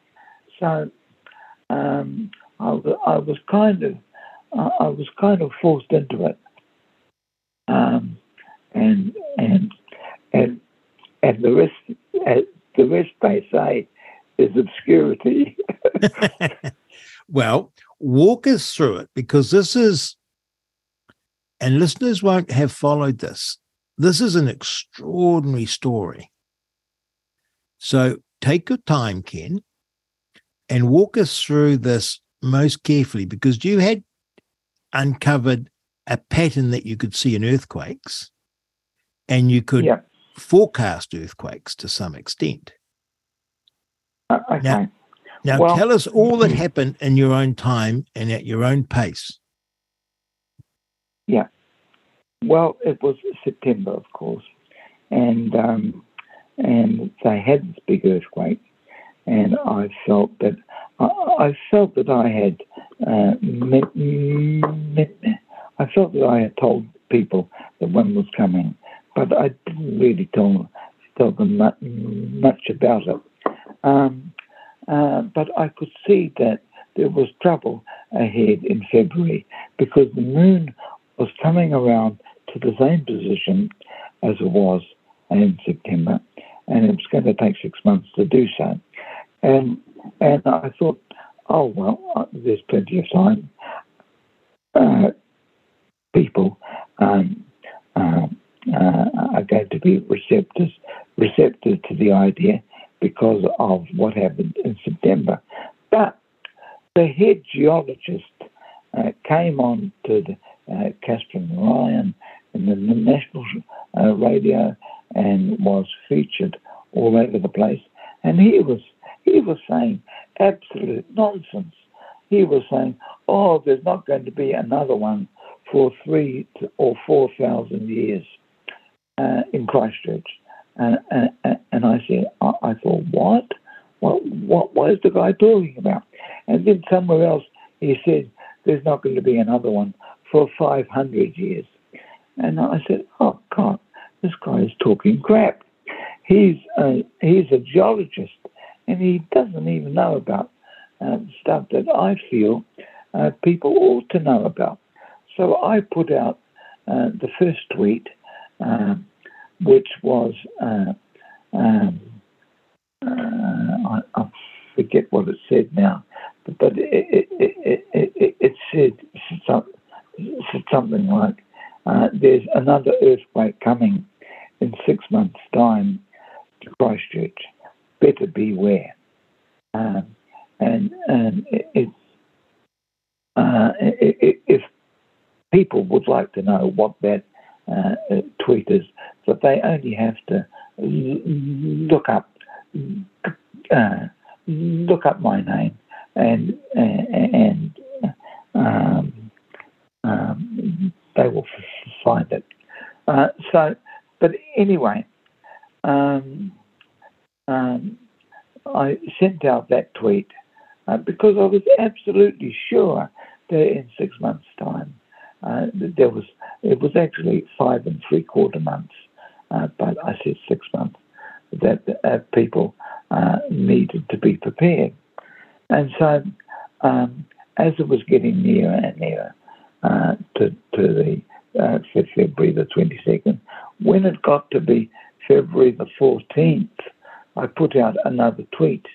So um, I, I, was kind of I was kind of forced into it, um, and and and and the rest the rest they say is obscurity. well, walk us through it because this is, and listeners won't have followed this. This is an extraordinary story. So take your time, Ken, and walk us through this most carefully because you had uncovered a pattern that you could see in earthquakes and you could yeah. forecast earthquakes to some extent. Uh, okay. Now, now well, tell us all that happened in your own time and at your own pace. Yeah. Well, it was September, of course, and um, and they had this big earthquake, and I felt that I, I felt that I had uh, met, met, I felt that I had told people that one was coming, but I didn't really tell tell them much, much about it. Um, uh, but I could see that there was trouble ahead in February because the moon was coming around to the same position as it was in September, and it was going to take six months to do so. And and I thought, oh well, uh, there's plenty of time. Uh, people um, uh, uh, are going to be receptive receptive to the idea because of what happened in September. But the head geologist uh, came on to the uh, Kathryn Ryan in the national uh, radio and was featured all over the place. And he was he was saying absolute nonsense. He was saying, "Oh, there's not going to be another one for three or four thousand years uh, in Christchurch." And, and, and I said, I, thought, what? What, what? Is the guy talking about? And then somewhere else he said, there's not going to be another one for 500 years. And I said, oh, God, this guy is talking crap. He's a, he's a geologist and he doesn't even know about uh, stuff that I feel uh, people ought to know about. So I put out uh, the first tweet, um, which was, uh, um, uh, I, I, forget what it said now, but, but it, it, it, it, said something like, uh, there's another earthquake coming in six months' time to Christchurch. Better beware. Um, and and it, uh, if people would like to know what that uh, tweet is, that they only have to look up uh, look up my name and and um, um, they will find it. Uh, so, but anyway, um, um, I sent out that tweet uh, because I was absolutely sure that in six months' time uh, there was it was actually five and three quarter months, uh, but I said six months that uh, people uh, needed to be prepared, and so um, as it was getting nearer and nearer uh, to to the uh, February the twenty second, when it got to be February the fourteenth, I put out another tweet,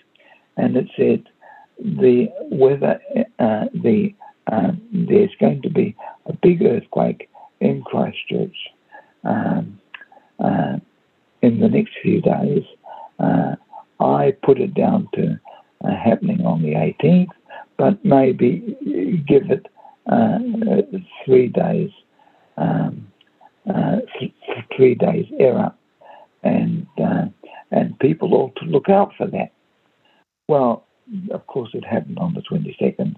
and it said the weather the um, there's going to be a big earthquake in Christchurch. Um, uh, in the next few days. Uh, I put it down to uh, happening on the 18th, but maybe give it uh, three days, um, uh, th- three days error, and uh, and people ought to look out for that. Well, of course, it happened on the 22nd,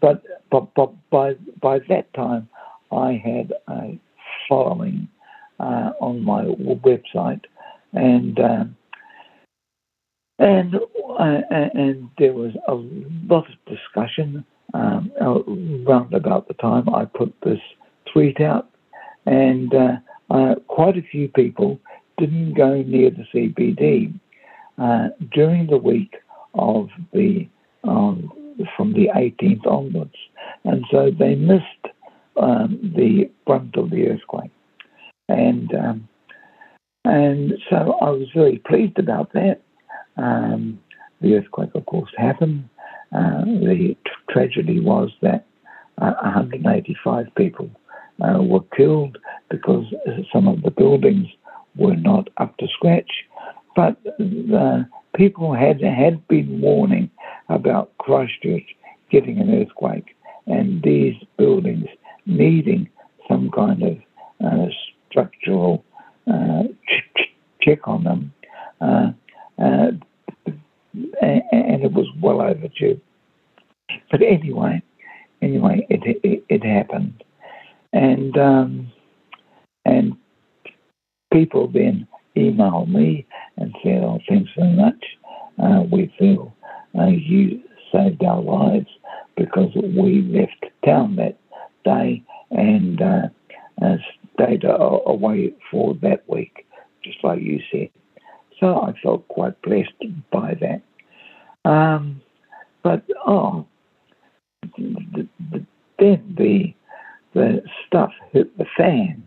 but, but, but by, by that time, I had a following uh, on my website, and uh, and uh, and there was a lot of discussion um, around about the time I put this tweet out, and uh, uh, quite a few people didn't go near the CBD uh, during the week of the um, from the 18th onwards, and so they missed um, the brunt of the earthquake, and um, and so I was very pleased about that. Um, the earthquake, of course, happened. Uh, the t- tragedy was that uh, 185 people uh, were killed because some of the buildings were not up to scratch. But the people had had been warning about Christchurch getting an earthquake and these buildings needing some kind of uh, structural uh, ch- check on them. Uh, uh and it was well overdue. But anyway, anyway, it it, it happened, and um, and people then emailed me and said, "Oh, thanks so much. Uh, we feel uh, you saved our lives because we left town that day and uh, away for that week, just like you said. So I felt quite blessed by that. Um, but oh, the, the, then the the stuff hit the fan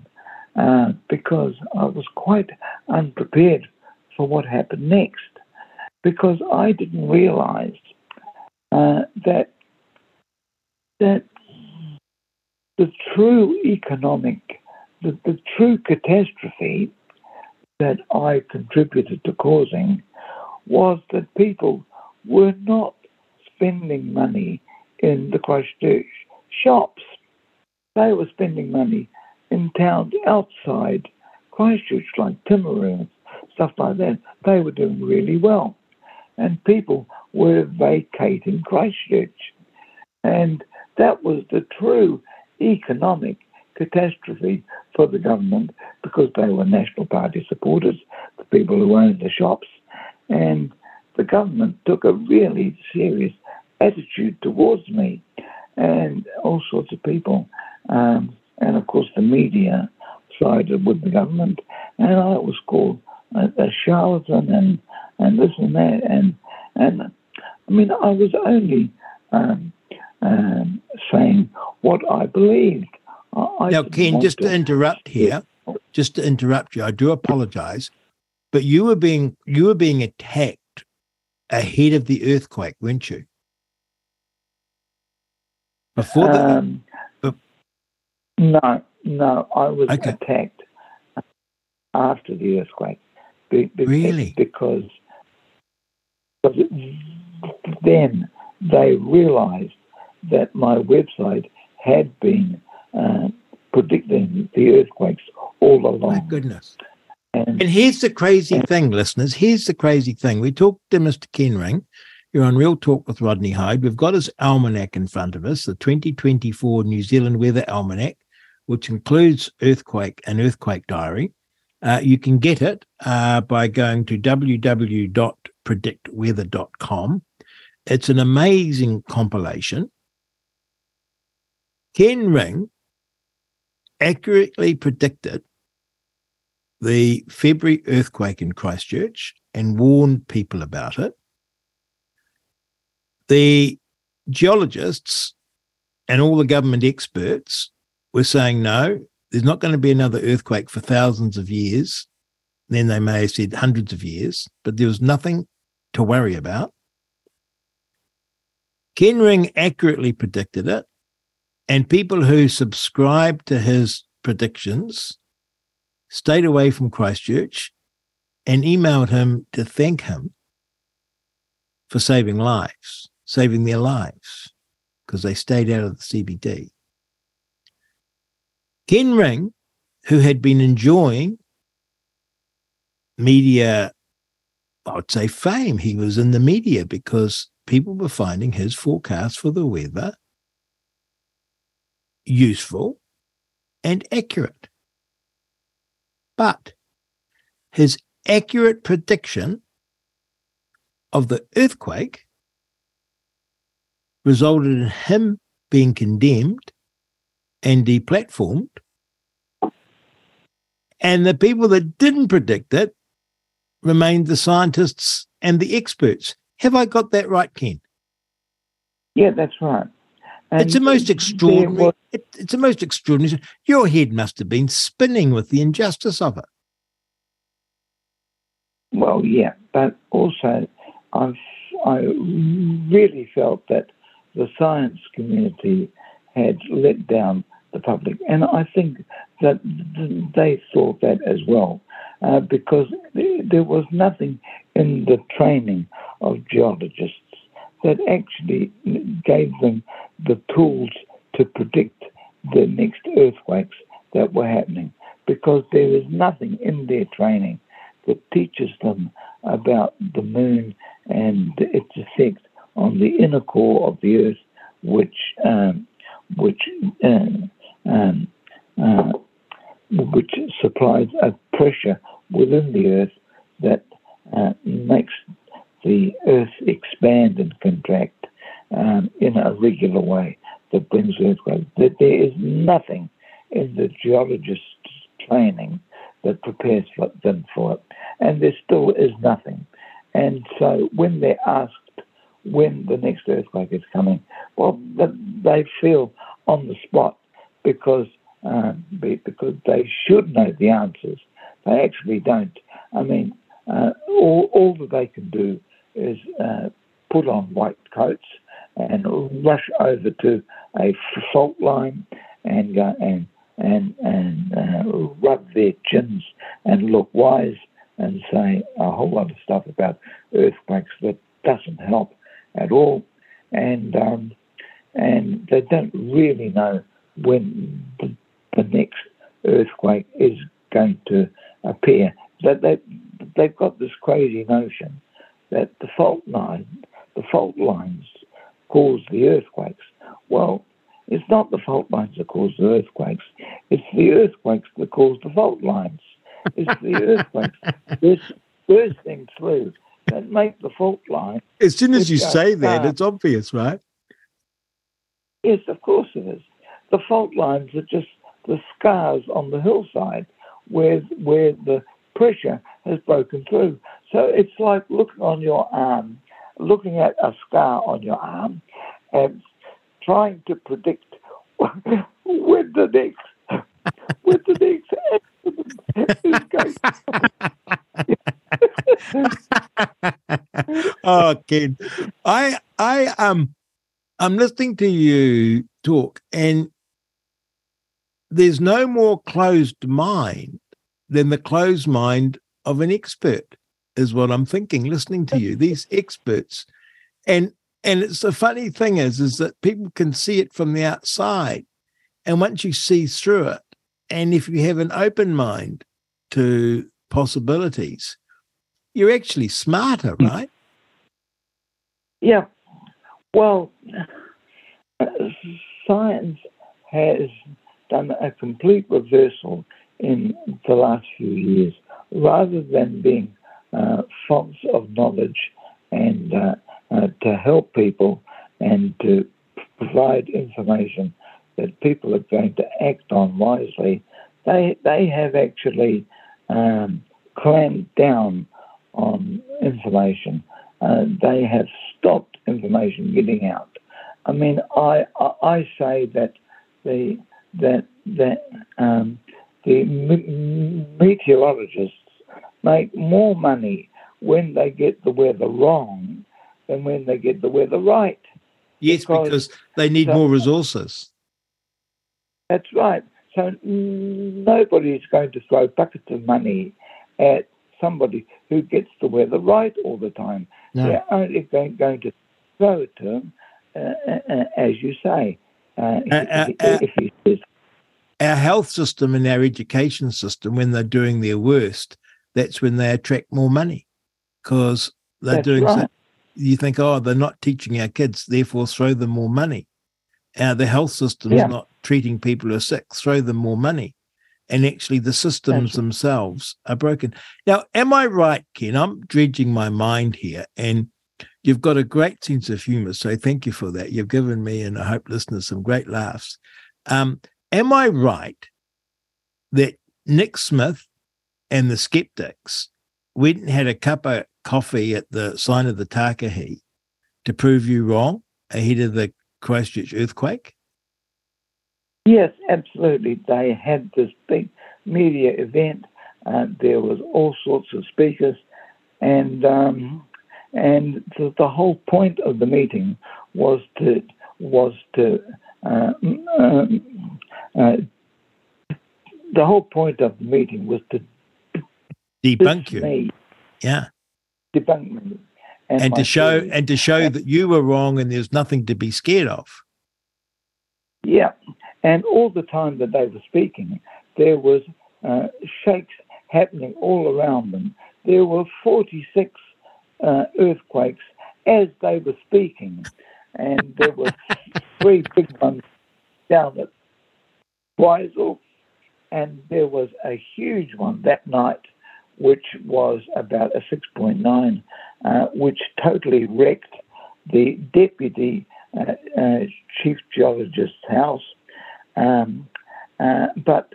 uh, because I was quite unprepared for what happened next because I didn't realize uh, that that the true economic, the, the true catastrophe that I contributed to causing was that people were not spending money in the Christchurch shops. They were spending money in towns outside Christchurch, like Timaru, stuff like that. They were doing really well. And people were vacating Christchurch. And that was the true economic catastrophe for the government because they were National Party supporters, the people who owned the shops, and the government took a really serious attitude towards me and all sorts of people. Um, and of course, the media sided with the government, and I was called a, a charlatan and, and this and that. And, and I mean, I was only um, um, saying what I believed. I now, Ken, just to, to interrupt here, just to interrupt you, I do apologize, but you were being you were being attacked ahead of the earthquake, weren't you? Before the, um, no, no, I was okay. attacked after the earthquake. Be, be, really? Because, because then they realized that my website had been uh, predicting the earthquakes all along. My goodness. And, and here's the crazy and, thing, listeners. Here's the crazy thing. We talked to Mr. Ken Ring. You're on Real Talk with Rodney Hide. We've got his almanac in front of us, the 2024 New Zealand Weather Almanac, which includes earthquake and earthquake diary. Uh, you can get it uh, by going to www.predictweather.com. It's an amazing compilation. Ken Ring accurately predicted the February earthquake in Christchurch and warned people about it. The geologists and all the government experts were saying, no, there's not going to be another earthquake for thousands of years. Then they may have said hundreds of years, but there was nothing to worry about. Ken Ring accurately predicted it, and people who subscribed to his predictions stayed away from Christchurch and emailed him to thank him for saving lives, saving their lives, because they stayed out of the CBD. Ken Ring, who had been enjoying media, I would say fame, he was in the media because people were finding his forecast for the weather useful and accurate. But his accurate prediction of the earthquake resulted in him being condemned and deplatformed. And the people that didn't predict it remained the scientists and the experts. Have I got that right, Ken? Yeah, that's right. And it's the most extraordinary. It, it's the most extraordinary. Your head must have been spinning with the injustice of it. Well, yeah, but also I've I really felt that the science community had let down the public. And I think that they thought that as well, uh, because there was nothing in the training of geologists that actually gave them the tools to predict the next earthquakes that were happening. Because there is nothing in their training that teaches them about the moon and its effect on the inner core of the earth, which um, which uh, um, uh, which supplies a pressure within the earth that uh, makes the earth expand and contract um, in a regular way that brings earthquakes. That there is nothing in the geologist's training that prepares them for it, and there still is nothing. And so when they're asked when the next earthquake is coming, well, they feel on the spot because uh, because they should know the answers. They actually don't. I mean, uh, all, all that they can do is uh, put on white coats and rush over to a fault line and and and and uh, rub their chins and look wise and say a whole lot of stuff about earthquakes that doesn't help at all, and um, and they don't really know when the, the next earthquake is going to appear. That they they've got this crazy notion that the fault line, the fault lines, cause the earthquakes. Well, it's not the fault lines that cause the earthquakes. It's the earthquakes that cause the fault lines. It's the earthquakes burst, bursting through that make the fault line. As soon as you say that, it's obvious, right? Yes, of course it is. The fault lines are just the scars on the hillside where where the pressure has broken through. So it's like looking on your arm, looking at a scar on your arm, and trying to predict when the next when the next is going. oh, Ken, I I um I'm listening to you talk, and there's no more closed mind than the closed mind of an expert, is what I'm thinking, listening to you. These experts. And and it's the funny thing is, is that people can see it from the outside. And once you see through it, and if you have an open mind to possibilities, you're actually smarter, hmm. right? Yeah. Well, science has done a complete reversal in the last few years. Rather than being uh, fonts of knowledge and uh, uh, to help people and to provide information that people are going to act on wisely, they, they have actually um, clamped down on information. Uh, they have stopped information getting out. I mean, I, I, I say that the that that um, the meteorologists make more money when they get the weather wrong than when they get the weather right. Yes, because, because they need so, more resources. That's right. So nobody is going to throw buckets of money at somebody who gets the weather right all the time. No. They're only going, going to throw it to them, uh, uh, uh as you say. Uh, if, if, if he our health system and our education system, when they're doing their worst, that's when they attract more money because they're that's doing right. so. You think, oh, they're not teaching our kids, therefore throw them more money. Uh, the health system's yeah. not treating people who are sick, throw them more money. And actually, the systems that's themselves are broken. Now, am I right, Ken? I'm dredging my mind here, and you've got a great sense of humor. So thank you for that. You've given me and I hope listeners some great laughs. Um, Am I right that Nick Smith and the skeptics went and had a cup of coffee at the sign of the Takahe to prove you wrong ahead of the Christchurch earthquake? Yes, absolutely. They had this big media event. Uh, there was all sorts of speakers, and um, and the, the, whole point of the meeting was to was to uh, um, uh, the whole point of the meeting was to debunk you. Me, yeah. Debunk me. and, and to show and to show that you were wrong and there's nothing to be scared of. Yeah, and all the time that they were speaking, there was uh, shakes happening all around them. There were 46 uh, earthquakes as they were speaking, and there were three big ones down at Weisel, and there was a huge one that night, which was about a 6.9, uh, which totally wrecked the deputy uh, uh, chief geologist's house. Um, uh, but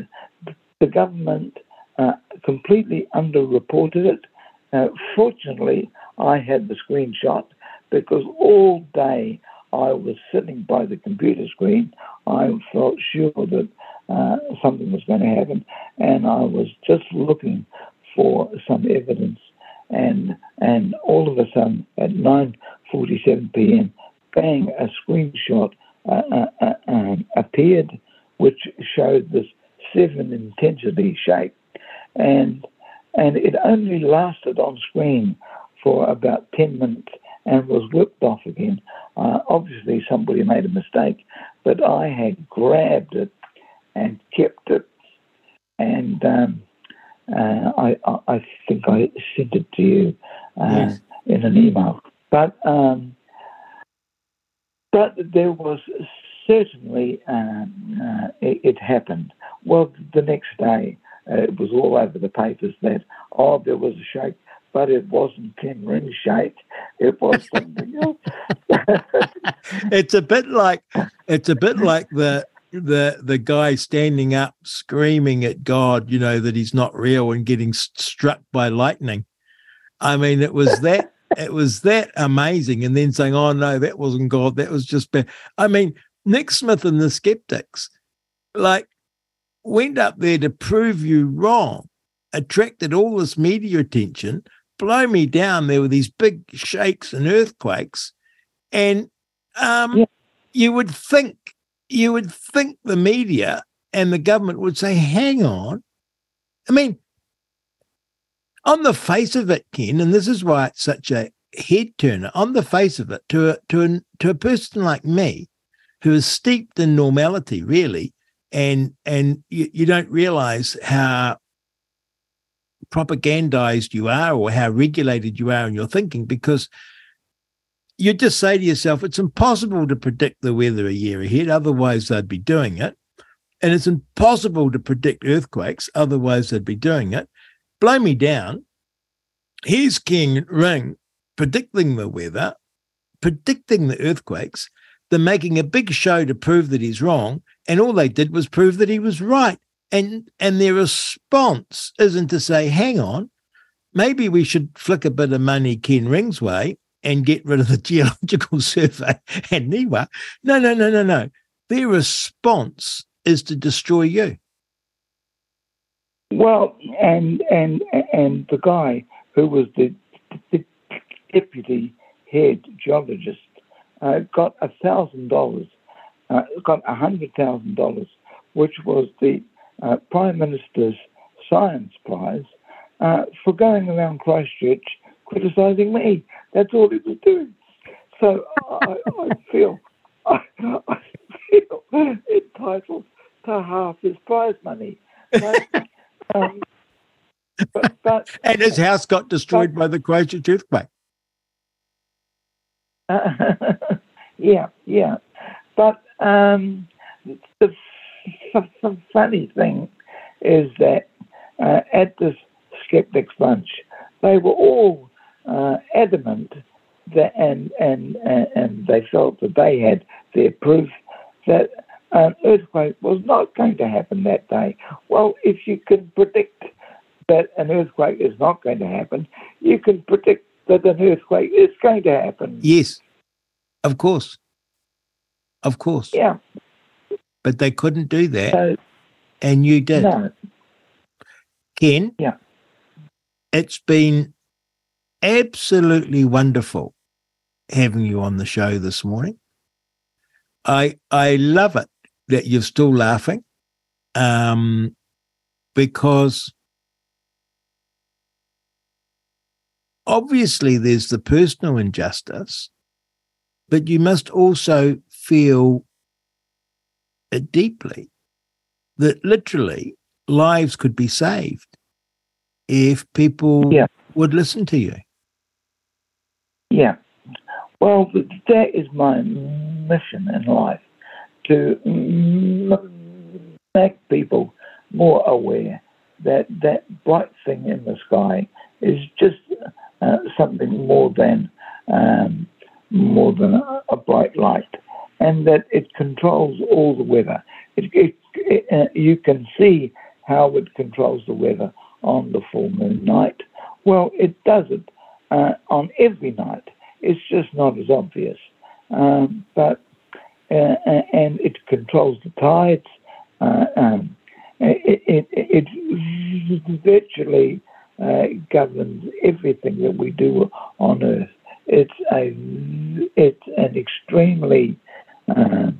the government uh, completely underreported it. Uh, fortunately, I had the screenshot because all day I was sitting by the computer screen. I felt sure that uh, something was going to happen, and I was just looking for some evidence. And and all of a sudden, at 9:47 p.m., bang! A screenshot uh, uh, uh um, appeared, which showed this seven intensity shape, and and it only lasted on screen for about 10 minutes and was whipped off again. Uh, obviously, somebody made a mistake, but I had grabbed it and kept it, and um, uh, I, I, think I sent it to you uh, yes. in an email. But um, but there was certainly um, uh, it, it, happened. Well, the next day uh, it was all over the papers that oh there was a shake but it wasn't Ken Ring shake. It was something else. it's a bit like it's a bit like the the the guy standing up screaming at God, you know, that he's not real and getting struck by lightning. I mean, it was that it was that amazing, and then saying, "Oh no, that wasn't God. That was just bad." I mean, Nick Smith and the Skeptics, like, went up there to prove you wrong, attracted all this media attention, blow me down. There were these big shakes and earthquakes, and um, yeah. you would think you would think the media and the government would say, "Hang on." I mean, on the face of it, Ken, and this is why it's such a head turner. On the face of it, to a to a to a person like me, who is steeped in normality, really, and and you, you don't realize how propagandized you are or how regulated you are in your thinking because you just say to yourself, it's impossible to predict the weather a year ahead, otherwise they'd be doing it. And it's impossible to predict earthquakes, otherwise they'd be doing it. Blow me down. Here's Ken Ring predicting the weather, predicting the earthquakes. They're making a big show to prove that he's wrong. And all they did was prove that he was right. And and their response isn't to say, hang on, maybe we should flick a bit of money Ken Ring's way and get rid of the geological survey and NIWA. No, no, no, no, no. Their response is to destroy you. Well, and and and the guy who was the, the deputy head geologist uh, got a thousand dollars, uh, got a hundred thousand dollars, which was the uh, Prime Minister's Science Prize uh, for going around Christchurch criticising me. That's all he was doing. So I, I feel I, I, feel entitled to half his prize money. But, um, but, but, and his house got destroyed by the Christchurch earthquake. Uh, yeah, yeah. But um, the the funny thing is that uh, at this skeptics lunch, they were all uh, adamant that, and, and, and they felt that they had their proof that an earthquake was not going to happen that day. Well, if you can predict that an earthquake is not going to happen, you can predict that an earthquake is going to happen. Yes, of course. Of course. Yeah but they couldn't do that. So, and you did. No. Ken? Yeah. It's been absolutely wonderful having you on the show this morning. I I love it that you're still laughing. Um because obviously there's the personal injustice, but you must also feel it deeply that literally lives could be saved if people yeah. would listen to you. Yeah. Well, that is my mission in life to make people more aware that that bright thing in the sky is just uh, something more than um, more than a, bright light, and that it controls all the weather. It, it, it, uh, you can see how it controls the weather on the full moon night. Well, it does it uh, on every night. It's just not as obvious, um, but uh, and it controls the tides. Uh, um, it, it, it, virtually uh, governs everything that we do on Earth. It's a it's an extremely uh,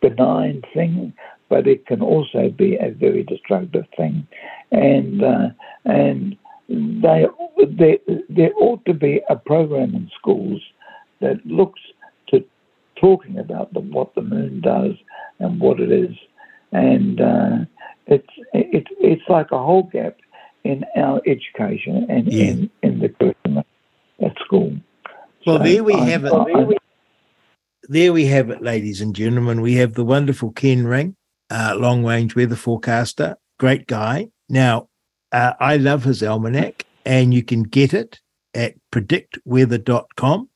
benign thing, but it can also be a very destructive thing, and uh, and they, they, there ought to be a program in schools that looks to talking about the, what the moon does and what it is, and uh, it's it, it's like a whole gap in our education and yeah. in, in the curriculum at school. Well, so there we I, have it. I, there we have it, ladies and gentlemen. We have the wonderful Ken Ring, uh, long range weather forecaster, great guy. Now, uh, I love his almanac, and you can get it at predictweather.com.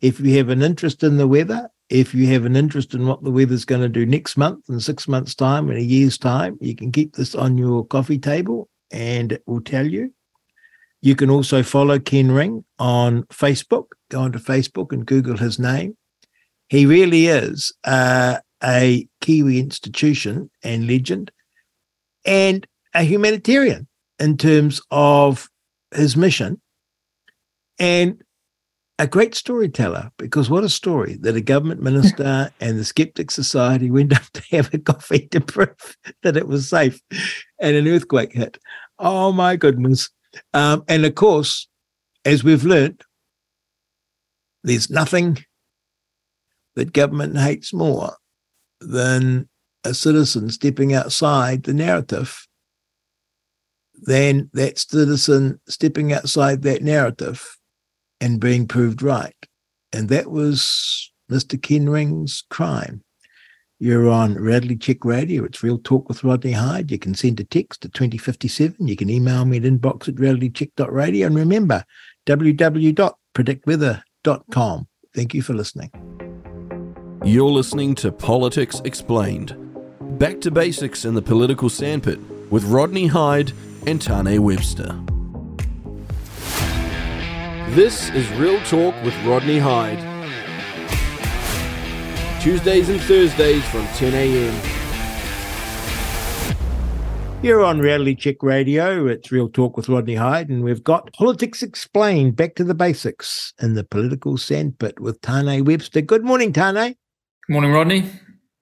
If you have an interest in the weather, if you have an interest in what the weather's going to do next month, in six months' time, in a year's time, you can keep this on your coffee table and it will tell you. You can also follow Ken Ring on Facebook. Go onto Facebook and Google his name. He really is uh, a Kiwi institution and legend and a humanitarian in terms of his mission and a great storyteller because what a story that a government minister and the Skeptic Society went up to have a coffee to prove that it was safe and an earthquake hit. Oh my goodness. Um, and of course, as we've learned, there's nothing that government hates more than a citizen stepping outside the narrative than that citizen stepping outside that narrative and being proved right. And that was Mr. Ken Ring's crime. You're on Reality Check Radio. It's Real Talk with Rodney Hide. You can send a text to 2057. You can email me at inbox at realitycheck.radio. And remember, www.predictweather.com. Thank you for listening. You're listening to Politics Explained. Back to basics in the political sandpit with Rodney Hide and Tane Webster. This is Real Talk with Rodney Hide. Tuesdays and Thursdays from 10 a.m. Here on Reality Check Radio, it's Real Talk with Rodney Hide, and we've got Politics Explained, back to the basics in the political sandpit with Tane Webster. Good morning, Tane. Good morning, Rodney.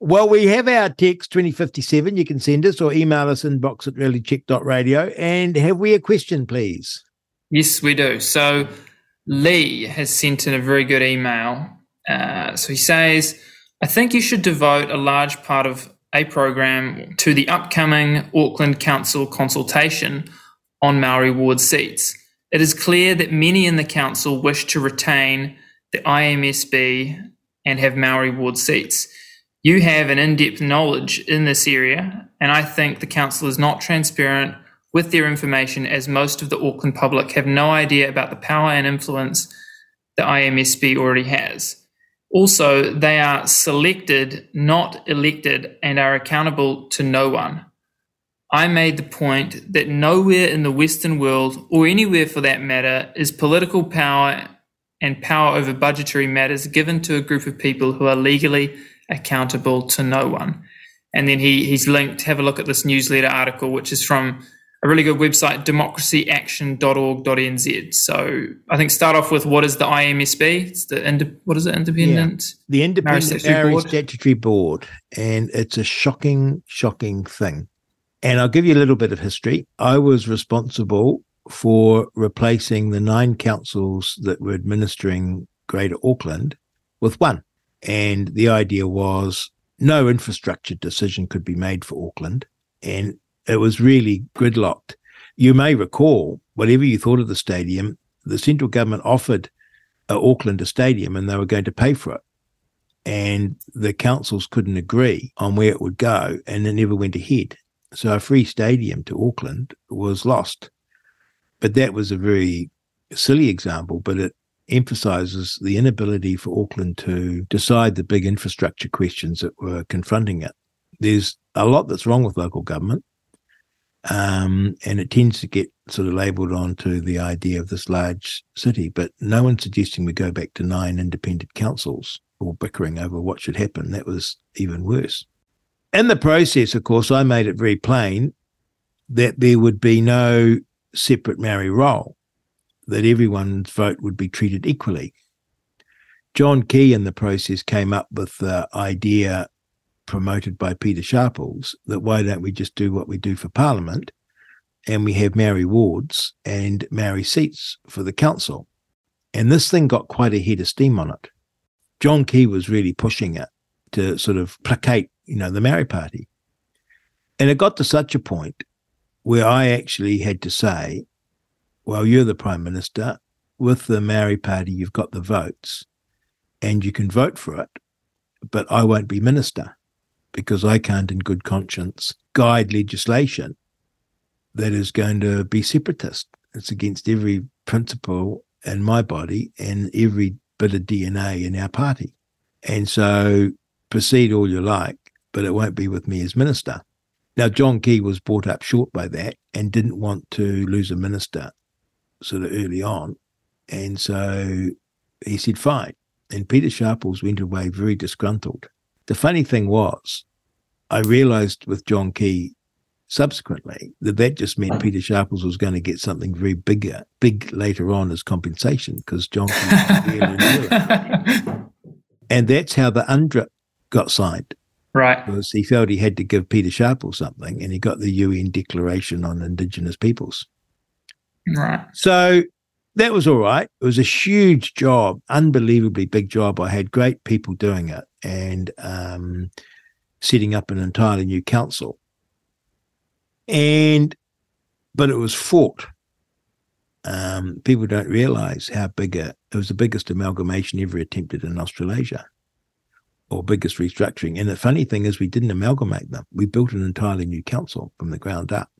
Well, we have our text 2057. You can send us or email us inbox at realitycheck.radio. And have we a question, please? Yes, we do. So Lee has sent in a very good email. Uh, so he says, I think you should devote a large part of a program to the upcoming Auckland Council consultation on Maori ward seats. It is clear that many in the council wish to retain the IMSB and have Maori ward seats. You have an in depth knowledge in this area, and I think the council is not transparent with their information as most of the Auckland public have no idea about the power and influence the IMSB already has. Also, they are selected, not elected, and are accountable to no one. I made the point that nowhere in the Western world, or anywhere for that matter, is political power and power over budgetary matters given to a group of people who are legally accountable to no one. And then he, he's linked, have a look at this newsletter article, which is from a really good website, democracyaction.org.nz. So I think start off with what is the IMSB? It's the ind- what is it? Independent, yeah. the Independent Statutory Board. Statutory Board, and it's a shocking, shocking thing. And I'll give you a little bit of history. I was responsible for replacing the nine councils that were administering Greater Auckland with one. And the idea was no infrastructure decision could be made for Auckland. And it was really gridlocked. You may recall, whatever you thought of the stadium, the central government offered uh, Auckland a stadium and they were going to pay for it. And the councils couldn't agree on where it would go, and it never went ahead. So a free stadium to Auckland was lost. But that was a very silly example, but it emphasizes the inability for Auckland to decide the big infrastructure questions that were confronting it. There's a lot that's wrong with local government. Um, and it tends to get sort of labelled onto the idea of this large city, but no one's suggesting we go back to nine independent councils or bickering over what should happen. That was even worse. In the process, of course, I made it very plain that there would be no separate Maori role, that everyone's vote would be treated equally. John Key in the process came up with the idea promoted by Pita Sharples that why don't we just do what we do for Parliament and we have Maori wards and Maori seats for the council. And this thing got quite a head of steam on it. John Key was really pushing it to sort of placate, you know, the Maori Party. And it got to such a point where I actually had to say, well, you're the Prime Minister. With the Maori Party, you've got the votes and you can vote for it, but I won't be Minister because I can't, in good conscience, guide legislation that is going to be separatist. It's against every principle in my body and every bit of DNA in our party. And so proceed all you like, but it won't be with me as minister. Now, John Key was brought up short by that and didn't want to lose a minister sort of early on. And so he said, fine. And Pita Sharples went away very disgruntled. The funny thing was, I realized with John Key subsequently that that just meant mm. Pita Sharples was going to get something very bigger, big later on as compensation because John Key And that's how the UNDRIP got signed. Right. Because he felt he had to give Pita Sharples something and he got the UN Declaration on Indigenous Peoples. Right. So that was all right. It was a huge job, unbelievably big job. I had great people doing it. And um, setting up an entirely new council. And, but it was fought. Um, people don't realize how big a, it was the biggest amalgamation ever attempted in Australasia or biggest restructuring. And the funny thing is, we didn't amalgamate them. We built an entirely new council from the ground up.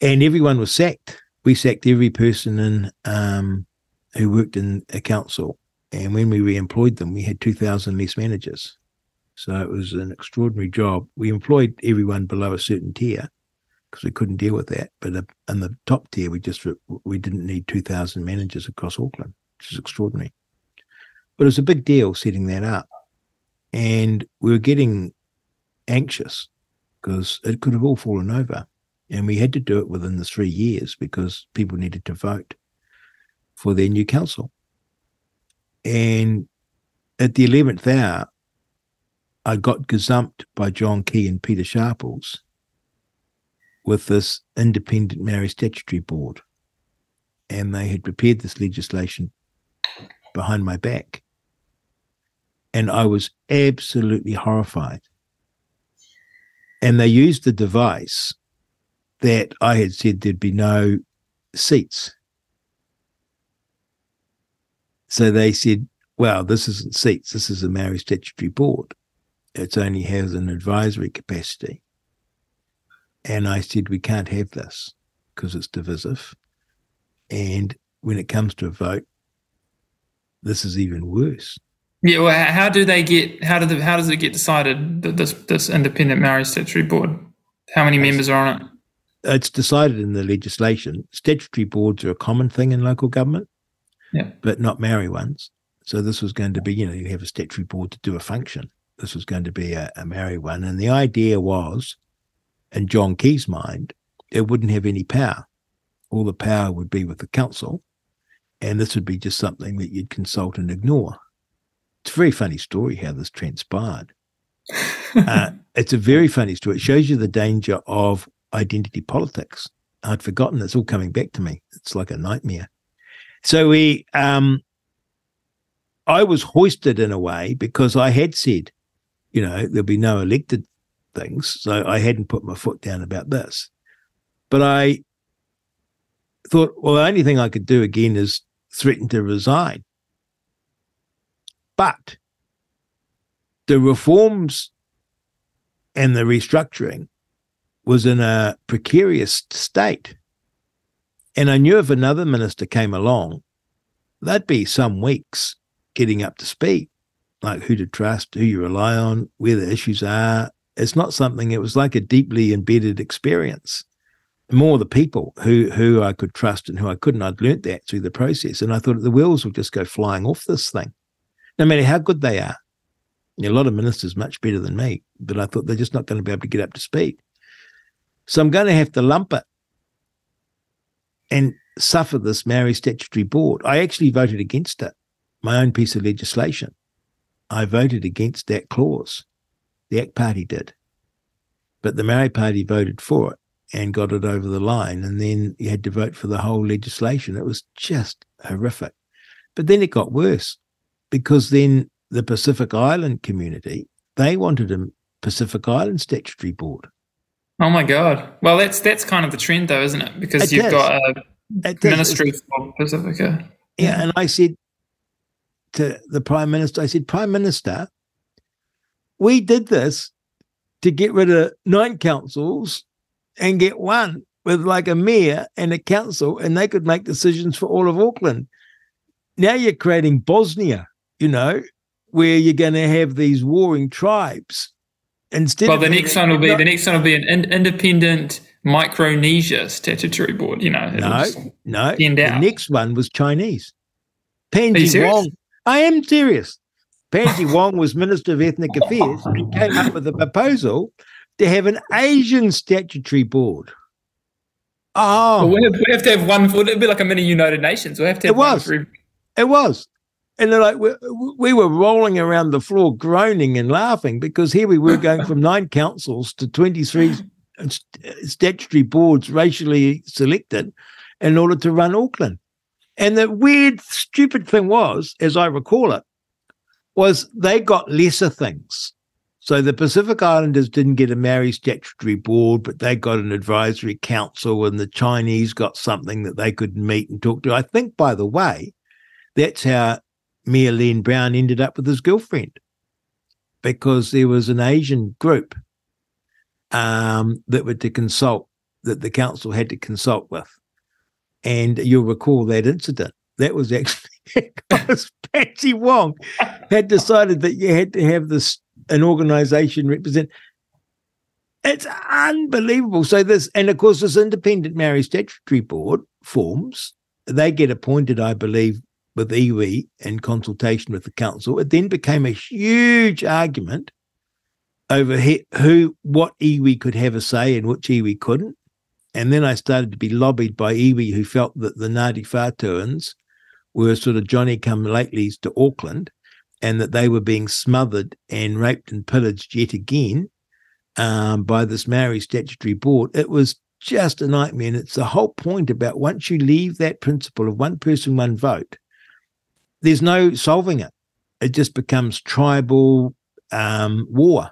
And everyone was sacked. We sacked every person in um, who worked in a council. And when we re employed them, we had 2,000 less managers. So it was an extraordinary job. We employed everyone below a certain tier because we couldn't deal with that. But in the top tier, we just we didn't need two thousand managers across Auckland, which is extraordinary. But it was a big deal setting that up, and we were getting anxious because it could have all fallen over, and we had to do it within the three years because people needed to vote for their new council. And at the eleventh hour, I got gazumped by John Key and Pita Sharples with this independent Maori statutory board. And they had prepared this legislation behind my back. And I was absolutely horrified. And they used the device that I had said there'd be no seats. So they said, well, this isn't seats, this is a Maori statutory board it only has an advisory capacity. And I said, we can't have this because it's divisive. And when it comes to a vote, this is even worse. Yeah, well, how do they get? How do the, how does it get decided that this this independent Maori statutory board? How many members are on it? It's decided in the legislation. Statutory boards are a common thing in local government, yeah, but not Maori ones. So this was going to be, you know, you have a statutory board to do a function this was going to be a, a Maori one. And the idea was, in John Key's mind, it wouldn't have any power. All the power would be with the council. And this would be just something that you'd consult and ignore. It's a very funny story how this transpired. uh, it's a very funny story. It shows you the danger of identity politics. I'd forgotten. It's all coming back to me. It's like a nightmare. So we, um, I was hoisted in a way because I had said, you know, there'll be no elected things. So I hadn't put my foot down about this. But I thought, well, the only thing I could do again is threaten to resign. But the reforms and the restructuring was in a precarious state. And I knew if another minister came along, that'd be some weeks getting up to speed, like who to trust, who you rely on, where the issues are. It's not something, it was like a deeply embedded experience. More the people who who I could trust and who I couldn't. I'd learnt that through the process. And I thought the wheels would just go flying off this thing, no matter how good they are. a lot of ministers much better than me, but I thought they're just not going to be able to get up to speed. So I'm going to have to lump it and suffer this Maori Statutory Board. I actually voted against it, my own piece of legislation. I voted against that clause. The ACT Party did. But the Maori Party voted for it and got it over the line. And then you had to vote for the whole legislation. It was just horrific. But then it got worse because then the Pacific Island community, they wanted a Pacific Island Statutory Board. Oh my god! Well, that's that's kind of the trend, though, isn't it? Because it you've got a ministry for Pacifica. Yeah, and I said to the prime minister, I said, Prime Minister, we did this to get rid of nine councils and get one with like a mayor and a council, and they could make decisions for all of Auckland. Now you're creating Bosnia, you know, where you're going to have these warring tribes Instead well, the next one will be the next one will be an in, independent Micronesia statutory board. You know, no, no. The next one was Chinese. Pansy Wong. I am serious. Pansy Wong was Minister of Ethnic Affairs and came up with a proposal to have an Asian statutory board. Oh, well, we, have, we, have, to have one for it'd be like a mini United Nations. We have to have it was. It was. And they're like, we, we were rolling around the floor, groaning and laughing because here we were going from nine councils to 23 statutory boards racially selected in order to run Auckland. And the weird, stupid thing was, as I recall it, was they got lesser things. So the Pacific Islanders didn't get a Maori statutory board, but they got an advisory council, and the Chinese got something that they could meet and talk to. I think, by the way, that's how Mayor Len Brown ended up with his girlfriend because there was an Asian group um, that were to consult, that the council had to consult with. And you'll recall that incident. That was actually because Pansy Wong had decided that you had to have this an organization represent. It's unbelievable. So this, and of course, this independent Maori statutory board forms. They get appointed, I believe, with iwi in consultation with the council. It then became a huge argument over who, what iwi could have a say and which iwi couldn't. And then I started to be lobbied by iwi who felt that the Ngāti Whātuans were sort of Johnny come latelys to Auckland and that they were being smothered and raped and pillaged yet again um, by this Maori statutory board. It was just a nightmare. And it's the whole point about once you leave that principle of one person, one vote, there's no solving it. It just becomes tribal um, war.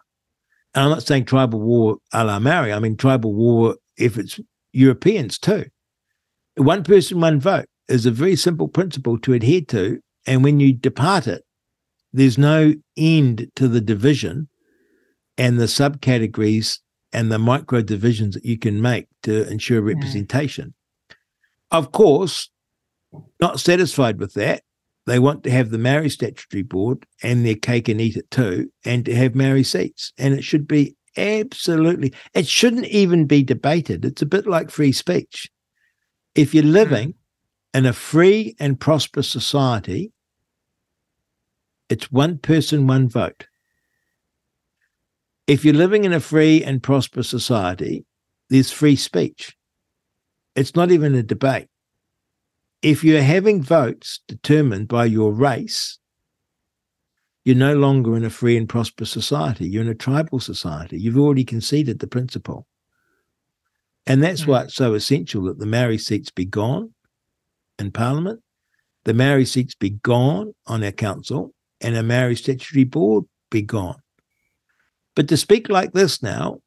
And I'm not saying tribal war a la Maori. I mean tribal war if it's Europeans too. One person, one vote is a very simple principle to adhere to. And when you depart it, there's no end to the division and the subcategories and the micro divisions that you can make to ensure representation. Yeah. Of course, not satisfied with that, they want to have the Maori Statutory Board and their cake and eat it too, and to have Maori seats. And it should be absolutely, it shouldn't even be debated. It's a bit like free speech. If you're hmm. living in a free and prosperous society, it's one person, one vote. If you're living in a free and prosperous society, there's free speech. It's not even a debate if you're having votes determined by your race, you're no longer in a free and prosperous society. You're in a tribal society. You've already conceded the principle. And that's hmm. why it's so essential that the Maori seats be gone in Parliament, the Maori seats be gone on our council, and a Maori statutory board be gone. But to speak like this now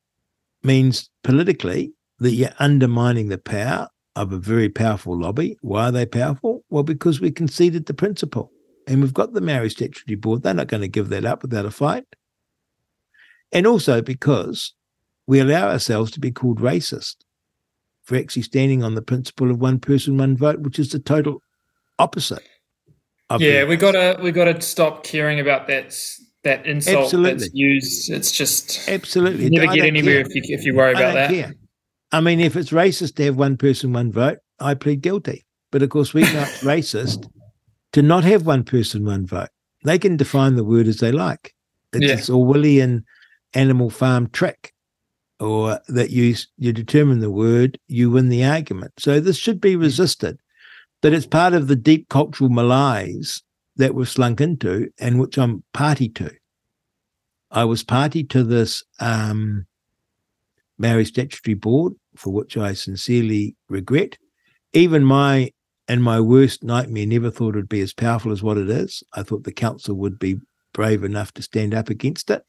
means politically that you're undermining the power of a very powerful lobby. Why are they powerful? Well, because we conceded the principle and we've got the Maori Statutory Board. They're not going to give that up without a fight. And also because we allow ourselves to be called racist for actually standing on the principle of one person, one vote, which is the total opposite. yeah, we gotta we gotta stop caring about that that insult Absolutely. that's used. It's just Absolutely. You never get anywhere if you if you worry about that. Care. I mean, if it's racist to have one person, one vote, I plead guilty. But of course, we know it's racist to not have one person, one vote. They can define the word as they like. It's yeah. this Orwellian animal farm trick, or that you you determine the word, you win the argument. So this should be resisted. but it's part of the deep cultural malaise that we've slunk into, and which I'm party to. I was party to this um, Maori Statutory Board, for which I sincerely regret. Even my and my worst nightmare never thought it'd be as powerful as what it is. I thought the council would be brave enough to stand up against it.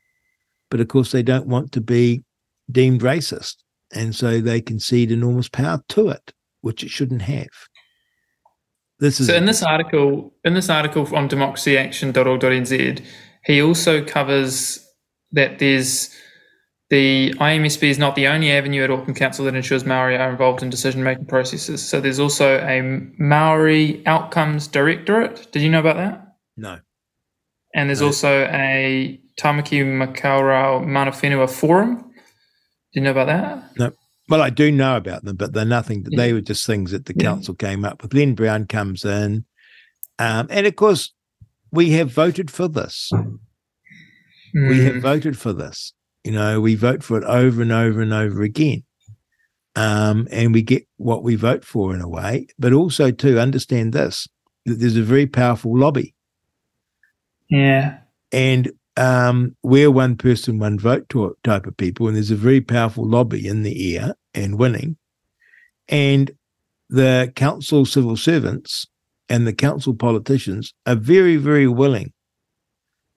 But of course, they don't want to be deemed racist. And so they concede enormous power to it, which it shouldn't have. This is so in this article, in this article on democracyaction.org.nz, he also covers that there's the IMSB is not the only avenue at Auckland Council that ensures Maori are involved in decision making processes. So there's also a Maori Outcomes Directorate. Did you know about that? No. And there's no. also a Tamaki Makaurau Mana Whenua Forum. Do you know about that? No. Well, I do know about them, but they're nothing. Yeah. They were just things that the yeah. council came up with. Len Brown comes in, um, and of course, we have voted for this. Mm. We have hmm. voted for this. You know, we vote for it over and over and over again. Um, and we get what we vote for in a way, but also to understand this that there's a very powerful lobby. Yeah. And um, we're one person, one vote type of people, and there's a very powerful lobby in the air and winning. And the council civil servants and the council politicians are very, very willing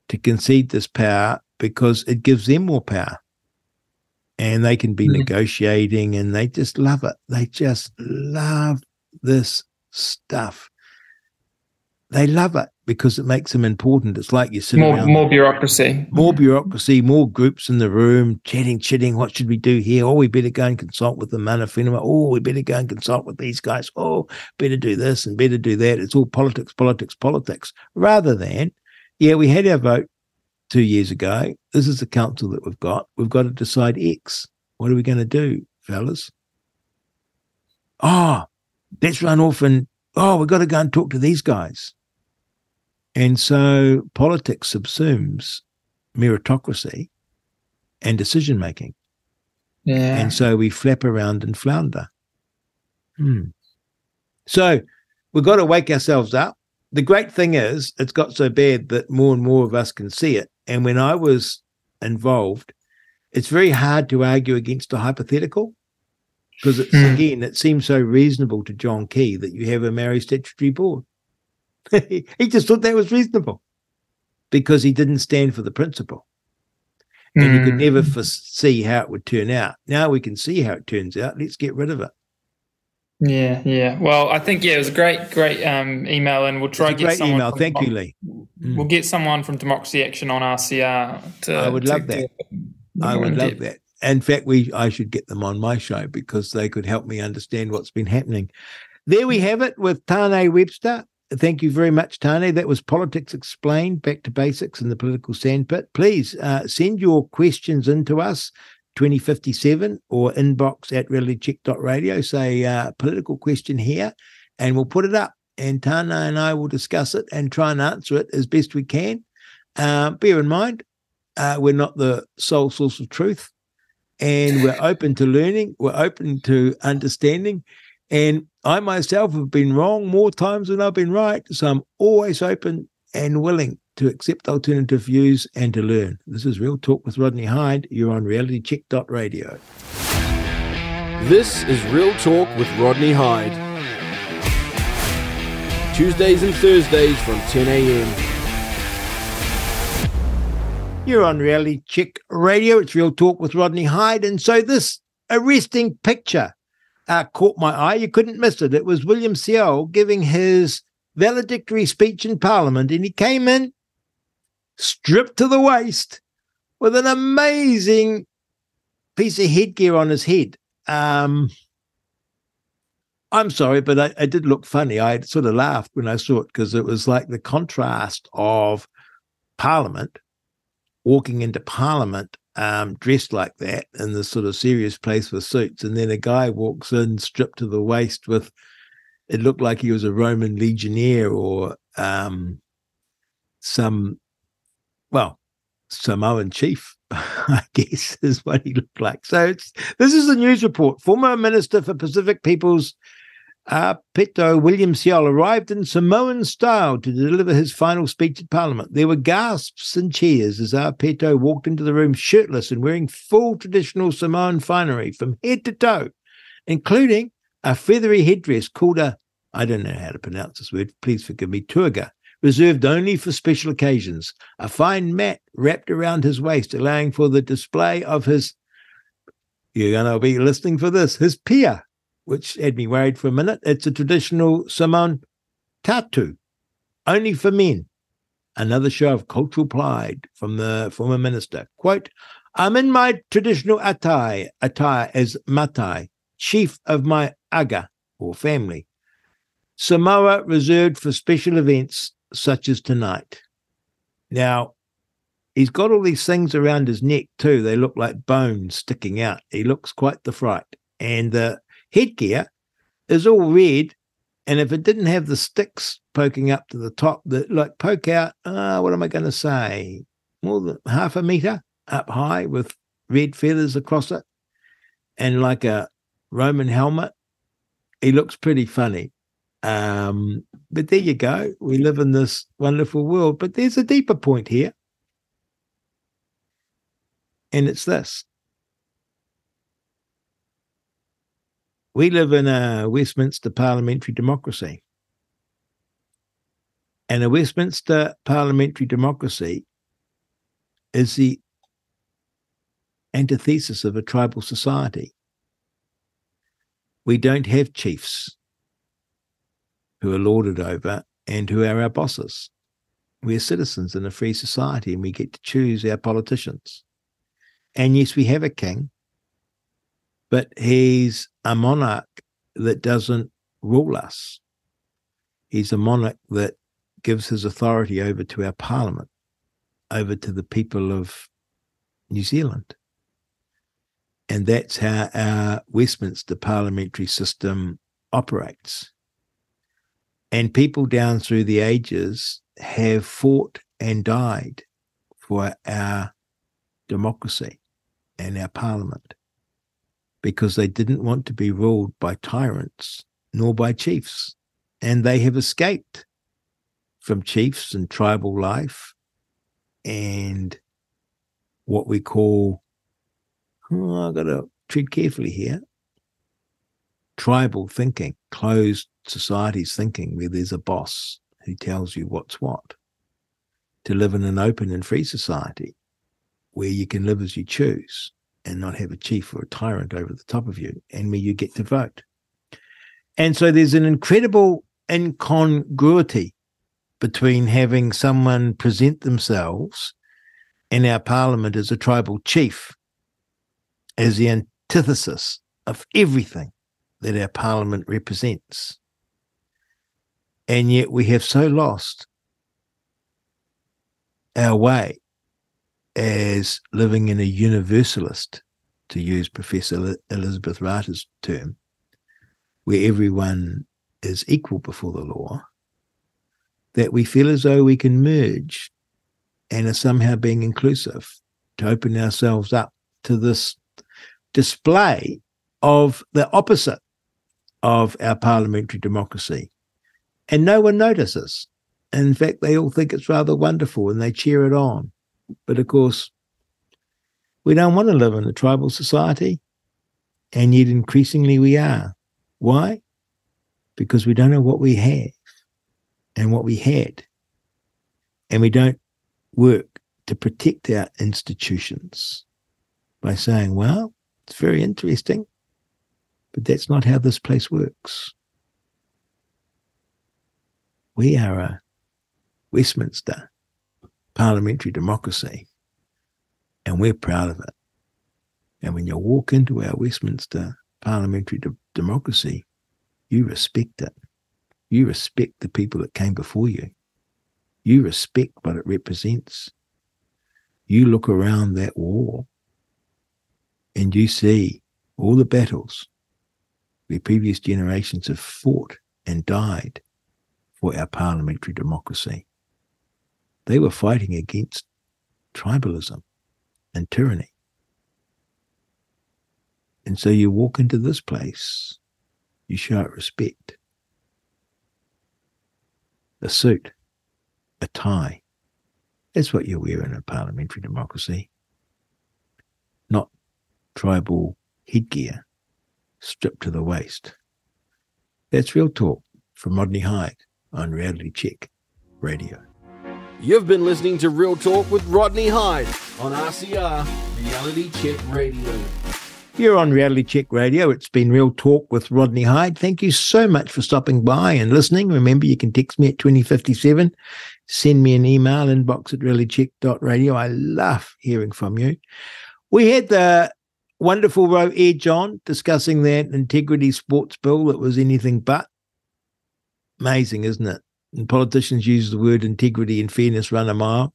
to concede this power because it gives them more power and they can be mm-hmm. negotiating and they just love it. They just love this stuff. They love it because it makes them important. It's like you sit more, around, more bureaucracy, more bureaucracy, more groups in the room chatting, chitting. What should we do here? Oh, we better go and consult with the mana whenua. Oh, we better go and consult with these guys. Oh, better do this and better do that. It's all politics, politics, politics. Rather than, yeah, we had our vote two years ago. This is the council that we've got. We've got to decide X. What are we going to do, fellas? Oh, let's run off and, oh, we've got to go and talk to these guys. And so politics subsumes meritocracy and decision making. Yeah. And so we flap around and flounder. Hmm. So we've got to wake ourselves up. The great thing is, it's got so bad that more and more of us can see it. And when I was involved, it's very hard to argue against a hypothetical because it's mm. again, it seems so reasonable to John Key that you have a Maori statutory board. he just thought that was reasonable because he didn't stand for the principle. And mm. you could never hmm. foresee how it would turn out. Now we can see how it turns out. Let's get rid of it. Yeah, yeah. Well, I think yeah, it was a great, great um, email, and we'll try to get great someone. email. Thank you, Lee. Mm. We'll get someone from Democracy Action on RCR. To, I would love that. I would love depth. that. In fact, we I should get them on my show because they could help me understand what's been happening. There we have it with Tane Webster. Thank you very much, Tane. That was Politics Explained, Back to Basics in the Political Sandpit. Please uh, send your questions in to us 2057 or inbox at realitycheck.radio. Say uh, political question here, and we'll put it up. And Tana and I will discuss it and try and answer it as best we can. Uh, bear in mind, uh, we're not the sole source of truth, and we're open to learning. We're open to understanding. And I myself have been wrong more times than I've been right. So I'm always open and willing to accept alternative views and to learn. This is Real Talk with Rodney Hide. You're on realitycheck.radio. This is Real Talk with Rodney Hide. Tuesdays and Thursdays from 10 a.m. You're on Reality Check Radio. It's Real Talk with Rodney Hide. And so this arresting picture uh, caught my eye. You couldn't miss it. It was William Sio giving his valedictory speech in Parliament, and he came in stripped to the waist with an amazing piece of headgear on his head. Um, I'm sorry, but I, I, did look funny. I sort of laughed when I saw it because it was like the contrast of Parliament walking into Parliament um, dressed like that in this sort of serious place with suits, and then a guy walks in stripped to the waist with it looked like he was a Roman legionnaire or um, some, well, Samoan chief, I guess, is what he looked like. So this is a news report. Former Minister for Pacific Peoples uh, Peto William Sio arrived in Samoan style to deliver his final speech at Parliament. There were gasps and cheers as our Peto walked into the room shirtless and wearing full traditional Samoan finery from head to toe, including a feathery headdress called a, I don't know how to pronounce this word, please forgive me, tuaga, reserved only for special occasions, a fine mat wrapped around his waist, allowing for the display of his, you're going to be listening for this, his pia, which had me worried for a minute. It's a traditional Samoan tattoo, only for men. Another show of cultural pride from the former minister. Quote, I'm in my traditional attire, attire as Matai, chief of my aga or family. Samoa reserved for special events such as tonight. Now, he's got all these things around his neck too. They look like bones sticking out. He looks quite the fright. And the headgear is all red. And if it didn't have the sticks poking up to the top that like poke out, uh, what am I going to say? More than half a meter up high with red feathers across it and like a Roman helmet. He looks pretty funny. Um, but there you go. We live in this wonderful world. But there's a deeper point here. And it's this We live in a Westminster parliamentary democracy. And a Westminster parliamentary democracy is the antithesis of a tribal society. We don't have chiefs who are lorded over and who are our bosses. We're citizens in a free society and we get to choose our politicians. And yes, we have a king, but he's a monarch that doesn't rule us. He's a monarch that gives his authority over to our parliament, over to the people of New Zealand. And that's how our Westminster parliamentary system operates. And people down through the ages have fought and died for our democracy and our parliament because they didn't want to be ruled by tyrants nor by chiefs. And they have escaped from chiefs and tribal life and what we call, oh, I've got to tread carefully here, tribal thinking, closed societies thinking, where there's a boss who tells you what's what. To live in an open and free society where you can live as you choose and not have a chief or a tyrant over the top of you, and where you get to vote. And so there's an incredible incongruity between having someone present themselves in our parliament as a tribal chief, as the antithesis of everything that our parliament represents. And yet we have so lost our way as living in a universalist, to use Professor Elizabeth Rata's term, where everyone is equal before the law, that we feel as though we can merge and are somehow being inclusive to open ourselves up to this display of the opposite of our parliamentary democracy. And no one notices. And In fact, they all think it's rather wonderful and they cheer it on. But of course, we don't want to live in a tribal society. And yet increasingly we are. Why? Because we don't know what we have and what we had. And we don't work to protect our institutions by saying, well, it's very interesting, but that's not how this place works. We are a Westminster parliamentary democracy, and we're proud of it. And when you walk into our Westminster parliamentary de- democracy, you respect it. You respect the people that came before you. You respect what it represents. You look around that wall and you see all the battles where previous generations have fought and died for our parliamentary democracy. They were fighting against tribalism and tyranny. And so you walk into this place, you show it respect. A suit, a tie. That's what you wear in a parliamentary democracy. Not tribal headgear stripped to the waist. That's real talk from Rodney Hide on Reality Check Radio. You've been listening to Real Talk with Rodney Hide on RCR Reality Check Radio. You're on Reality Check Radio. It's been Real Talk with Rodney Hide. Thank you so much for stopping by and listening. Remember, you can text me at 2057, send me an email, inbox at realitycheck.radio. I love hearing from you. We had the wonderful Ro Edge on discussing that integrity sports bill that was anything but. Amazing, isn't it? and politicians use the word integrity and fairness run a mile.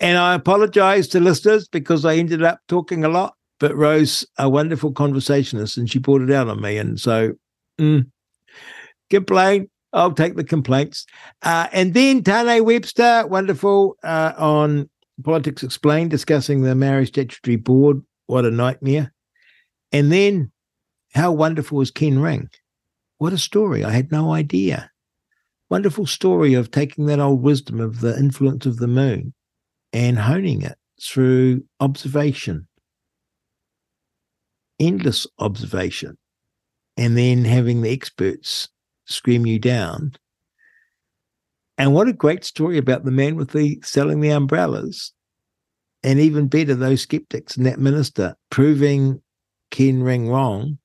And I apologize to listeners because I ended up talking a lot, but Ro's, a wonderful conversationist, and she brought it out on me. And so, mm, complain. I'll take the complaints. Uh, and then Tane Webster, wonderful uh, on Politics Explained, discussing the Maori Statutory Board. What a nightmare. And then, how wonderful is Ken Ring? What a story. I had no idea wonderful story of taking that old wisdom of the influence of the moon and honing it through observation, endless observation, and then having the experts scream you down. And what a great story about the man with the selling the umbrellas. And even better, those skeptics and that minister proving Ken Ring wrong,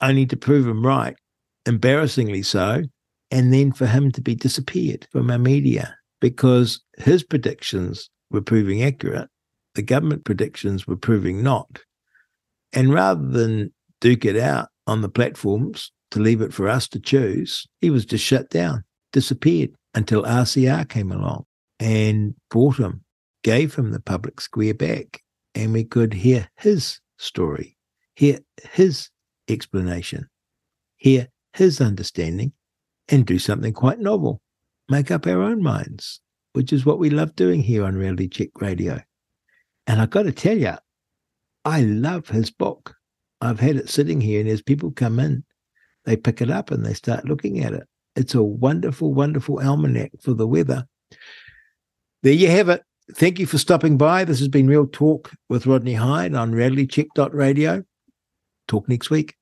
only to prove him right, embarrassingly so, and then for him to be disappeared from our media because his predictions were proving accurate, the government predictions were proving not. And rather than duke it out on the platforms to leave it for us to choose, he was just shut down, disappeared until RCR came along and bought him, gave him the public square back, and we could hear his story, hear his explanation, hear his understanding and do something quite novel, make up our own minds, which is what we love doing here on Reality Check Radio. And I've got to tell you, I love his book. I've had it sitting here, and as people come in, they pick it up and they start looking at it. It's a wonderful, wonderful almanac for the weather. There you have it. Thank you for stopping by. This has been Real Talk with Rodney Hide on realitycheck.radio. Talk next week.